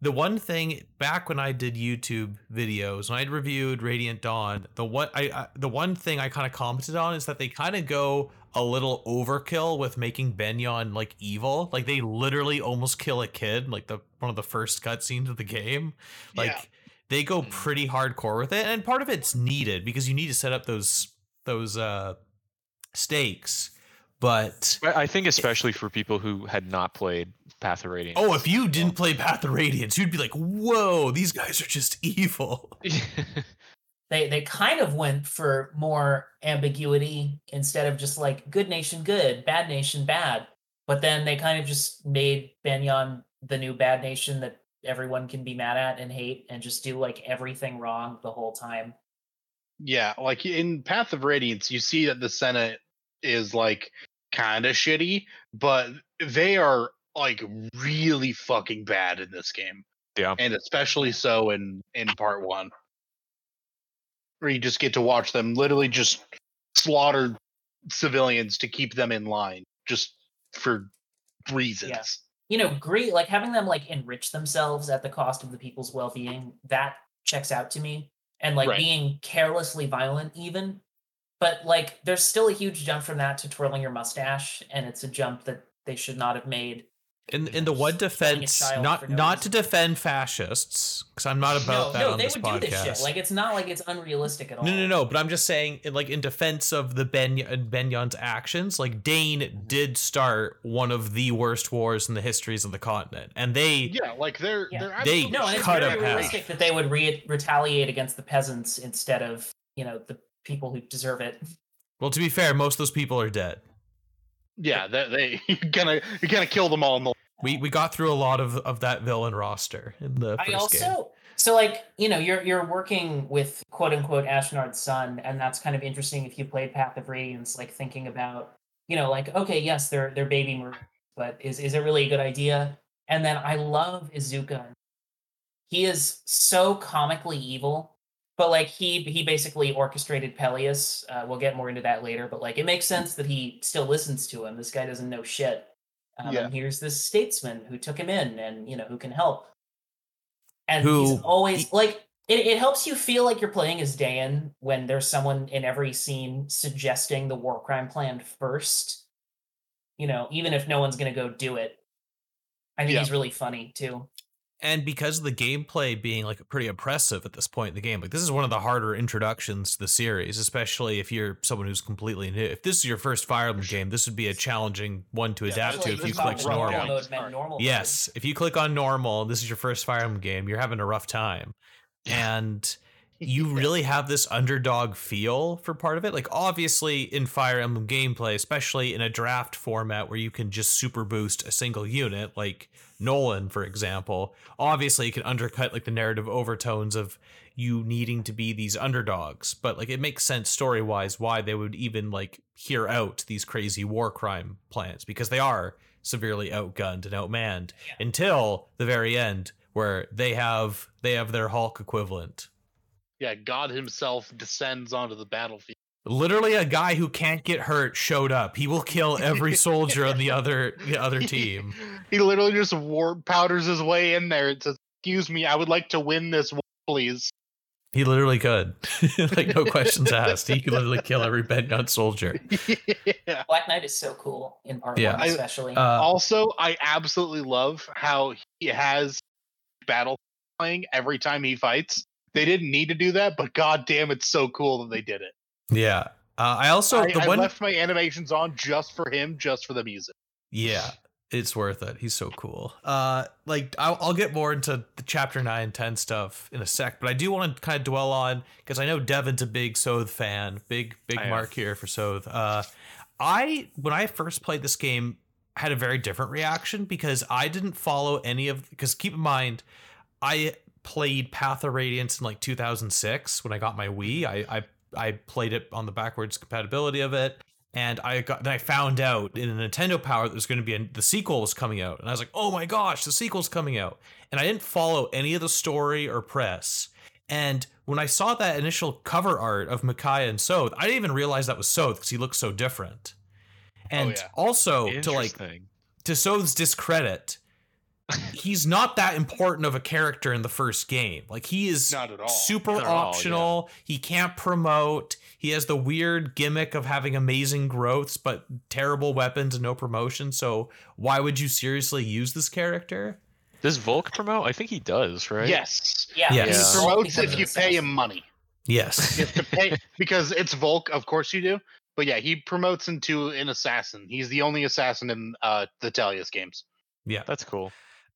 the one thing back when I did YouTube videos, when I reviewed Radiant Dawn, the one I, I the one thing I kind of commented on is that they kind of go a little overkill with making Begnion like evil. Like they literally almost kill a kid, like the one of the first cutscenes of the game. Like Yeah. they go Mm. pretty hardcore with it, and part of it's needed because you need to set up those those uh stakes. But I I think especially for people who had not played Path of Radiance. oh, if you didn't play Path of Radiance, you'd be like, "Whoa, these guys are just evil." they they kind of went for more ambiguity instead of just like good nation good bad nation bad but then they kind of just made Begnion the new bad nation that everyone can be mad at and hate and just do like everything wrong the whole time Yeah, like in Path of Radiance, you see that the Senate is like kind of shitty, but they are like really fucking bad in this game. Yeah. And especially so in in part 1. Where you just get to watch them literally just slaughter civilians to keep them in line just for reasons. Yeah. you know great like having them like enrich themselves at the cost of the people's well-being that checks out to me and like Right. being carelessly violent even but like there's still a huge jump from that to twirling your mustache and it's a jump that they should not have made In in the one just killing a defense, not no not to defend fascists, because I'm not about no, that no, on they this would podcast. do this shit. Like it's not like it's unrealistic at all. no, no, no. But I'm just saying, like in defense of the Ben uh, Begnion's actions, like Daein mm-hmm. did start one of the worst wars in the histories of the continent, and they Yeah, like they're Yeah. they're They No, and it's cut very him realistic that they would re- retaliate against the peasants instead of you know the people who deserve it. well, to be fair, most of those people are dead. Yeah, they, they you're gonna you're gonna kill them all in the We we got through a lot of of that villain roster in the I first also game. so like you know you're you're working with quote unquote Ashnard's son, and that's kind of interesting if you played Path of Radiance, like thinking about you know like okay yes they're they're baby murderers, but is is it really a good idea? And then I love Izuka. He is so comically evil, but like he he basically orchestrated Pelleas. Uh, we'll get more into that later, but like it makes sense that he still listens to him. This guy doesn't know shit. Um, Yeah. And here's this statesman who took him in, and you know who can help. And Who- he's always like it, it helps you feel like you're playing as Dan when there's someone in every scene suggesting the war crime plan first. You know, even if no one's gonna go do it. I think Yeah. he's really funny too. And because of the gameplay being like pretty impressive at this point in the game like this is one of the harder introductions to the series especially if you're someone who's completely new. If this is your first fire emblem game this would be a challenging one to Yeah, adapt to like- if you this click normal. rough mode Start. meant normal yes if you click on normal this is your first fire emblem game you're having a rough time. And you really have this underdog feel for part of it. Like obviously in Fire Emblem gameplay, especially in a draft format where you can just super boost a single unit, like Nolan, for example, obviously it can undercut like the narrative overtones of you needing to be these underdogs. But like it makes sense story wise why they would even like hear out these crazy war crime plans because they are severely outgunned and outmanned until the very end where they have they have their Hulk equivalent. Yeah, God himself descends onto the battlefield. Literally, a guy who can't get hurt showed up. He will kill every soldier on the other the other team. he literally just war powders his way in there and says, "Excuse me, I would like to win this war, please." He literally could, like no questions asked. He could literally kill every Begnion soldier. yeah. Black Knight is so cool in part Yeah. one, I- especially. Uh, also, I absolutely love how he has battle playing every time he fights. They didn't need to do that, but god damn, it's so cool that they did it. Yeah. Uh, I also I, the I one. left my animations on just for him, just for the music. Yeah, it's worth it. He's so cool. Uh, like I'll, I'll get more into the chapter nine and ten stuff in a sec, but I do want to kind of dwell on because I know Devin's a big Sothe fan. Big big I mark here for Sothe. Uh, I when I first played this game had a very different reaction because I didn't follow any of because keep in mind I played Path of Radiance in like 2006 when I got my Wii. I I, I played it on the backwards compatibility of it and I got then I found out in a Nintendo Power that there's going to be a, the sequel was coming out, and I was like, oh my gosh, the sequel's coming out, and I didn't follow any of the story or press. And when I saw that initial cover art of Micaiah and Sothe, I didn't even realize that was Sothe because he looks so different. And oh, yeah. also to like to Sothe's discredit, he's not that important of a character in the first game. Like he is Not at all. super Not at all, optional. He can't promote. He has the weird gimmick of having amazing growths but terrible weapons and no promotion. So why would you seriously use this character? Does Volke promote? I think he does, right? Yes, yeah, Yes. he Yeah. promotes if you pay him money. Yes. You have to pay because it's Volke. Of course you do. But yeah, he promotes into an assassin. He's the only assassin in uh, the Tellius games. yeah. That's cool.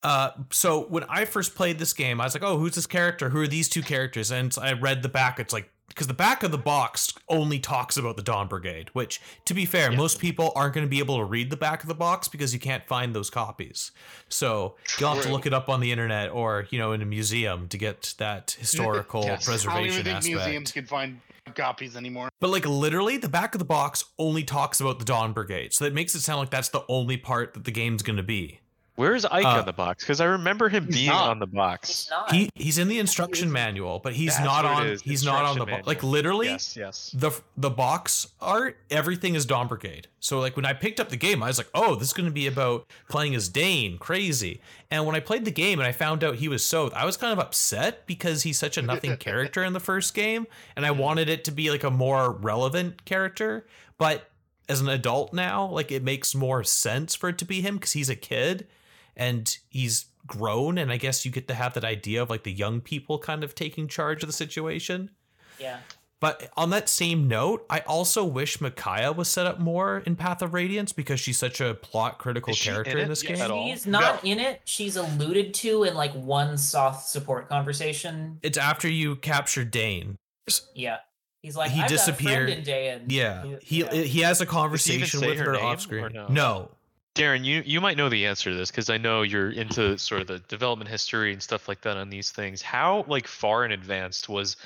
Uh, so when I first played this game, I was like, "Oh, who's this character? Who are these two characters?" And I read the back. It's like because the back of the box only talks about the Dawn Brigade. Which, to be fair, Yeah. most people aren't going to be able to read the back of the box because you can't find those copies. So you'll have to look it up on the internet or you know in a museum to get that historical Yes. I don't even preservation think aspect. museums can find copies anymore. But like literally, the back of the box only talks about the Dawn Brigade, so that makes it sound like that's the only part that the game's going to be. Where's Ike Uh, on the box? Because I remember him being not. on the box. He's not. He he's in the instruction manual, but he's That's not on. He's not on the box. Like literally, Yes, yes. the the box art, everything is Dawn Brigade. So like when I picked up the game, I was like, oh, this is going to be about playing as Daein, crazy. And when I played the game and I found out he was Sothe, I was kind of upset because he's such a nothing character in the first game, and I wanted it to be like a more relevant character. But as an adult now, like it makes more sense for it to be him because he's a kid. And he's grown and I guess you get to have that idea of like the young people kind of taking charge of the situation. Yeah. But on that same note, I also wish Micaiah was set up more in Path of Radiance because she's such a plot critical character in in, this Yes. game. She's not in it. She's alluded to in like one soft support conversation. It's after you capture Daein. Yeah. He's like, He disappeared. Got a friend in Daein. Yeah, he yeah. he has a conversation with her her off screen. no? no, Darren, you you might know the answer to this because I know you're into sort of the development history and stuff like that on these things. How like far in advance was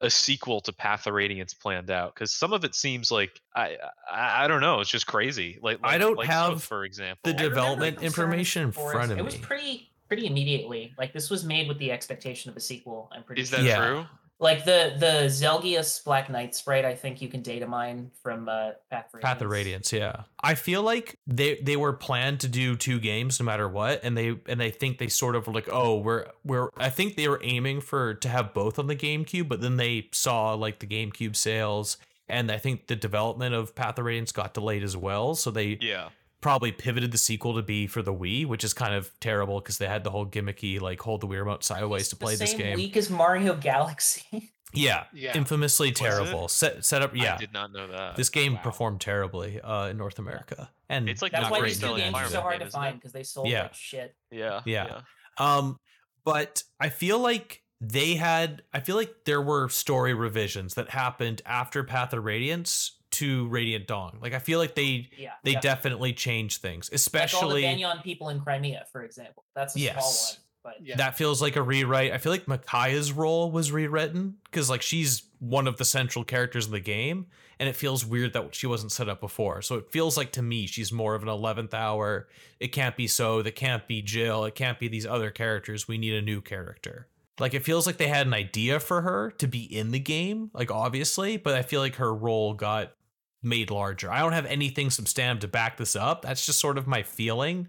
a sequel to Path of Radiance planned out? Because some of it seems like I, I I don't know, it's just crazy. Like, I don't like have Swift, for example. the I remember development information in for front us. of It was pretty pretty immediately. Like this was made with the expectation of a sequel. I'm pretty Is sure. that Yeah. true? Like the the Zelgius Black Knight sprite, I think you can data mine from uh, Path of Radiance. Path of Radiance, yeah. I feel like they they were planned to do two games no matter what, and they and they think they sort of were like, oh, we're we're. I think they were aiming for to have both on the GameCube, but then they saw like the GameCube sales, and I think the development of Path of Radiance got delayed as well, so they Yeah. Probably pivoted the sequel to be for the Wii, which is kind of terrible because they had the whole gimmicky like hold the Wii remote sideways It's to the play this game. week as Mario Galaxy. Yeah, Yeah. infamously it? terrible. Set set up. Yeah, I did not know that. this game Wow. performed terribly uh, in North America, and It's like That's why great these two games are so hard game, to find because they sold Yeah. like shit. Yeah. Yeah. Um, but I feel like they had. I feel like there were story revisions that happened after Path of Radiance to Radiant Dawn. Like I feel like they Yeah. they yeah. definitely change things, like all the. Begnion people in Crimea, for example. That's a Yes. small one. But Yeah. That feels like a rewrite. I feel like Micaiah's role was rewritten because like she's one of the central characters in the game, and it feels weird that she wasn't set up before. So it feels like to me she's more of an eleventh hour. It can't be so. It can't be Jill. It can't be these other characters. We need a new character. Like it feels like they had an idea for her to be in the game, like obviously, but I feel like her role got made larger. I don't have anything substantive to back this up. That's just sort of my feeling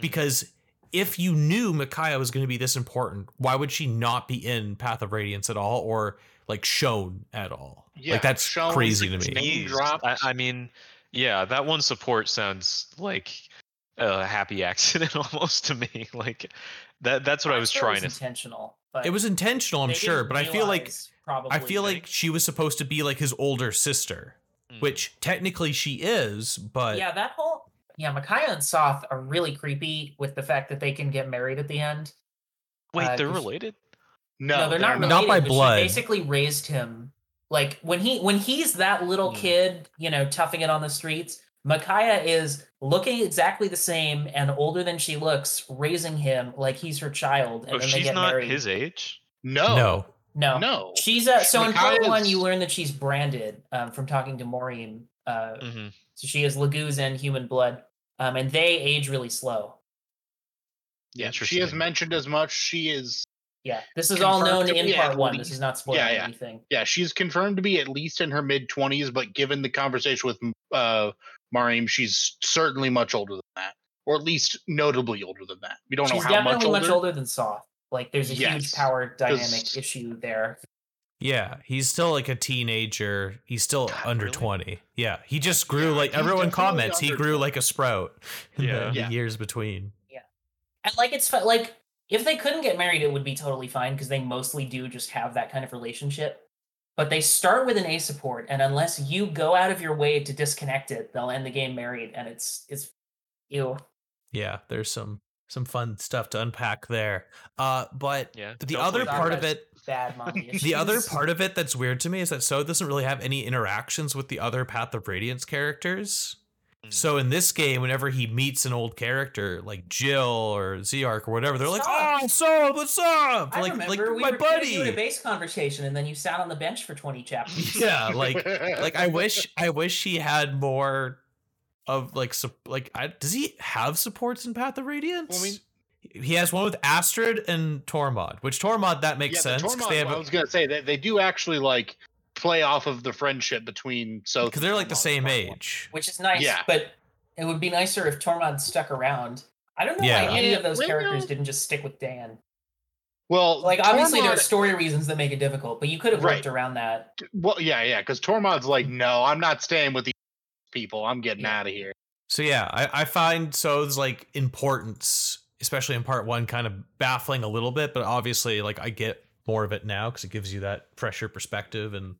because if you knew Micaiah was going to be this important, why would she not be in Path of Radiance at all or like shown at all? Yeah, like that's shown, crazy to me. name Teased. I, I mean, yeah, that one support sounds like a happy accident almost to me. Like that. That's what I I'm was sure trying it was to. intentional. But It was intentional, I'm sure, but I feel like probably I feel like she was supposed to be like his older sister, Hmm. which technically she is, but yeah, that whole yeah, Micaiah and Sothe are really creepy with the fact that they can get married at the end. Wait, uh, they're related. No, no, they're not related. Not by but she blood. basically raised him like when he when he's that little Hmm. kid, you know, toughing it on the streets. Micaiah is looking exactly the same and older than she looks, raising him like he's her child, and Oh, then they she's get not married. his age. no, no. No, no. She's uh, so in part one, you learn that she's branded um, from talking to Muarim. Uh, hmm so she has Laguz and human blood, um, and they age really slow. Yeah, she has mentioned as much. She is, Yeah, this is all known in part at one. This is not spoiling yeah, yeah. anything. yeah, she's confirmed to be at least in her mid twenties. But given the conversation with uh Muarim, she's certainly much older than that, or at least notably older than that. We don't She's know how much older. She's definitely older. much older than Sothe. Like, there's a huge Yes, power dynamic 'cause- issue there. Yeah, he's still like a teenager. He's still God, under really? 20. Yeah, he just grew Yeah, like everyone comments he grew 20. like a sprout in the- Yeah. the, years between. Yeah. And like, it's fu- like if they couldn't get married, it would be totally fine because they mostly do just have that kind of relationship. But they start with an A support, and unless you go out of your way to disconnect it, they'll end the game married, and it's it's ew. Yeah, there's some some fun stuff to unpack there. Uh but Yeah. the other part of it Bad mommy issues. the other part of it that's weird to me is that Sothe doesn't really have any interactions with the other Path of Radiance characters. Mm. So in this game, whenever he meets an old character like Jill or Zihark or whatever, they're like, Stop. "Oh, so what's up?" I like, remember like we my were gonna do buddy. a base conversation, and then you sat on the bench for twenty chapters. yeah, like like I wish I wish he had more of like sup- like I, does he have supports in Path of Radiance? Well, I mean- he has one with Astrid and Tormod, which Tormod that makes yeah, the sense 'cause Tormod- they have I was gonna say that they do actually like play off of the friendship between so because they're like the same age. which is nice. Yeah. But it would be nicer if Tormod stuck around. I don't know Yeah. why any of those well, characters no. didn't just stick with Dan. Well, Like obviously there are story reasons that make it difficult, but you could have worked Right. around that. Well, yeah, yeah, because Tormod's like, mm. no, I'm not staying with these people. I'm getting Yeah. out of here. So yeah, I, I find Sothe's like importance especially in part one, kind of baffling a little bit. But obviously, like I get more of it now because it gives you that fresher perspective and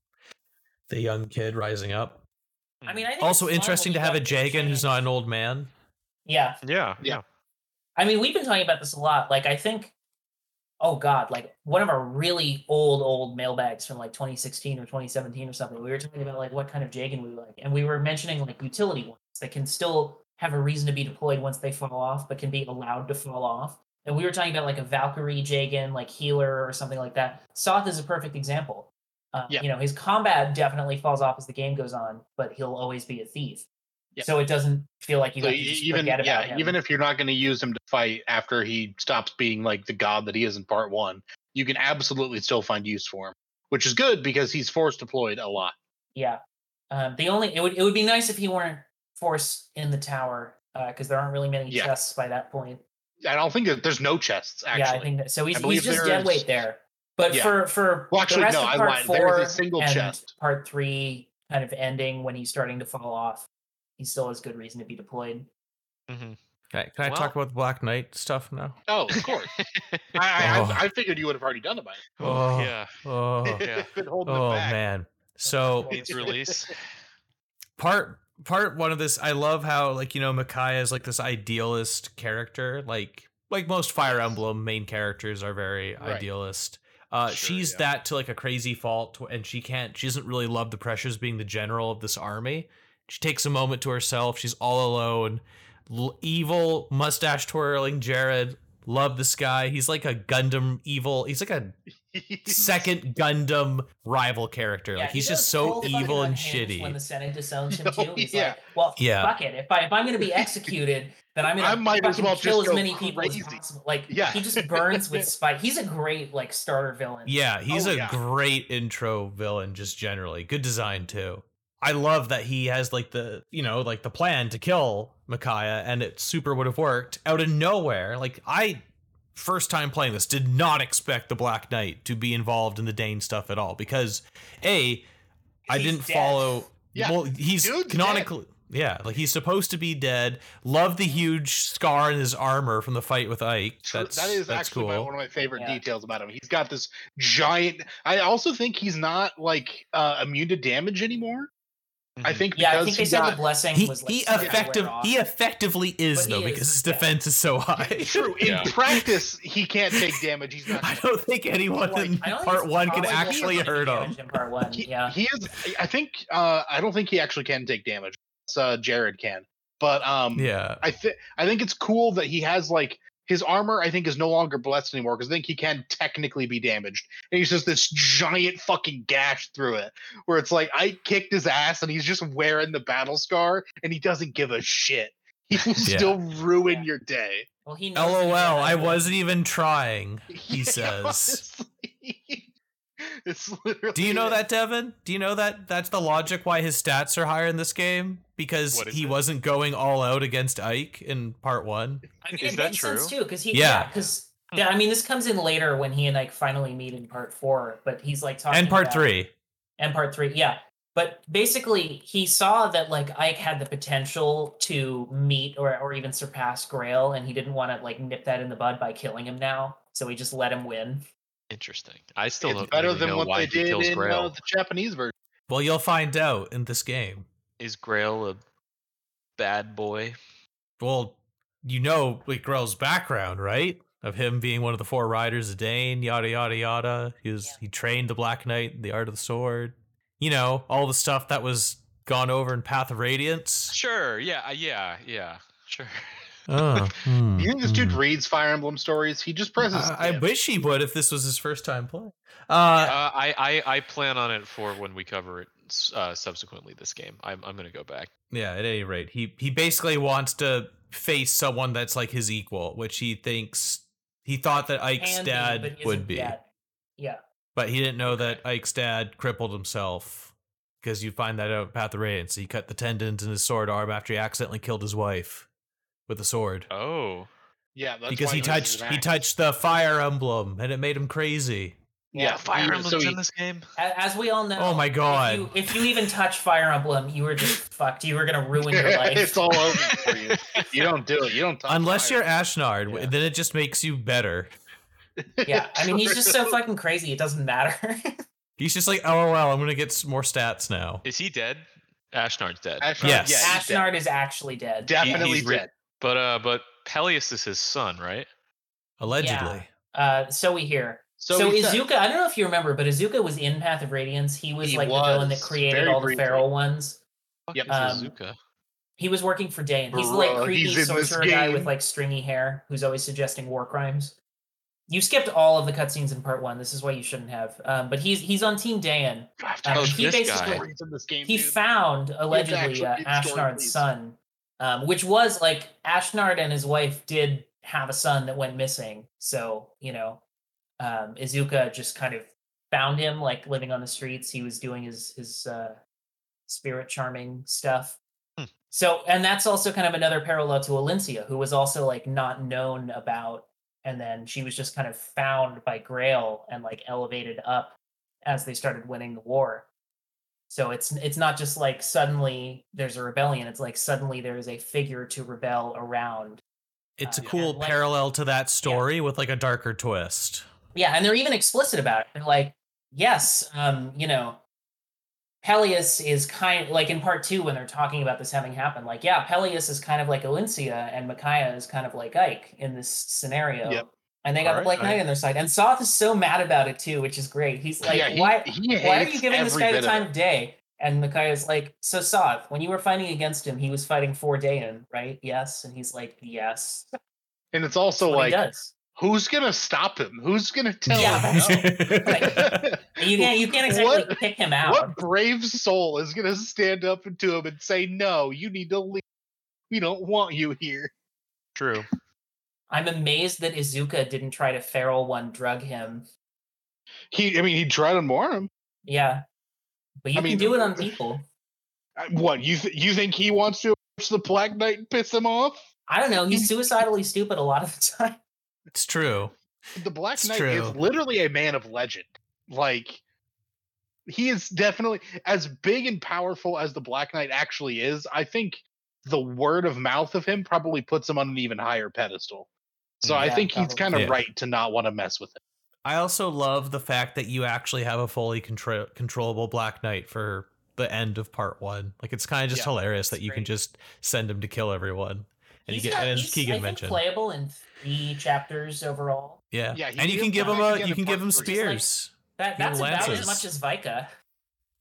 the young kid rising up. I mean, I think Also interesting to have a got Jagen who's not an old man. Yeah, Yeah, Yeah. yeah. I mean, we've been talking about this a lot. Like, I think, oh god, like one of our really old, old mailbags from like 2016 or 2017 or something. We were talking about like what kind of Jagen we like, and we were mentioning like utility ones that can still have a reason to be deployed once they fall off, but can be allowed to fall off. And we were talking about like a Valkyrie Jagen, like healer or something like that. Sothe is a perfect example. Uh, Yeah. You know, his combat definitely falls off as the game goes on, but he'll always be a thief. Yeah. So it doesn't feel like you So have to even forget about yeah, him. even if you're not going to use him to fight after he stops being like the god that he is in part one, you can absolutely still find use for him, which is good because he's force deployed a lot. Yeah. Um, the only it would it would be nice if he weren't force in the tower because there aren't really many Yeah. chests by that point. I don't think that there's no chests actually. Yeah, I think that, so. He's, he's just there's- dead weight there. But Yeah. for for Well, the actually, rest no, of I part lied. four There's a single and chest. part three kind of ending when he's starting to fall off, he still has good reason to be deployed. Mm-hmm. Can I, can I Well- talk about the Black Knight stuff now? Oh, of course. I, I, Oh. I, I figured you would have already done it by Oh. yeah. Oh. Yeah. Oh back. man. So Well, Its release. part part one of this i love how like you know Micaiah is like this idealist character like like most fire emblem main characters are very Right. idealist uh Sure, she's yeah. that to like a crazy fault and she can't she doesn't really love the pressures being the general of this army she takes a moment to herself she's all alone L- evil mustache twirling jarod love this guy he's like a gundam evil he's like a second gundam rival character like he's goes just so evil and shitty When the Senate disowns him Oh, too, he's yeah. like, "Well, Yeah. fuck it. If I if I'm gonna be executed, then I'm gonna I might as well kill as go many people as possible." Like, Yeah. he just burns with spite. He's a great like starter villain. Yeah, he's Oh, a yeah. great intro villain just generally. Good design too. I love that he has like the, you know, like the plan to kill Micaiah and it super would have worked out of nowhere. Like I first time playing this did not expect the Black Knight to be involved in the Daein stuff at all because A I He's didn't dead. follow Yeah, well he's dude's canonically yeah, like he's supposed to be dead. Love the huge scar in his armor from the fight with Ike. That's that is that's actually my, cool. one of my favorite Yeah. details about him. He's got this giant. I also think he's not like uh, immune to damage anymore. I Mhm. think Yeah, I think they he said got, the blessing he, was like he starting effective off. he effectively is But though he because is, his yeah. defense is so high. True. In Yeah. practice, he can't take damage. He's not. I don't think anyone Like, in I don't think part one can actually hurt him. In part one, He, yeah. he is. I think. Uh, I don't think he actually can take damage. It's, Uh, Jarod can, but um, Yeah, I think I think it's cool that he has like his armor. I think is no longer blessed anymore because I think he can technically be damaged. And he's just this giant fucking gash through it, where it's like I kicked his ass and he's just wearing the battle scar and he doesn't give a shit. He will Yeah. still ruin Yeah. your day. Well, he knows LOL. I wasn't even trying. He Yeah, says. Honestly. it's literally. Do you know it. that, Devin? Do you know that that's the logic why his stats are higher in this game? Because he it? wasn't going all out against Ike in part one. I mean, Is it that makes sense true? too, because he Yeah. yeah, because yeah, I mean, this comes in later when he and Ike finally meet in part four, but he's like talking And part about- three. and part three, yeah. But basically, he saw that like Ike had the potential to meet or or even surpass Greil, and he didn't want to like nip that in the bud by killing him now. So he just let him win. Interesting. I still It's don't better really than know what why they did kills in uh, Greil. the Japanese version. Well, you'll find out in this game. Is Greil a bad boy? Well, you know like Greil's background, right? Of him being one of the four riders of Daein, yada yada yada. He was Yeah. he trained the Black Knight in the art of the sword. You know, all the stuff that was gone over in Path of Radiance. Sure. Yeah. uh, Yeah. Yeah. Sure. Oh, hmm, Do you think this dude hmm. reads Fire Emblem stories? He just presses. I, I wish he would if this was his first time playing. Uh, Uh, I, I I plan on it for when we cover it uh, subsequently. This game, I'm I'm gonna go back. yeah, at any rate, he he basically wants to face someone that's like his equal, which he thinks he thought that Ike's Can be, dad would be. yet. Yeah. But he didn't know that Ike's dad crippled himself because you find that out in Path of Radiance. He cut the tendons in his sword arm after he accidentally killed his wife with a sword. Oh. Yeah, that's because why he touched he touched the fire emblem and it made him crazy. Yeah, Fire Emblem's so he- in this game. As we all know, Oh my if God. you- If you, even touch Fire Emblem, you were just fucked. You were gonna ruin your life. it's all over for you. You don't do it. You don't touch Unless fire. you're Ashnard, Yeah. then it just makes you better. yeah, I mean, he's just so fucking crazy. It doesn't matter. He's just like, oh well, I'm gonna get some more stats now. Is he dead? Ashnard's dead. Ashnard, Yes. yeah, he's dead. Ashnard is actually dead. definitely he's re- dead. But uh, but Pelleas is his son, right? Allegedly. Uh, so we hear. So, So, he said- Izuka, I don't know if you remember, but Izuka was in Path of Radiance. He was He like the villain that created very all the briefly. feral ones. Fuck Yep. Um, Izuka? He was working for Daein. He's the like creepy he's sorcerer guy with like stringy hair who's always suggesting war crimes. You skipped all of the cutscenes in part one. This is why you shouldn't have. Um, but he's he's on Team Dan. Um, he this basically guy. game, he dude. found allegedly actually uh, Ashnard's son, um, which was like Ashnard and his wife did have a son that went missing. So you know, um, Izuka just kind of found him like living on the streets. He was doing his his uh, spirit charming stuff. Hmm. So and that's also kind of another parallel to Elincia, who was also like not known about, and then she was just kind of found by Greil and like elevated up as they started winning the war. So it's it's not just like suddenly there's a rebellion. It's like suddenly there is a figure to rebel around. It's a Uh, cool like- parallel to that story with like a darker twist. Yeah, and they're even explicit about it. They're like, yes, um, you know, Pelleas is kind like in part two when they're talking about this having happened. Like, yeah, Pelleas is kind of like Elincia, and Micaiah is kind of like Ike in this scenario. Yep. And they got the Alright, Black Knight alright. on their side. And Sothe is so mad about it too, which is great. He's like, Yeah, he- why? he why are you giving this guy the bit of time of day? And Micaiah is like, so Sothe, when you were fighting against him, he was fighting for Daein, right? Yes. And he's like, yes. And it's also like, does. who's gonna stop him? Who's gonna tell Yeah, him? Right. You can't you can't exactly What- pick him out. What brave soul is gonna stand up to him and say, "No, you need to leave. We don't want you here." True. I'm amazed that Izuka didn't try to feral one drug him. He, I mean, he tried to warn him. Yeah. But you I can mean, do it on people. Uh, What you th- you think he wants to approach the Black Knight and piss him off? I don't know. He's suicidally stupid a lot of the time. It's true. The Black It's Knight true. is literally a man of legend. Like he is definitely as big and powerful as the Black Knight actually is. I think the word of mouth of him probably puts him on an even higher pedestal. So I Yeah, think he's kind of Yeah. right to not want to mess with it. I also love the fact that you actually have a fully control- controllable Black Knight for the end of part one. Like it's kind of just Yeah, hilarious that it's you can just send him to kill everyone. And He's you get, got- and as he's, Keegan I think, mentioned, playable in three chapters overall. yeah, Yeah, and you can give him a, you can give him three. spears. That that's about as much as Vika.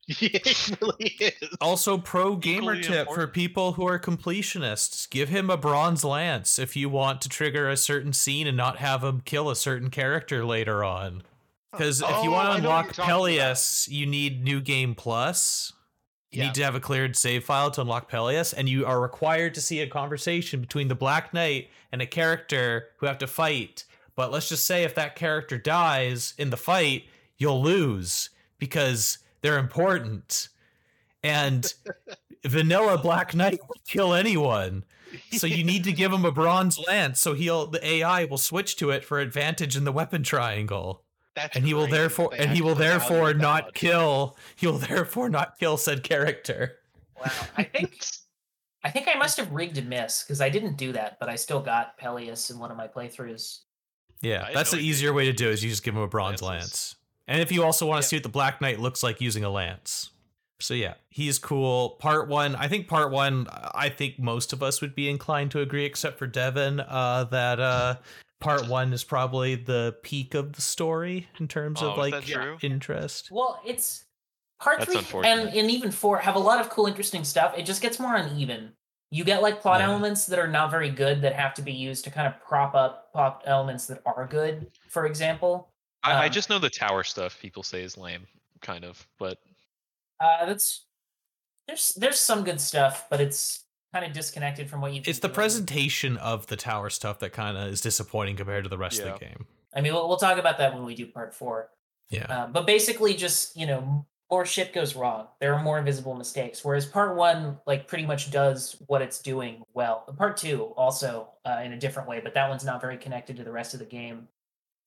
Yeah, it really is. Also, pro gamer Equally tip for people who are completionists: give him a bronze lance if you want to trigger a certain scene and not have him kill a certain character later on. Because if you Oh, want to unlock you're talking about. Pelleas, you need New Game Plus. You Yeah. need to have a cleared save file to unlock Pelleas, and you are required to see a conversation between the Black Knight and a character who have to fight. But let's just say if that character dies in the fight, you'll lose because they're important. And vanilla Black Knight will kill anyone. So you need to give him a bronze lance so he'll the AI will switch to it for advantage in the weapon triangle That's and he will therefore and he will therefore not much. kill he will therefore not kill said character Wow. I think I think I must have rigged a miss because I didn't do that, but I still got Pelleas in one of my playthroughs. yeah that's the easier way to do use is you just give him a bronze lances. lance and if you also want to Yeah. see what the black knight looks like using a lance so yeah he's cool part one i think part one i think most of us would be inclined to agree except for devin uh that uh part one is probably the peak of the story in terms Oh, of like interest Well, it's part That's three and, and even four have a lot of cool, interesting stuff. It just gets more uneven. You get like plot Yeah. elements that are not very good that have to be used to kind of prop up plot elements that are good. For example, I, I Um, just know the tower stuff people say is lame, kind of, but uh, that's there's there's some good stuff, but it's kind of disconnected from what you. it's the presentation of the tower stuff that kind of is disappointing compared to the rest of the game I mean, we'll, we'll talk about that when we do part four. yeah Uh, but basically, just you know, more shit goes wrong. There are more visible mistakes. Whereas part one, like, pretty much does what it's doing well. Part two, also uh, in a different way, but that one's not very connected to the rest of the game.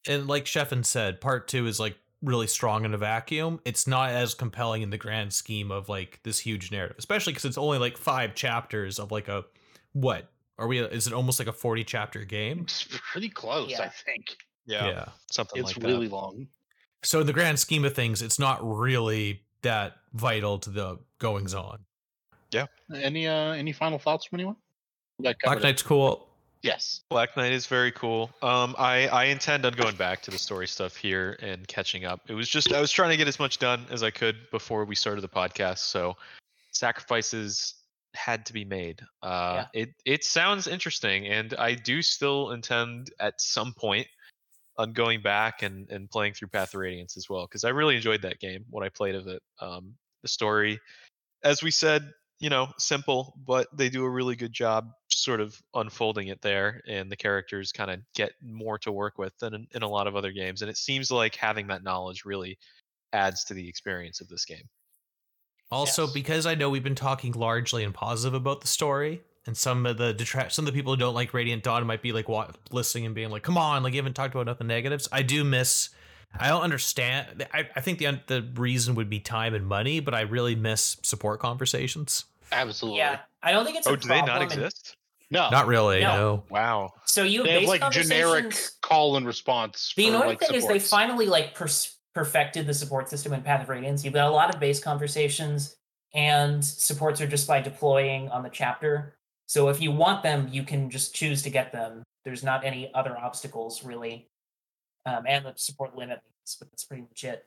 And like Sheffin said, part two is like really strong in a vacuum. It's not as compelling in the grand scheme of like this huge narrative, especially because it's only like five chapters of like a what are we? Is it almost like a forty chapter game? It's pretty close, I think. Yeah, yeah, something It's like really that. long. So in the grand scheme of things, it's not really that vital to the goings on. Yeah. Any uh any final thoughts from anyone? We Black covered it. Knight's cool. Yes. Black Knight is very cool. Um, I I intend on going back to the story stuff here and catching up. It was just I was trying to get as much done as I could before we started the podcast, so sacrifices had to be made. Uh, It it sounds interesting, and I do still intend at some point on going back and and playing through Path of Radiance as well because I really enjoyed that game when I played of it. Um, the story, as we said, you know, simple, but they do a really good job sort of unfolding it there, and the characters kind of get more to work with than in, in a lot of other games. And it seems like having that knowledge really adds to the experience of this game. Also, Yes. because I know we've been talking largely and positive about the story, and some of the detract, some of the people who don't like Radiant Dawn might be like wa- listening and being like, "Come on, like you haven't talked about nothing negatives." I do miss. I don't understand. I, I think the the reason would be time and money, but I really miss support conversations. Absolutely. Yeah, I don't think it's. Oh, a do they not problem in- exist? No. Not really. No. No. Wow. So you they have base like generic call and response. The for, annoying like, thing is they finally like pers- perfected the support system in Path of Radiance. You've got a lot of base conversations, and supports are just by deploying on the chapter. So if you want them, you can just choose to get them. There's not any other obstacles really, um, and the support limit, but that's pretty much it.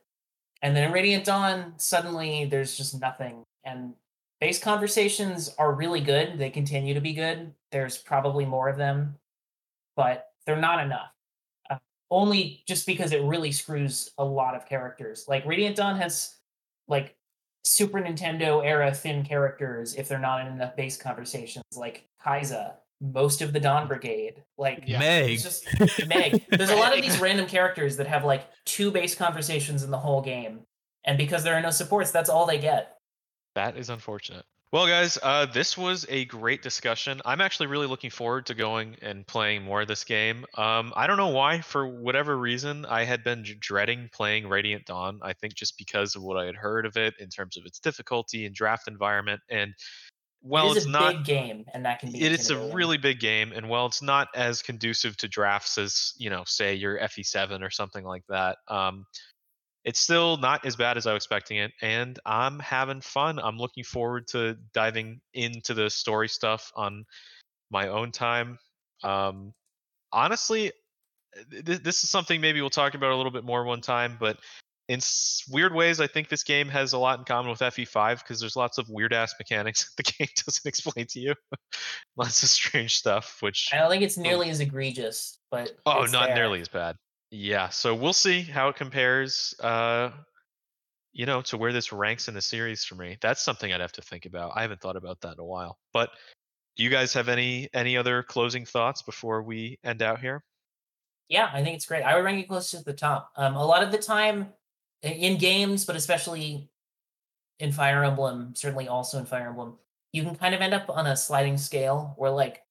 And then in Radiant Dawn, suddenly there's just nothing. And base conversations are really good. They continue to be good. There's probably more of them, but they're not enough Uh, only just because it really screws a lot of characters. Like Radiant Dawn has like Super Nintendo era thin characters if they're not in enough base conversations, like Kyza, most of the Dawn Brigade, like Yeah. Meg. just Meg. There's a lot of these random characters that have like two base conversations in the whole game. And because there are no supports, that's all they get. That is unfortunate. Well, guys, uh, this was a great discussion. I'm actually really looking forward to going and playing more of this game. Um, I don't know why, for whatever reason, I had been dreading playing Radiant Dawn. I think just because of what I had heard of it in terms of its difficulty and draft environment. And well, it is it's a not. big game, and that can be. It, it's a really big game, and while it's not as conducive to drafts as you know, say your FE7 or something like that, um, it's still not as bad as I was expecting it, and I'm having fun. I'm looking forward to diving into the story stuff on my own time. Um, honestly, th- this is something maybe we'll talk about a little bit more one time, but in s- weird ways, I think this game has a lot in common with FE5 because there's lots of weird ass mechanics the game doesn't explain to you. lots of strange stuff, which I don't think it's nearly as egregious, but oh, not there. nearly as bad. Yeah, so we'll see how it compares. Uh, you know, to where this ranks in the series for me. That's something I'd have to think about. I haven't thought about that in a while. But do you guys have any any other closing thoughts before we end out here? Yeah, I think it's great. I would rank it close to the top. Um, a lot of the time in games, but especially in Fire Emblem, certainly also in Fire Emblem, you can kind of end up on a sliding scale where like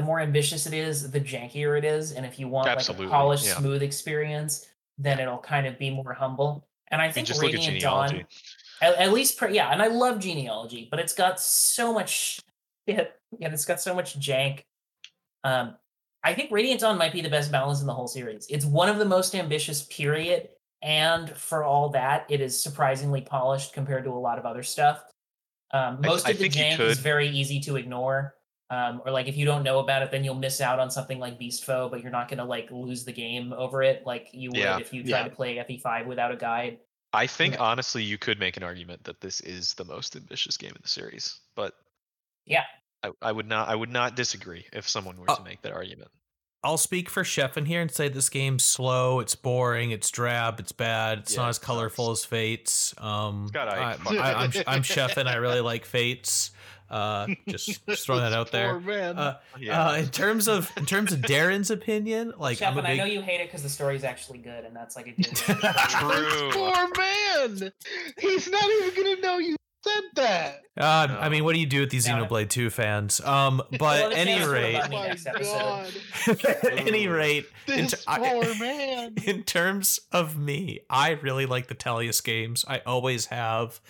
the more ambitious it is, the jankier it is. And if you want Absolutely, like a polished, yeah. smooth experience, then it'll kind of be more humble. And I And think at Radiant. Dawn, at, at least, per, yeah, and I love genealogy, but it's got so much shit, and it's got so much jank. Um, I think Radiant Dawn might be the best balance in the whole series. It's one of the most ambitious, period. And for all that, it is surprisingly polished compared to a lot of other stuff. Um, most I of the jank is very easy to ignore. Um, or like if you don't know about it, then you'll miss out on something like Beastfoe, but you're not gonna like lose the game over it like you would Yeah. if you try Yeah. to play FE5 without a guide. I think honestly, you could make an argument that this is the most ambitious game in the series, but Yeah. I, I would not. I would not disagree if someone were Uh, to make that argument. I'll speak for Chef in here and say this game's slow, it's boring, it's drab, it's bad, it's Yeah, not as colorful as Fates. Um, got I, I, am I'm Chef and I really like Fates. Uh, just, just throwing that out there. Man. Uh, Yeah. uh, in terms of in terms of Darren's opinion, like Chef, I'm a and I know you hate it because the story's actually good, and that's like a deal breaker. True. This poor man. He's not even gonna know you said that. Uh, I mean, what do you do with these No. Xenoblade 2 fans? Um, but Well, any rate, about me Oh my. God. any rate, in, This ter- I- poor man. in terms of me, I really like the Tellius games. I always have.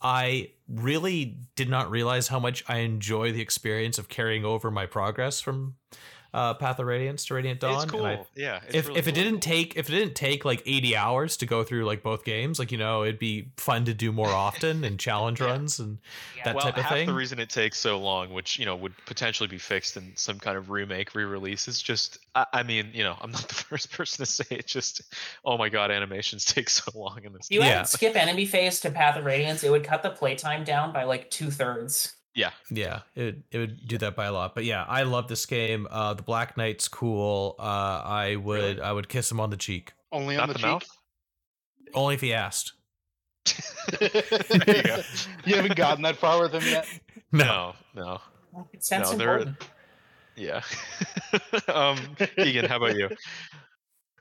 I really did not realize how much I enjoy the experience of carrying over my progress from uh, Path of Radiance to Radiant Dawn. it's cool. I- yeah. It's if really if it cool. didn't take if it didn't take like 80 hours to go through like both games, like you know, it'd be fun to do more often and challenge Yeah. runs and that well, type of half thing. the reason it takes so long, which you know would potentially be fixed in some kind of remake, re-release, is just. I, I mean, you know, I'm not the first person to say it. Just, oh my god, animations take so long in this. If you Yeah. skip enemy phase to Path of Radiance, it would cut the playtime down by like two thirds. Yeah, Yeah, it it would do that by a lot. But yeah, I love this game. Uh, the Black Knight's cool. Uh, I would Really? I would kiss him on the cheek Only not on the, the, mouth. only if he asked. There you go. you haven't gotten that far with him yet. No, No, no, It sounds No, they're- important. yeah. um, Keegan, how about you?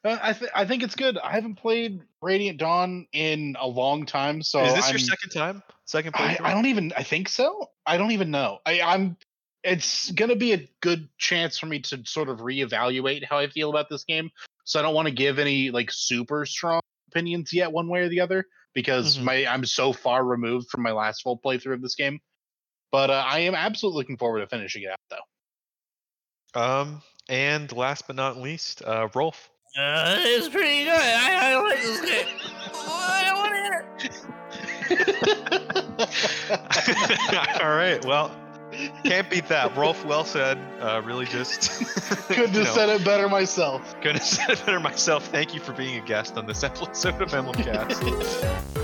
Uh, I th- I think it's good. I haven't played Radiant Dawn in a long time, so is this I'm, your second time? Second I, playthrough? I don't even. I think so. I don't even know. I, I'm. It's gonna be a good chance for me to sort of reevaluate how I feel about this game. So I don't want to give any like super strong opinions yet, one way or the other, because Mhm. my I'm so far removed from my last full playthrough of this game. But uh, I am absolutely looking forward to finishing it out, though. Um, and last but not least, uh, Rolf. Uh, it's pretty good. I, I like this game. I want it. All right. Well, can't beat that. Rolf, well said. Uh, really just Couldn't you have know, said it better myself. Couldn't have said it better myself. Thank you for being a guest on this episode of Emblem Cast.